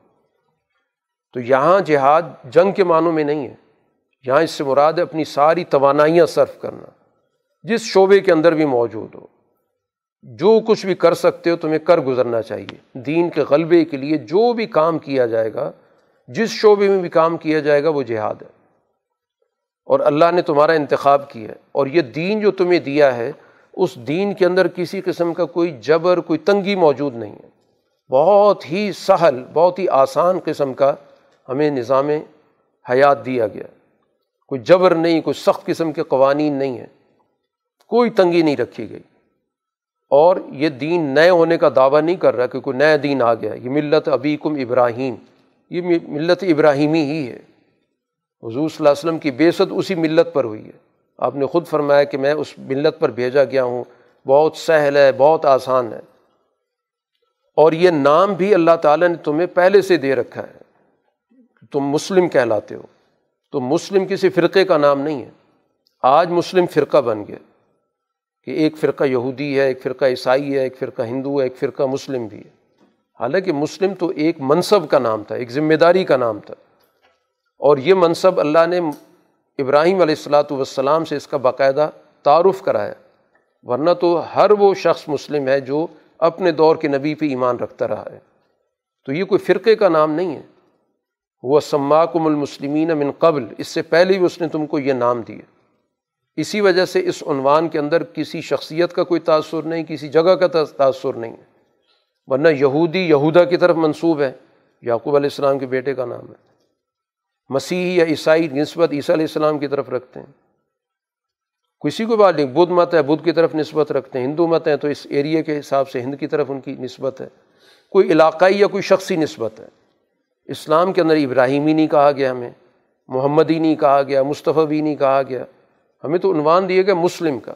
تو یہاں جہاد جنگ کے معنوں میں نہیں ہے۔ یہاں اس سے مراد ہے اپنی ساری توانائیاں صرف کرنا۔ جس شعبے کے اندر بھی موجود ہو۔ جو کچھ بھی کر سکتے ہو، تمہیں کر گزرنا چاہیے۔ دین کے غلبے کے لیے جو بھی کام کیا جائے گا جس شعبے میں بھی کام کیا جائے گا وہ جہاد ہے۔ اور اللہ نے تمہارا انتخاب کیا ہے۔ اور یہ دین جو تمہیں دیا ہے، اس دین کے اندر کسی قسم کا کوئی جبر، کوئی تنگی موجود نہیں ہے۔ بہت ہی سہل، بہت ہی آسان قسم کا ہمیں نظام حیات دیا گیا کوئی جبر نہیں، کوئی سخت قسم کے قوانین نہیں ہیں۔ کوئی تنگی نہیں رکھی گئی۔ اور یہ دین نئے ہونے کا دعویٰ نہیں کر رہا کہ کوئی نیا دین آ گیا یہ ملت ابی کم ابراہیم۔ یہ ملت ابراہیمی ہی ہے۔ حضور صلی اللہ علیہ وسلم کی بے اسی ملت پر ہوئی ہے۔ آپ نے خود فرمایا کہ میں اس ملت پر بھیجا گیا ہوں۔ بہت سہل ہے، بہت آسان ہے۔ اور یہ نام بھی اللہ تعالیٰ نے تمہیں پہلے سے دے رکھا ہے۔ تم مسلم کہلاتے ہو۔ تو مسلم کسی فرقے کا نام نہیں ہے۔ آج مسلم فرقہ بن گیا کہ ایک فرقہ یہودی ہے، ایک فرقہ عیسائی ہے، ایک فرقہ ہندو ہے، ایک فرقہ مسلم بھی ہے۔ حالانکہ مسلم تو ایک منصب کا نام تھا، ایک ذمہ داری کا نام تھا۔ اور یہ منصب اللہ نے ابراہیم علیہ السلاۃ والسلام سے اس کا باقاعدہ تعارف کرایا۔ ورنہ تو ہر وہ شخص مسلم ہے جو اپنے دور کے نبی پہ ایمان رکھتا رہا ہے۔ تو یہ کوئی فرقے کا نام نہیں ہے۔ وہ سماکم المسلمین من قبل، اس سے پہلے بھی اس نے تم کو یہ نام دیا۔ اسی وجہ سے اس عنوان کے اندر کسی شخصیت کا کوئی تأثر نہیں، کسی جگہ کا تأثر نہیں۔ ہے ورنہ یہودی یہودا کی طرف منسوب ہے۔ یعقوب علیہ السلام کے بیٹے کا نام ہے۔ مسیحی یا عیسائی نسبت عیسیٰ علیہ السلام کی طرف رکھتے ہیں۔ کسی کو بات نہیں، بدھ مت ہے، بدھ کی طرف نسبت رکھتے ہیں۔ ہندو مت ہیں تو اس ایریے کے حساب سے ہند کی طرف ان کی نسبت ہے۔ کوئی علاقائی یا کوئی شخصی نسبت ہے۔ اسلام کے اندر ابراہیمی نہیں کہا گیا ہمیں محمدی نہیں کہا گیا مصطفیٰ بھی نہیں کہا گیا۔ ہمیں تو عنوان دیے گئے مسلم کا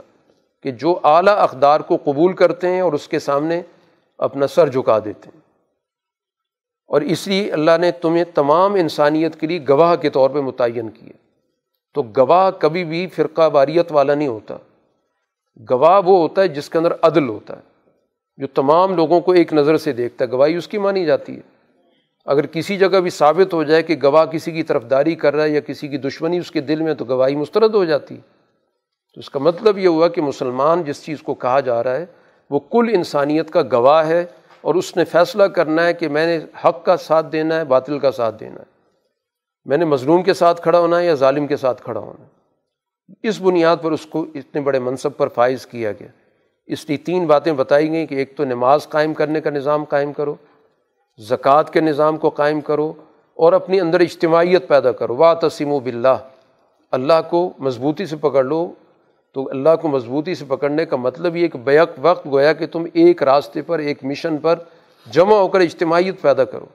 کہ جو اعلیٰ اقدار کو قبول کرتے ہیں اور اس کے سامنے اپنا سر جھکا دیتے ہیں۔ اور اس لیے اللہ نے تمہیں تمام انسانیت کے لیے گواہ کے طور پہ متعین کیے تو گواہ کبھی بھی فرقہ واریت والا نہیں ہوتا۔ گواہ وہ ہوتا ہے جس کے اندر عدل ہوتا ہے۔ جو تمام لوگوں کو ایک نظر سے دیکھتا ہے، گواہی اس کی مانی جاتی ہے۔ اگر کسی جگہ بھی ثابت ہو جائے کہ گواہ کسی کی طرف داری کر رہا ہے یا کسی کی دشمنی اس کے دل میں تو گواہی مسترد ہو جاتی تو اس کا مطلب یہ ہوا کہ مسلمان جس چیز کو کہا جا رہا ہے وہ کل انسانیت کا گواہ ہے اور اس نے فیصلہ کرنا ہے کہ میں نے حق کا ساتھ دینا ہے، باطل کا ساتھ دینا ہے۔ میں نے مظلوم کے ساتھ کھڑا ہونا ہے یا ظالم کے ساتھ کھڑا ہونا ہے؟ اس بنیاد پر اس کو اتنے بڑے منصب پر فائز کیا گیا۔ اس لیے تین باتیں بتائی گئیں کہ ایک تو نماز قائم کرنے کا نظام قائم کرو، زکوٰۃ کے نظام کو قائم کرو اور اپنی اندر اجتماعیت پیدا کرو۔ وا تسیم و بلّہ اللہ کو مضبوطی سے پکڑ لو تو اللہ کو مضبوطی سے پکڑنے کا مطلب یہ کہ بیک وقت گویا کہ تم ایک راستے پر، ایک مشن پر جمع ہو کر اجتماعیت پیدا کرو۔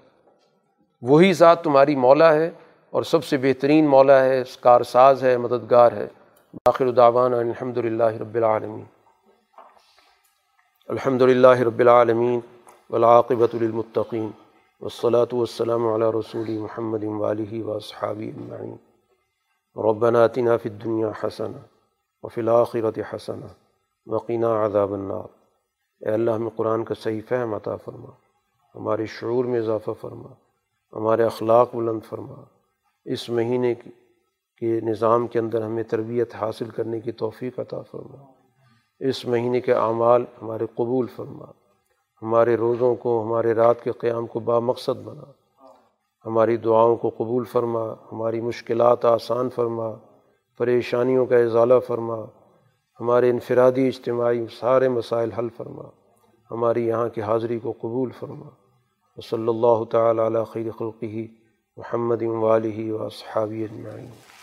وہی ذات تمہاری مولا ہے اور سب سے بہترین مولا ہے کار ساز ہے، مددگار ہے۔ باخر داوان الحمد للہ رب العالمین۔ الحمد للہ رب العالمین ولاقبۃ المطقین والصلاة والسلام علی رسول محمد والی و صحابی ربنا آتنا فی الدنیا حسن وفی الآخرت حسن وقینا عذاب النار۔ اے اللہ، ہمیں قرآن کا صحیح فہم عطا فرما، ہمارے شعور میں اضافہ فرما، ہمارے اخلاق بلند فرما۔ اس مہینے کی کے نظام کے اندر ہمیں تربیت حاصل کرنے کی توفیق عطا فرما۔ اس مہینے کے اعمال ہمارے قبول فرما۔ ہمارے روزوں کو، ہمارے رات کے قیام کو با مقصد بنا۔ ہماری دعاؤں کو قبول فرما۔ ہماری مشکلات آسان فرما۔ پریشانیوں کا اضالہ فرما، ہمارے انفرادی اجتماعی سارے مسائل حل فرما، ہماری یہاں کی حاضری کو قبول فرما۔ صلی اللہ تعالیٰ علیہ خیر خلقی محمد والی و اصحابی اجمعین۔